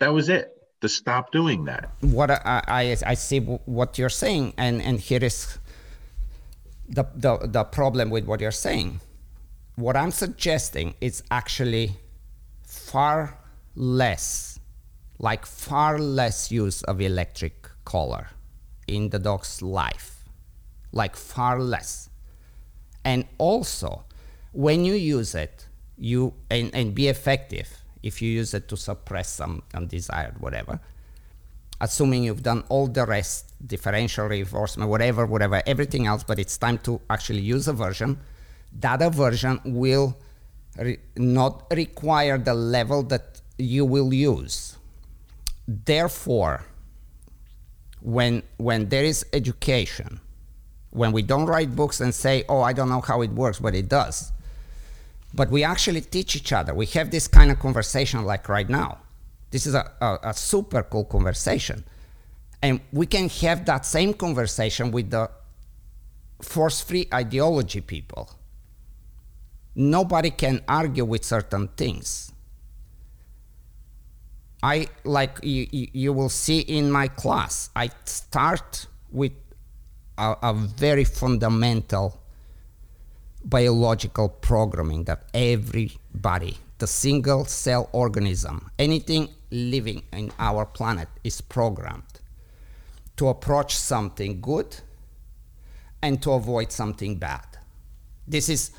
Speaker 2: That was it. To stop doing that.
Speaker 1: What I I, I see what you're saying, and and here is the, the the problem with what you're saying. What I'm suggesting is actually far less, like far less use of electric collar in the dog's life, like far less. And also, when you use it, you and, and be effective if you use it to suppress some undesired whatever. Assuming you've done all the rest, differential reinforcement, whatever, whatever, everything else, but it's time to actually use aversion. That aversion will re- not require the level that you will use. Therefore, when when there is education, when we don't write books and say, "Oh, I don't know how it works," but it does. But we actually teach each other. We have this kind of conversation like right now. This is a, a, a super cool conversation. And we can have that same conversation with the force free ideology people. Nobody can argue with certain things. I like you, you will see in my class, I start with a, a very fundamental biological programming that everybody, the single cell organism, anything living in our planet is programmed to approach something good and to avoid something bad. This is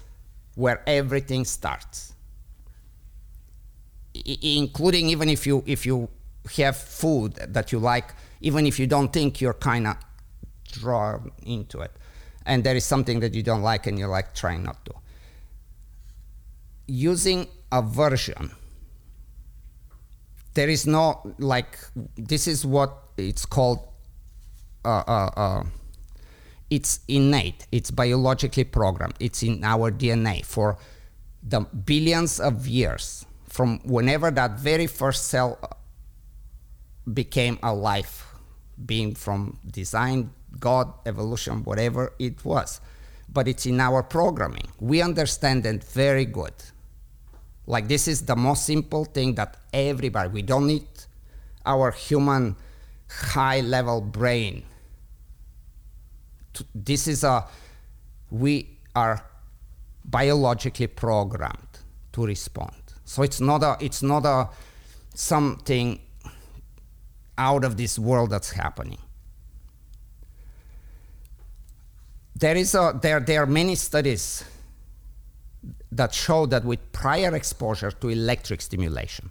Speaker 1: where everything starts. Including even if you if you have food that you like, even if you don't think you're kind of drawn into it and there is something that you don't like and you're like trying not to. Using aversion, there is no like this is what it's called. Uh, uh, uh, it's innate. It's biologically programmed. It's in our DNA for the billions of years from whenever that very first cell became a life being from design God, evolution, whatever it was. But it's in our programming. We understand it very good. Like this is the most simple thing that everybody, we don't need our human high level brain. This is a, we are biologically programmed to respond. So it's not a, it's not a something out of this world that's happening. there is a there there are many studies that show that with prior exposure to electric stimulation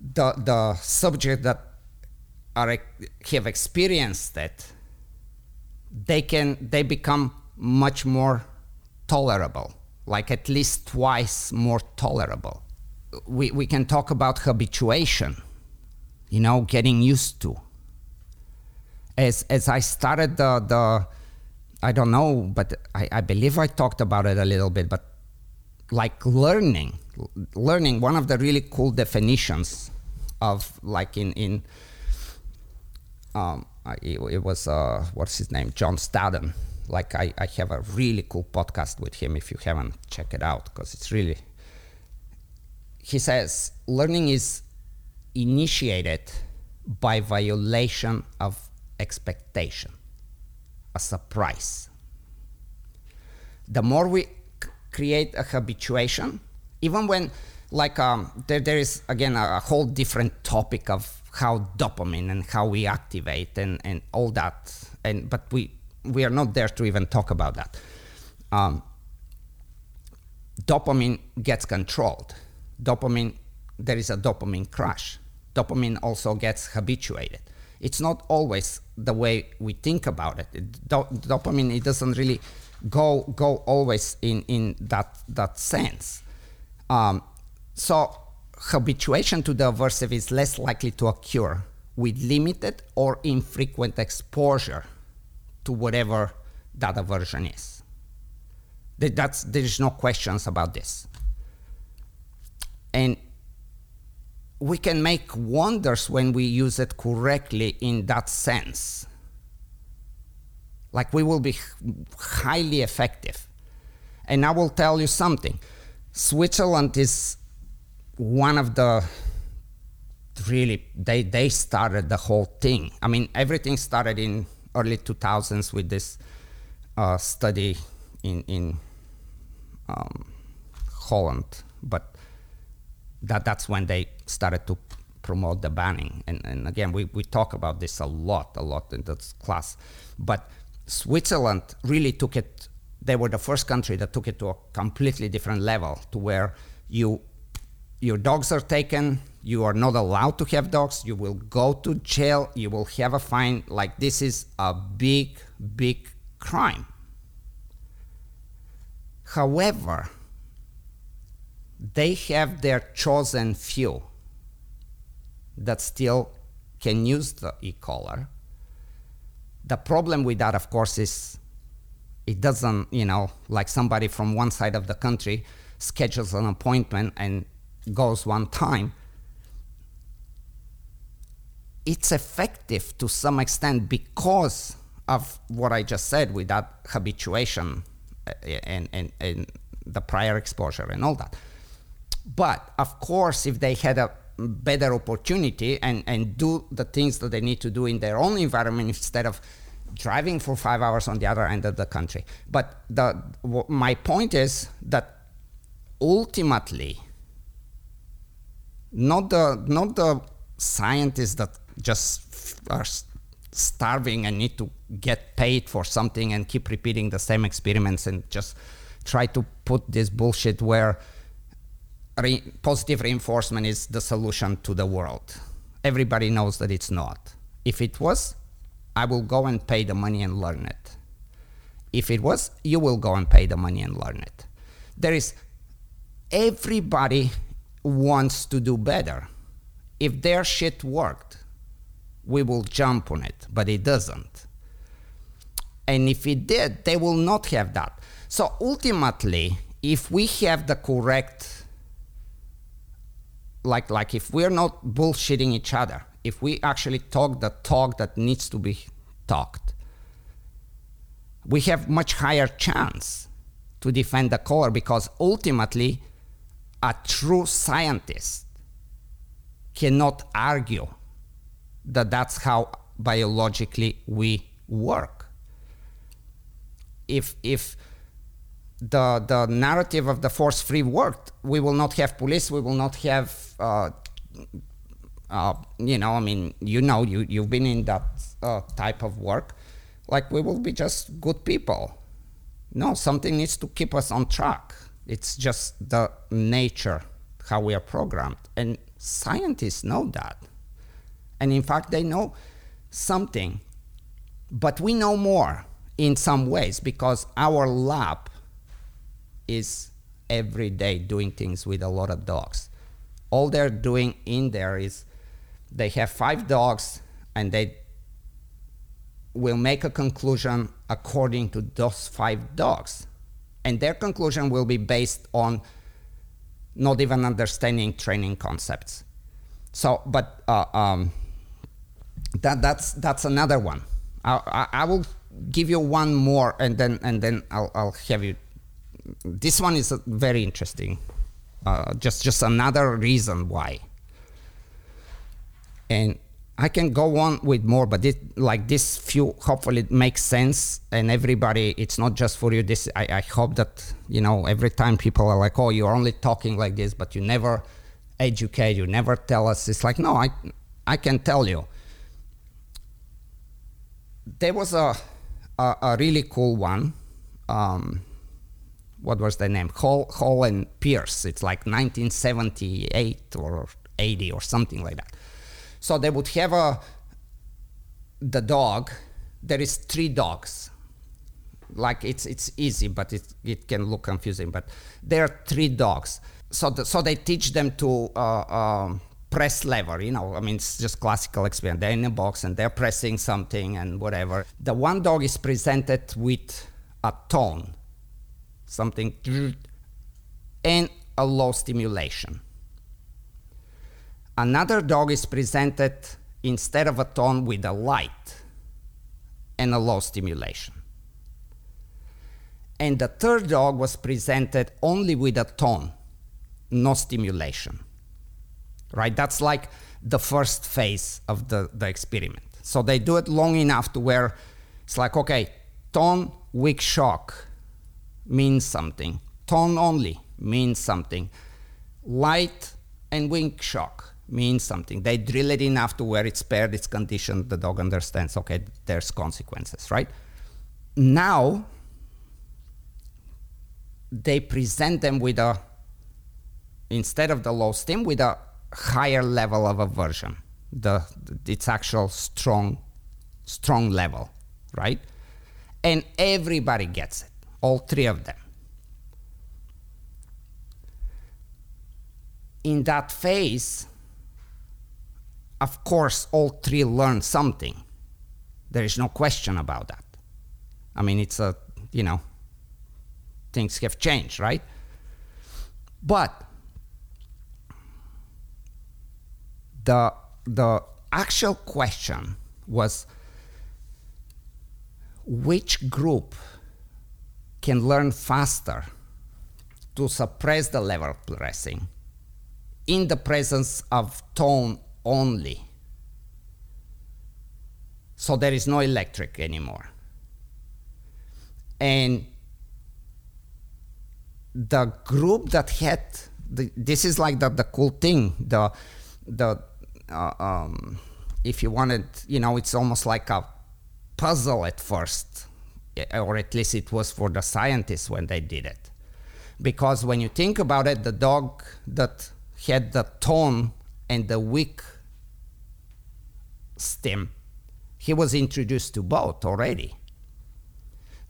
Speaker 1: the the subjects that are have experienced it they can they become much more tolerable like at least twice more tolerable. We we can talk about habituation you know getting used to. As as I started the the I don't know, but I, I believe I talked about it a little bit, but like learning, learning one of the really cool definitions of like in in um, it, it, was uh, what's his name, John Staddon. Like I, I have a really cool podcast with him. If you haven't, check it out because it's really. He says learning is initiated by violation of expectation, a surprise. The more we create a habituation, even when like um, there, there is again a, a, whole different topic of how dopamine and how we activate and, and all that and but we we are not there to even talk about that. Um, dopamine gets controlled. Dopamine there is a dopamine crash. Dopamine also gets habituated. It's not always the way we think about it, it do, dopamine it doesn't really go go always in in that that sense. Um, so habituation to the aversive is less likely to occur with limited or infrequent exposure to whatever that aversion is. That's, there's no questions about this. And we can make wonders when we use it correctly in that sense. Like we will be highly effective. And I will tell you something Switzerland is one of the really they they started the whole thing. I mean, everything started in early 2000s with this uh, study in in um, Holland, but that that's when they started to promote the banning. And, and again, we, we talk about this a lot, a lot in this class. But Switzerland really took it, they were the first country that took it to a completely different level to where you your dogs are taken you are not allowed to have dogs you will go to jail you will have a fine. Like this is a big big crime. However they have their chosen few that still can use the e-collar. The problem with that of course is it doesn't you know like somebody from one side of the country schedules an appointment and goes one time, it's effective to some extent because of what I just said with that habituation uh, and, and, and the prior exposure and all that. But of course, if they had a better opportunity and, and do the things that they need to do in their own environment instead of driving for five hours on the other end of the country. But the, my point is that ultimately, not the not the scientists that just are starving and need to get paid for something and keep repeating the same experiments and just try to put this bullshit where re- positive reinforcement is the solution to the world. Everybody knows that it's not. If it was, I will go and pay the money and learn it. If it was, you will go and pay the money and learn it. There is everybody wants to do better. If their shit worked, we will jump on it, but it doesn't. And if it did, they will not have that. So ultimately, if we have the correct, like, like if we're not bullshitting each other, if we actually talk the talk that needs to be talked, we have much higher chance to defend the core because ultimately a true scientist cannot argue that that's how biologically we work. If, if the, the narrative of the force free worked, we will not have police, we will not have, uh, uh, you know, I mean, you know, you, you've been in that uh, type of work. Like, we will be just good people. No, something needs to keep us on track. It's just the nature, how we are programmed. And scientists know that. And in fact, they know something. But we know more in some ways because our lab is every day doing things with a lot of dogs. All they're doing in there is they have five dogs and they will make a conclusion according to those five dogs and their conclusion will be based on not even understanding training concepts. So, but uh, um, that that's that's another one. I, I, I will give you one more, and then and then I'll I'll have you. This one is very interesting. Uh, just just another reason why. And I can go on with more, but it, like this few hopefully it makes sense and everybody it's not just for you. This I, I hope that you know every time people are like, oh, you're only talking like this, but you never educate, you never tell us. It's like no, I I can tell you. There was a a, a really cool one. Um, what was the name? Hall Hall and Pearce. It's like 1978 or 80 or something like that so they would have a the dog. There is three dogs. Like it's it's easy, but it it can look confusing. But there are three dogs. So the, so they teach them to uh, um, press lever. You know, I mean it's just classical experience. They're in a box and they're pressing something and whatever. The one dog is presented with a tone, something, and a low stimulation. Another dog is presented instead of a tone with a light and a low stimulation. And the third dog was presented only with a tone, no stimulation. Right? That's like the first phase of the, the experiment. So they do it long enough to where it's like, okay, tone, weak shock means something. Tone only means something. Light and weak shock means something. They drill it enough to where it's paired, it's conditioned, the dog understands, okay, there's consequences, right? Now, they present them with a, instead of the low stim, with a higher level of aversion. The, its actual strong, strong level, right? And everybody gets it, all three of them. In that phase, of course, all three learn something. There is no question about that. I mean, it's a, you know, things have changed, right? But the, the actual question was which group can learn faster to suppress the lever pressing in the presence of tone only. So there is no electric anymore. And the group that had the, this is like the, the cool thing the the uh, um, if you wanted you know it's almost like a puzzle at first or at least it was for the scientists when they did it because when you think about it the dog that had the tone and the weak stim, he was introduced to both already.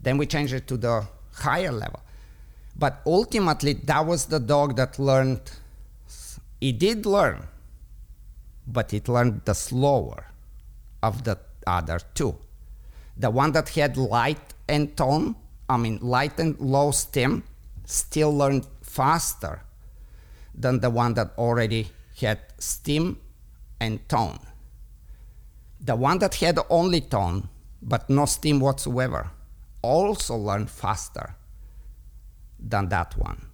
Speaker 1: Then we changed it to the higher level. But ultimately, that was the dog that learned. He did learn, but it learned the slower of the other two. The one that had light and tone, I mean, light and low stim, still learned faster than the one that already had stim and tone. The one that had only tone but no stim whatsoever also learned faster than that one.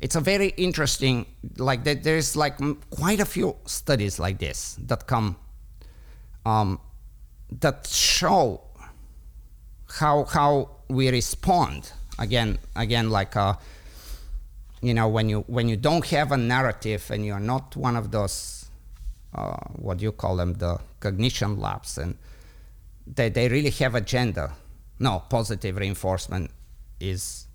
Speaker 1: It's a very interesting, like there's like quite a few studies like this that come um, that show how how we respond again again like uh, you know when you when you don't have a narrative and you're not one of those uh, what do you call them, the cognition labs, and they, they really have agenda. No, positive reinforcement is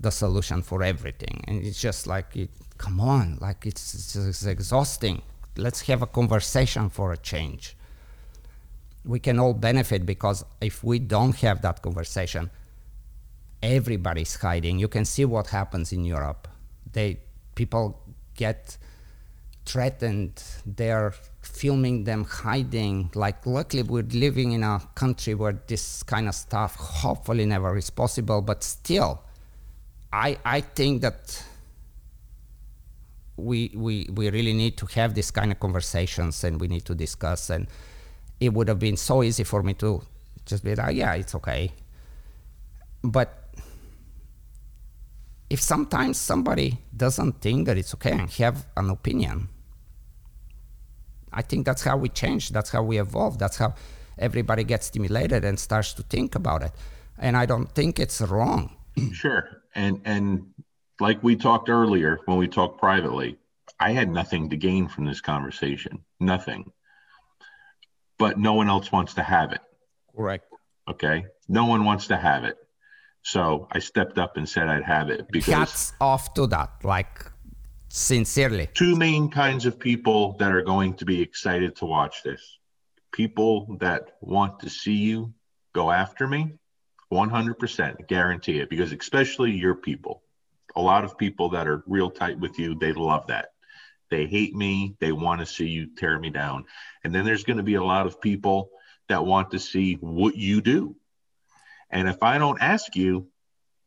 Speaker 1: the solution for everything. And it's just like, it, come on, like it's, it's, it's exhausting. Let's have a conversation for a change. We can all benefit because if we don't have that conversation, everybody's hiding. You can see what happens in Europe. They people get threatened. They're filming them hiding. Like, luckily, we're living in a country where this kind of stuff hopefully never is possible. But still, I I think that we we we really need to have this kind of conversations, and we need to discuss and it would have been so easy for me to just be like, yeah, it's okay. But if sometimes somebody doesn't think that it's okay and have an opinion, I think that's how we change. That's how we evolve. That's how everybody gets stimulated and starts to think about it. And I don't think it's wrong.
Speaker 2: Sure. And and like we talked earlier when we talked privately, I had nothing to gain from this conversation. Nothing. But no one else wants to have it.
Speaker 1: Correct.
Speaker 2: Okay. No one wants to have it. So I stepped up and said I'd have it because
Speaker 1: Hats off to that, like sincerely.
Speaker 2: two main kinds of people that are going to be excited to watch this. People that want to see you go after me 100% guarantee it because especially your people. A lot of people that are real tight with you they love that. They hate me they want to see you tear me down. And then there's going to be a lot of people that want to see what you do. And if i don't ask you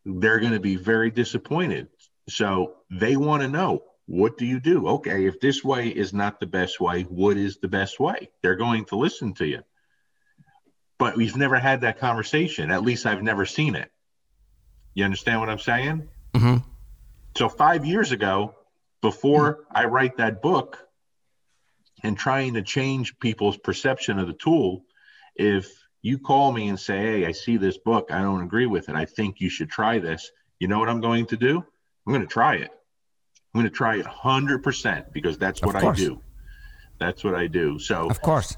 Speaker 2: they're going to be very disappointed. So they want to know what do you do okay if this way is not the best way what is the best way they're going to listen to you but we've never had that conversation at least i've never seen it you understand what i'm saying
Speaker 1: hmm
Speaker 2: so five years ago, before I write that book and trying to change people's perception of the tool, if you call me and say, Hey, I see this book, I don't agree with it. I think you should try this. You know what I'm going to do? I'm going to try it. I'm going to try it 100% because that's what I do. That's what I do. So,
Speaker 1: Of course.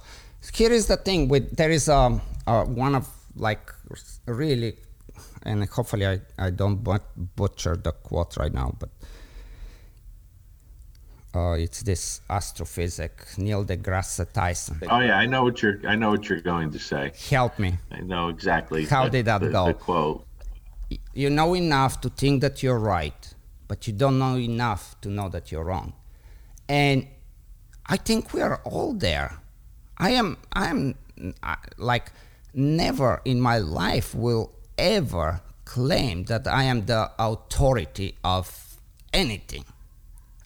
Speaker 1: Here is the thing with there is um uh, one of like really, and hopefully I, I don't but- butcher the quote right now, but uh, it's this astrophysic Neil deGrasse Tyson.
Speaker 2: oh yeah, I know what you're, I know what you're going to say.
Speaker 1: Help me.
Speaker 2: I know exactly.
Speaker 1: How did that
Speaker 2: the-
Speaker 1: go?
Speaker 2: The quote.
Speaker 1: you know enough to think that you're right, but you don't know enough to know that you're wrong. And I think we are all there. I am, I am uh, like, never in my life will ever claim that I am the authority of anything.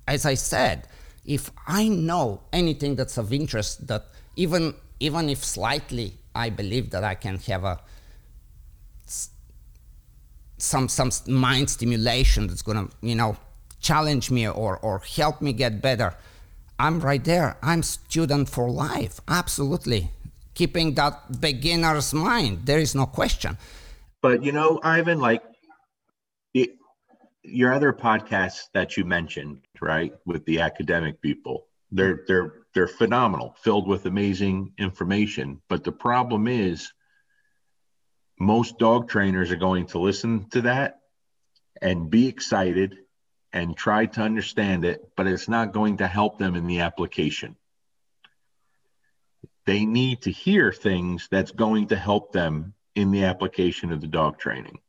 Speaker 1: As I said, if I know anything that's of interest, that even even if slightly I believe that I can have a some some mind stimulation that's gonna you know challenge me or or help me get better. I'm right there. I'm student for life. Absolutely. Keeping that beginner's mind there is no question.
Speaker 2: But you know, Ivan, like it, your other podcasts that you mentioned, right, with the academic people, they're they're they're phenomenal, filled with amazing information. But the problem is, most dog trainers are going to listen to that and be excited and try to understand it, but it's not going to help them in the application. They need to hear things that's going to help them in the application of the dog training.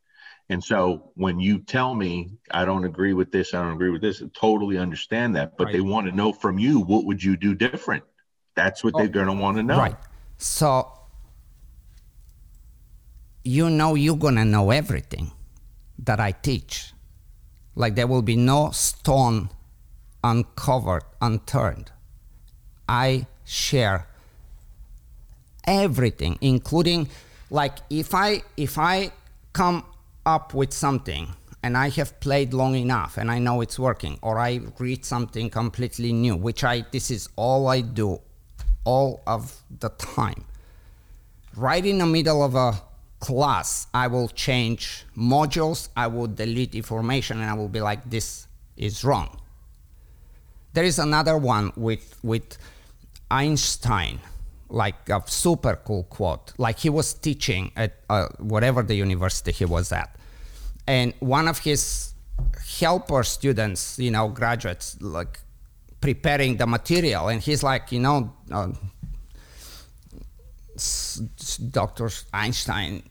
Speaker 2: And so when you tell me I don't agree with this, I don't agree with this, I totally understand that. But they want to know from you what would you do different? That's what they're oh. going to want to know.
Speaker 1: right so you know you're gonna know everything that i teach. Like there will be no stone uncovered unturned. I share everything including like if i if i come up with something and i have played long enough and i know it's working or i read something completely new which i this is all i do all of the time. Right in the middle of a class i will change modules i will delete information and i will be like this is wrong there is another one with with Einstein, like a super cool quote. Like he was teaching at uh, whatever the university he was at, and one of his helper students, you know, graduates, like preparing the material, and he's like, you know, uh, Dr. Einstein,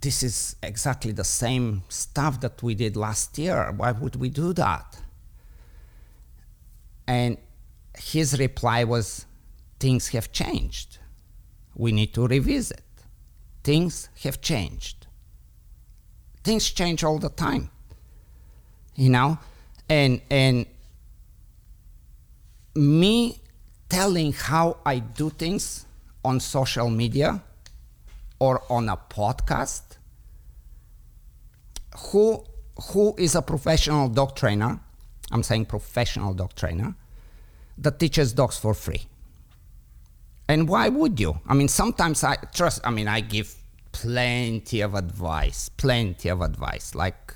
Speaker 1: this is exactly the same stuff that we did last year. Why would we do that? And his reply was, Things have changed. We need to revisit. Things have changed. Things change all the time. You know? And and me telling how I do things, on social media or on a podcast, who who is a professional dog trainer? I'm saying professional dog trainer that teaches dogs for free. And why would you? I mean, sometimes I trust. I mean, I give plenty of advice, plenty of advice, like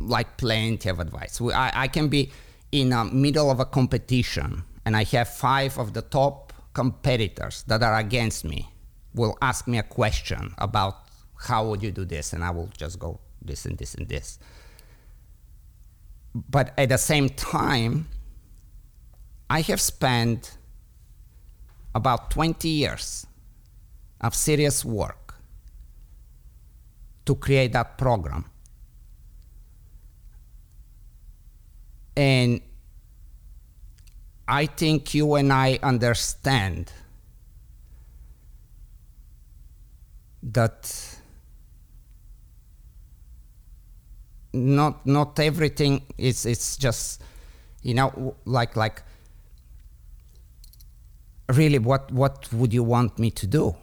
Speaker 1: like plenty of advice. I, I can be in the middle of a competition and I have five of the top competitors that are against me will ask me a question about how would you do this and I will just go this and this and this. But at the same time, I have spent about 20 years of serious work to create that program. And I think you and I understand that not not everything is it's just you know like like really what what would you want me to do?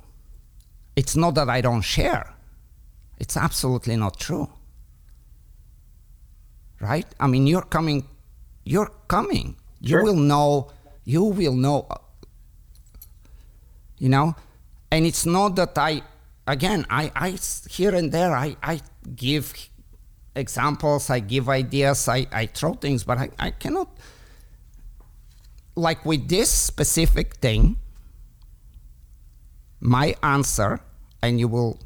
Speaker 1: It's not that i don't share. It's absolutely not true. Right? I mean you're coming you're coming
Speaker 2: Sure.
Speaker 1: you will know you will know uh, you know and it's not that i again I, I here and there i i give examples i give ideas i i throw things but i i cannot like with this specific thing my answer and you will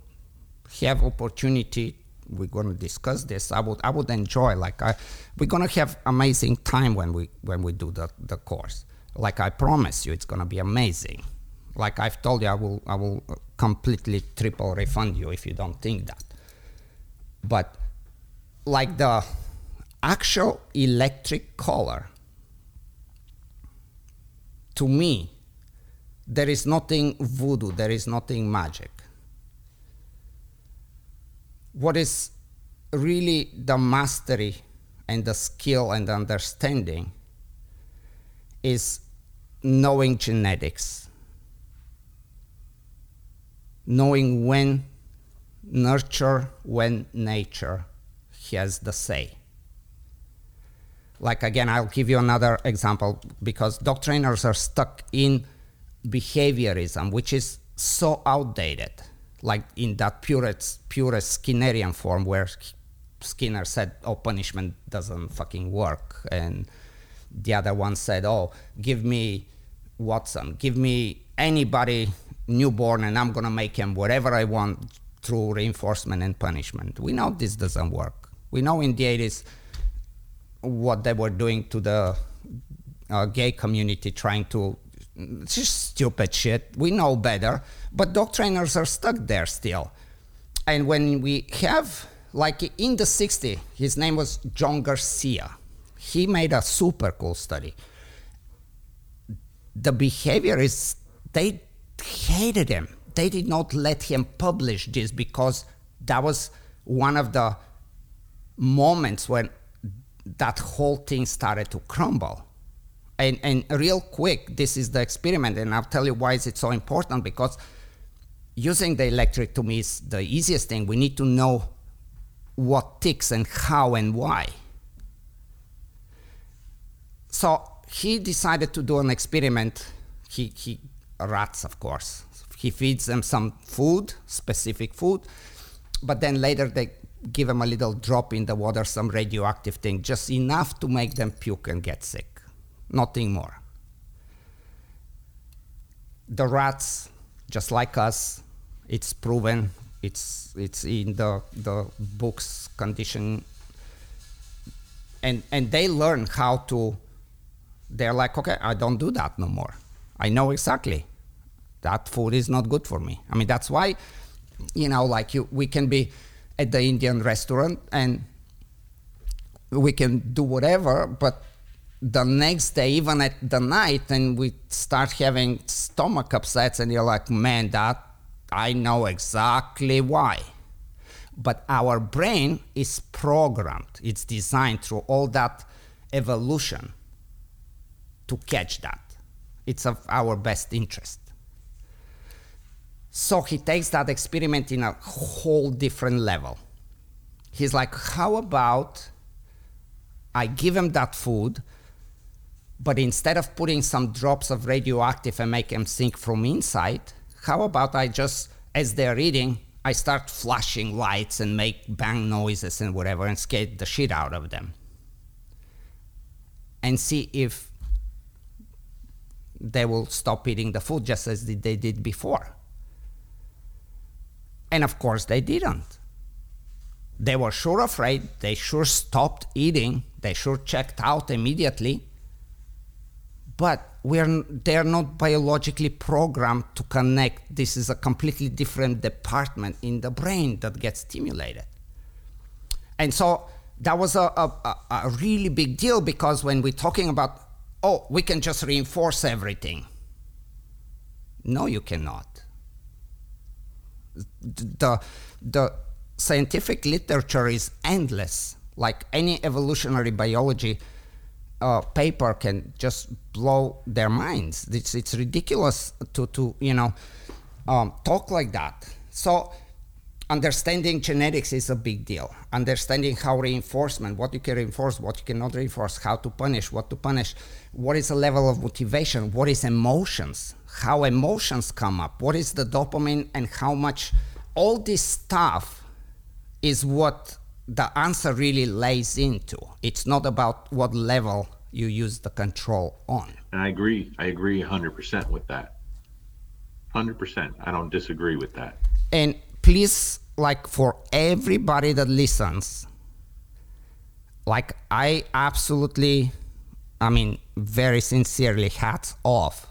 Speaker 1: have opportunity we're going to discuss this. I would i would enjoy like I, we're going to have amazing time when we when we do the, the course. Like i promise you it's going to be amazing. Like i've told you i will i will completely triple refund you if you don't think that. But like the actual electric collar, to me there is nothing voodoo there is nothing magic what is really the mastery and the skill and understanding is knowing genetics, knowing when nurture, when nature has the say. Like again, I'll give you another example because dog trainers are stuck in behaviorism, which is so outdated like in that purest, purest Skinnerian form where Skinner said, "Oh, punishment doesn't fucking work," and the other one said, "Oh, give me Watson, give me anybody newborn, and I'm gonna make him whatever I want through reinforcement and punishment." We know this doesn't work. We know in the 80s what they were doing to the uh, gay community, trying to it's just stupid shit. We know better, but dog trainers are stuck there still. And when we have, like in the 60s, his name was John Garcia. He made a super cool study. The behavior is, they hated him. They did not let him publish this because that was one of the moments when that whole thing started to crumble and, and real quick this is the experiment and i'll tell you why is it so important because using the electric to me is the easiest thing. We need to know what ticks and how and why. So he decided to do an experiment. He, he rats of course. He feeds them some food specific food but then later they give them a little drop in the water some radioactive thing just enough to make them puke and get sick. Nothing more. The rats, just like us, it's proven, it's it's in the the books condition, and and they learn how to. They're like, okay, I don't do that no more. I know exactly that food is not good for me. I mean, that's why, you know, like you, we can be at the Indian restaurant and we can do whatever, but the next day, even at the night, and we start having stomach upsets, and you're like, man, that I know exactly why. But our brain is programmed, it's designed through all that evolution to catch that. It's of our best interest. So he takes that experiment in a whole different level. He's like, how about I give him that food, but instead of putting some drops of radioactive and make them sink from inside, how about I just, as they're eating, I start flashing lights and make bang noises and whatever and scare the shit out of them. And see if they will stop eating the food just as they did before. And of course, they didn't. They were sure afraid, they sure stopped eating, they sure checked out immediately. But we're, they're not biologically programmed to connect. This is a completely different department in the brain that gets stimulated. And so that was a, a, a really big deal because when we're talking about, oh, we can just reinforce everything. No, you cannot. The, the scientific literature is endless. Like any evolutionary biology uh, paper can just blow their minds. It's, it's ridiculous to, to you know, um, talk like that. So understanding genetics is a big deal. Understanding how reinforcement, what you can reinforce, what you cannot reinforce, how to punish, what to punish, what is the level of motivation, what is emotions, how emotions come up, what is the dopamine, and how much all this stuff is what the answer really lays into. It's not about what level you use the control on.
Speaker 2: And I agree. I agree 100% with that. 100%. I don't disagree with that.
Speaker 1: And please, like for everybody that listens, like I absolutely, I mean, very sincerely hats off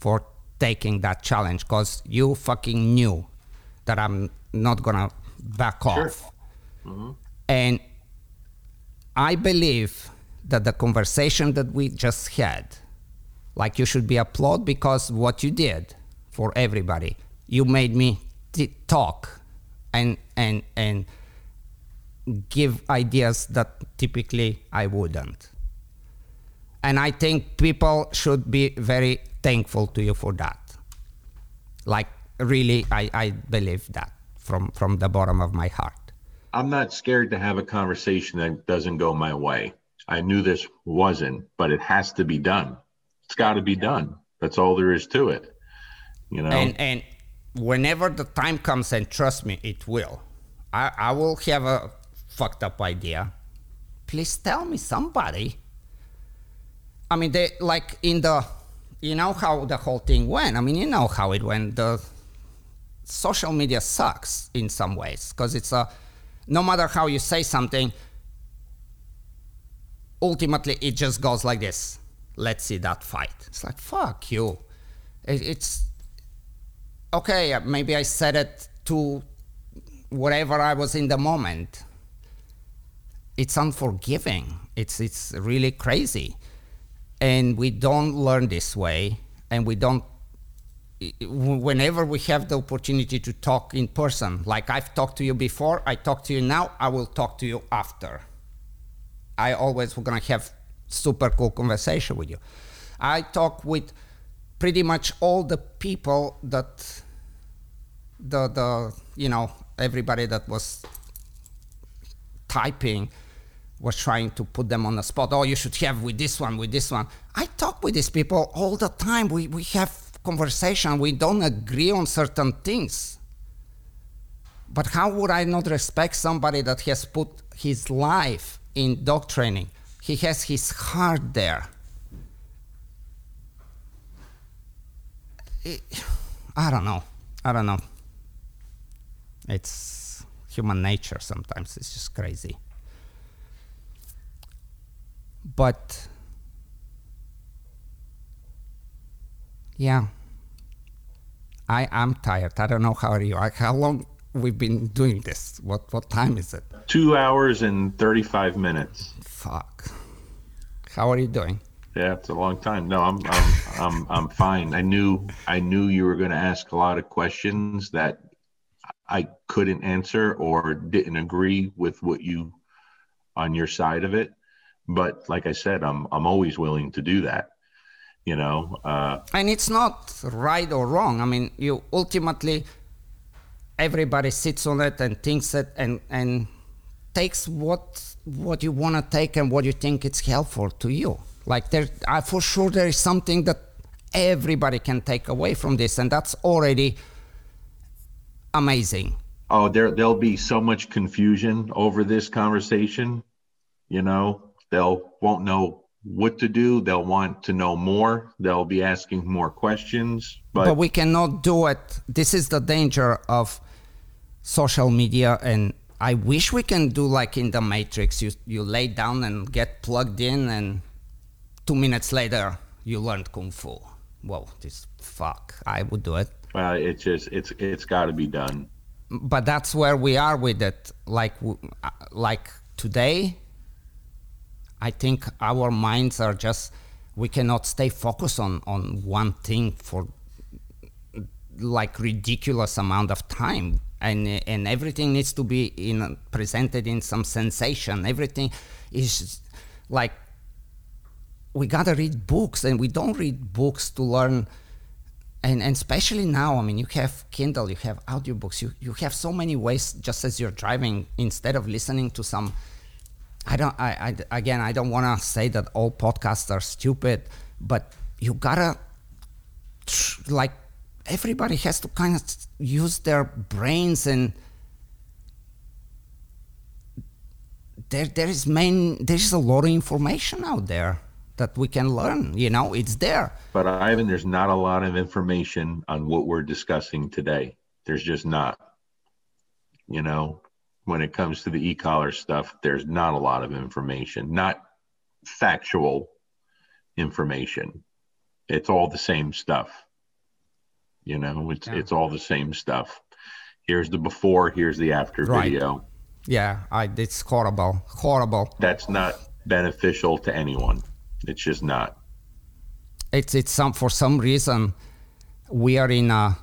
Speaker 1: for taking that challenge because you fucking knew that I'm not gonna back
Speaker 2: Sure.
Speaker 1: off. Mm-hmm. And I believe that the conversation that we just had, like you should be applauded because what you did for everybody, you made me t- talk and and and give ideas that typically I wouldn't. And I think people should be very thankful to you for that. Like really, I, I believe that from, from the bottom of my heart.
Speaker 2: I'm not scared to have a conversation that doesn't go my way. I knew this wasn't, but it has to be done. It's got to be done. That's all there is to it. You know,
Speaker 1: and and whenever the time comes and trust me it will i i will have a fucked up idea please tell me somebody i mean they like in the you know how the whole thing went i mean you know how it went the social media sucks in some ways because it's a no matter how you say something ultimately it just goes like this let's see that fight it's like fuck you it, it's okay, maybe I said it to whatever I was in the moment. It's unforgiving. It's it's really crazy, and we don't learn this way, and we don't. Whenever we have the opportunity to talk in person, like I've talked to you before, I talk to you now. I will talk to you after. I always we're gonna have super cool conversation with you. I talk with pretty much all the people that the the you know everybody that was typing was trying to put them on the spot. Oh, you should have with this one, with this one. I talk with these people all the time. We we have conversation. We don't agree on certain things. But how would I not respect somebody that has put his life in dog training? He has his heart there. I don't know. I don't know. It's human nature sometimes. It's just crazy. But yeah, I am tired. I don't know how are you. How long we've been doing this? What what time is it?
Speaker 2: two hours and 35 minutes.
Speaker 1: Fuck. How are you doing?
Speaker 2: Yeah, it's a long time. No, I'm I'm I'm I'm fine. I knew I knew you were going to ask a lot of questions that I couldn't answer or didn't agree with what you on your side of it. But like I said, I'm I'm always willing to do that. You know, uh,
Speaker 1: and it's not right or wrong. I mean, you ultimately everybody sits on it and thinks it and and takes what what you want to take and what you think it's helpful to you. Like there, I, for sure, there is something that everybody can take away from this, and that's already amazing.
Speaker 2: Oh, there there'll be so much confusion over this conversation. You know, they'll won't know what to do. They'll want to know more. They'll be asking more questions. But,
Speaker 1: but we cannot do it. This is the danger of social media and I wish we can do like in the Matrix. You you lay down and get plugged in, and two minutes later you learned kung fu. Whoa, this fuck! I would do it.
Speaker 2: Well, it's just it's it's got to be done.
Speaker 1: But that's where we are with it. Like uh, like today, I think our minds are just we cannot stay focused on on one thing for like ridiculous amount of time. And and everything needs to be in presented in some sensation. Everything is like we gotta read books and we don't read books to learn. And, and especially now i mean you have kindle you have audiobooks you, you have so many ways just as you're driving instead of listening to some i don't i, I again i don't want to say that all podcasts are stupid but you gotta like everybody has to kind of use their brains and there there is main there's a lot of information out there that we can learn you know it's there.
Speaker 2: But ivan there's not a lot of information on what we're discussing today. There's just not you know when it comes to the e-collar stuff there's not a lot of information not factual information it's all the same stuff you know, it's yeah. it's all the same stuff. Here's the before, here's the after right. video.
Speaker 1: Yeah, I, it's horrible, horrible.
Speaker 2: That's not beneficial to anyone. It's just not.
Speaker 1: It's it's some for some reason we are in a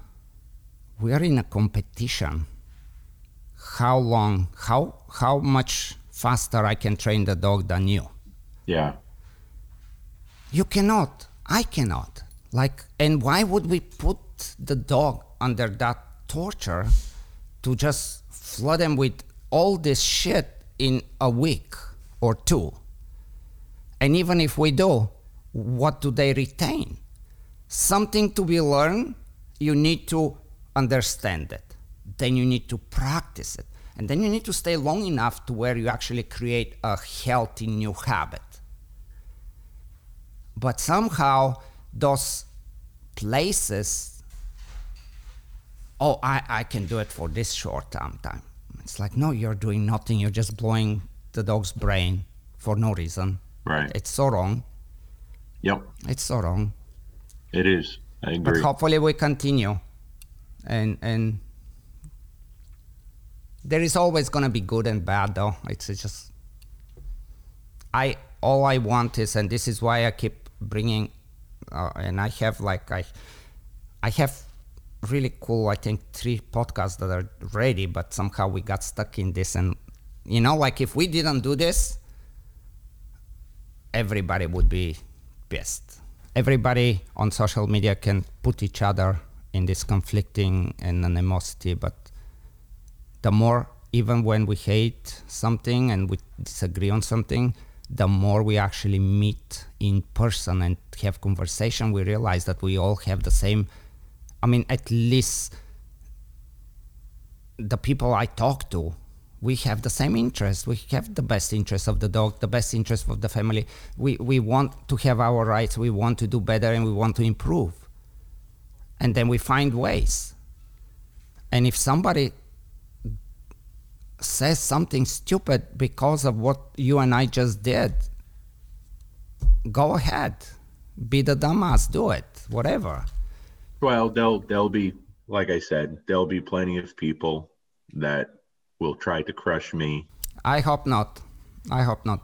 Speaker 1: we are in a competition. How long? How how much faster I can train the dog than you?
Speaker 2: Yeah.
Speaker 1: You cannot. I cannot. Like, and why would we put the dog under that torture to just flood him with all this shit in a week or two. And even if we do, what do they retain? Something to be learned, you need to understand it. Then you need to practice it. And then you need to stay long enough to where you actually create a healthy new habit. But somehow, those places oh, I, I can do it for this short time. It's like, no, you're doing nothing. You're just blowing the dog's brain for no reason.
Speaker 2: Right.
Speaker 1: It's so wrong.
Speaker 2: Yep.
Speaker 1: It's so wrong.
Speaker 2: It is. I agree.
Speaker 1: But hopefully we continue. And and there is always gonna be good and bad though. It's just I all I want is, and this is why I keep bringing, uh, and I have like I I have really cool, I think, three podcasts that are ready, but somehow we got stuck in this. And, you know, like if we didn't do this, everybody would be pissed. Everybody on social media can put each other in this conflicting and animosity, but the more, even when we hate something and we disagree on something, the more we actually meet in person and have conversation, we realize that we all have the same I mean, at least the people I talk to, we have the same interest. We have the best interest of the dog, the best interest of the family. We, we want to have our rights. We want to do better and we want to improve. And then we find ways. And if somebody says something stupid because of what you and I just did, go ahead. Be the dumbass, do it, whatever.
Speaker 2: Well, there'll there'll be like I said, there'll be plenty of people that will try to crush me.
Speaker 1: I hope not. I hope not.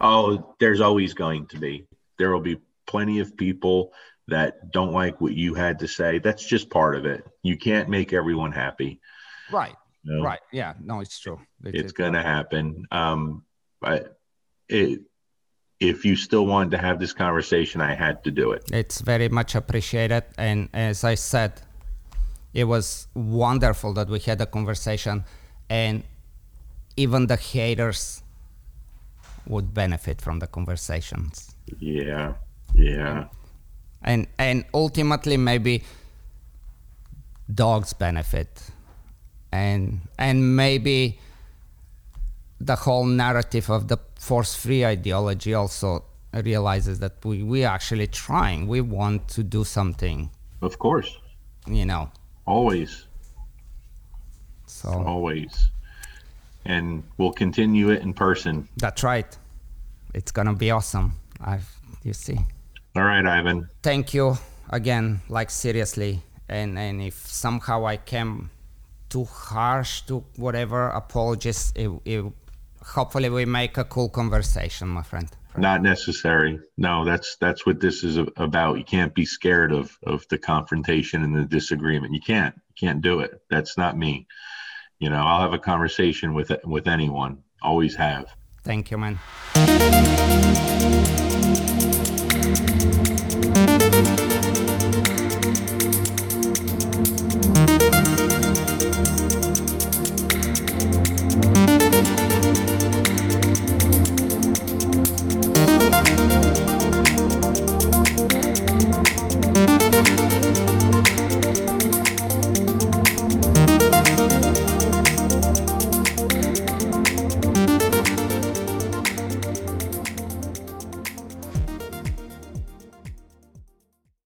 Speaker 2: Oh, there's always going to be. There will be plenty of people that don't like what you had to say. That's just part of it. You can't make everyone happy.
Speaker 1: Right. You know? Right. Yeah. No, it's true.
Speaker 2: It, it's going to happen. Um, but it, if you still wanted to have this conversation, I had to do it.
Speaker 1: It's very much appreciated. And as I said, it was wonderful that we had a conversation and even the haters would benefit from the conversations
Speaker 2: Yeah. Yeah.
Speaker 1: and and ultimately maybe dogs benefit and and maybe the whole narrative of the force free ideology also realizes that we we actually trying we want to do something
Speaker 2: Of course.
Speaker 1: you know
Speaker 2: Always.
Speaker 1: so
Speaker 2: Always. And we'll continue it in person.
Speaker 1: that's right it's gonna be awesome i've you see
Speaker 2: All right, Ivan.
Speaker 1: thank you again like seriously and and if somehow i came too harsh to whatever apologies it, it, hopefully we make a cool conversation my friend
Speaker 2: Not necessary. No, that's that's what this is about. You can't be scared of of the confrontation and the disagreement. You can't. You can't do it. That's not me. You know, I'll have a conversation with with anyone. Always have.
Speaker 1: thank you man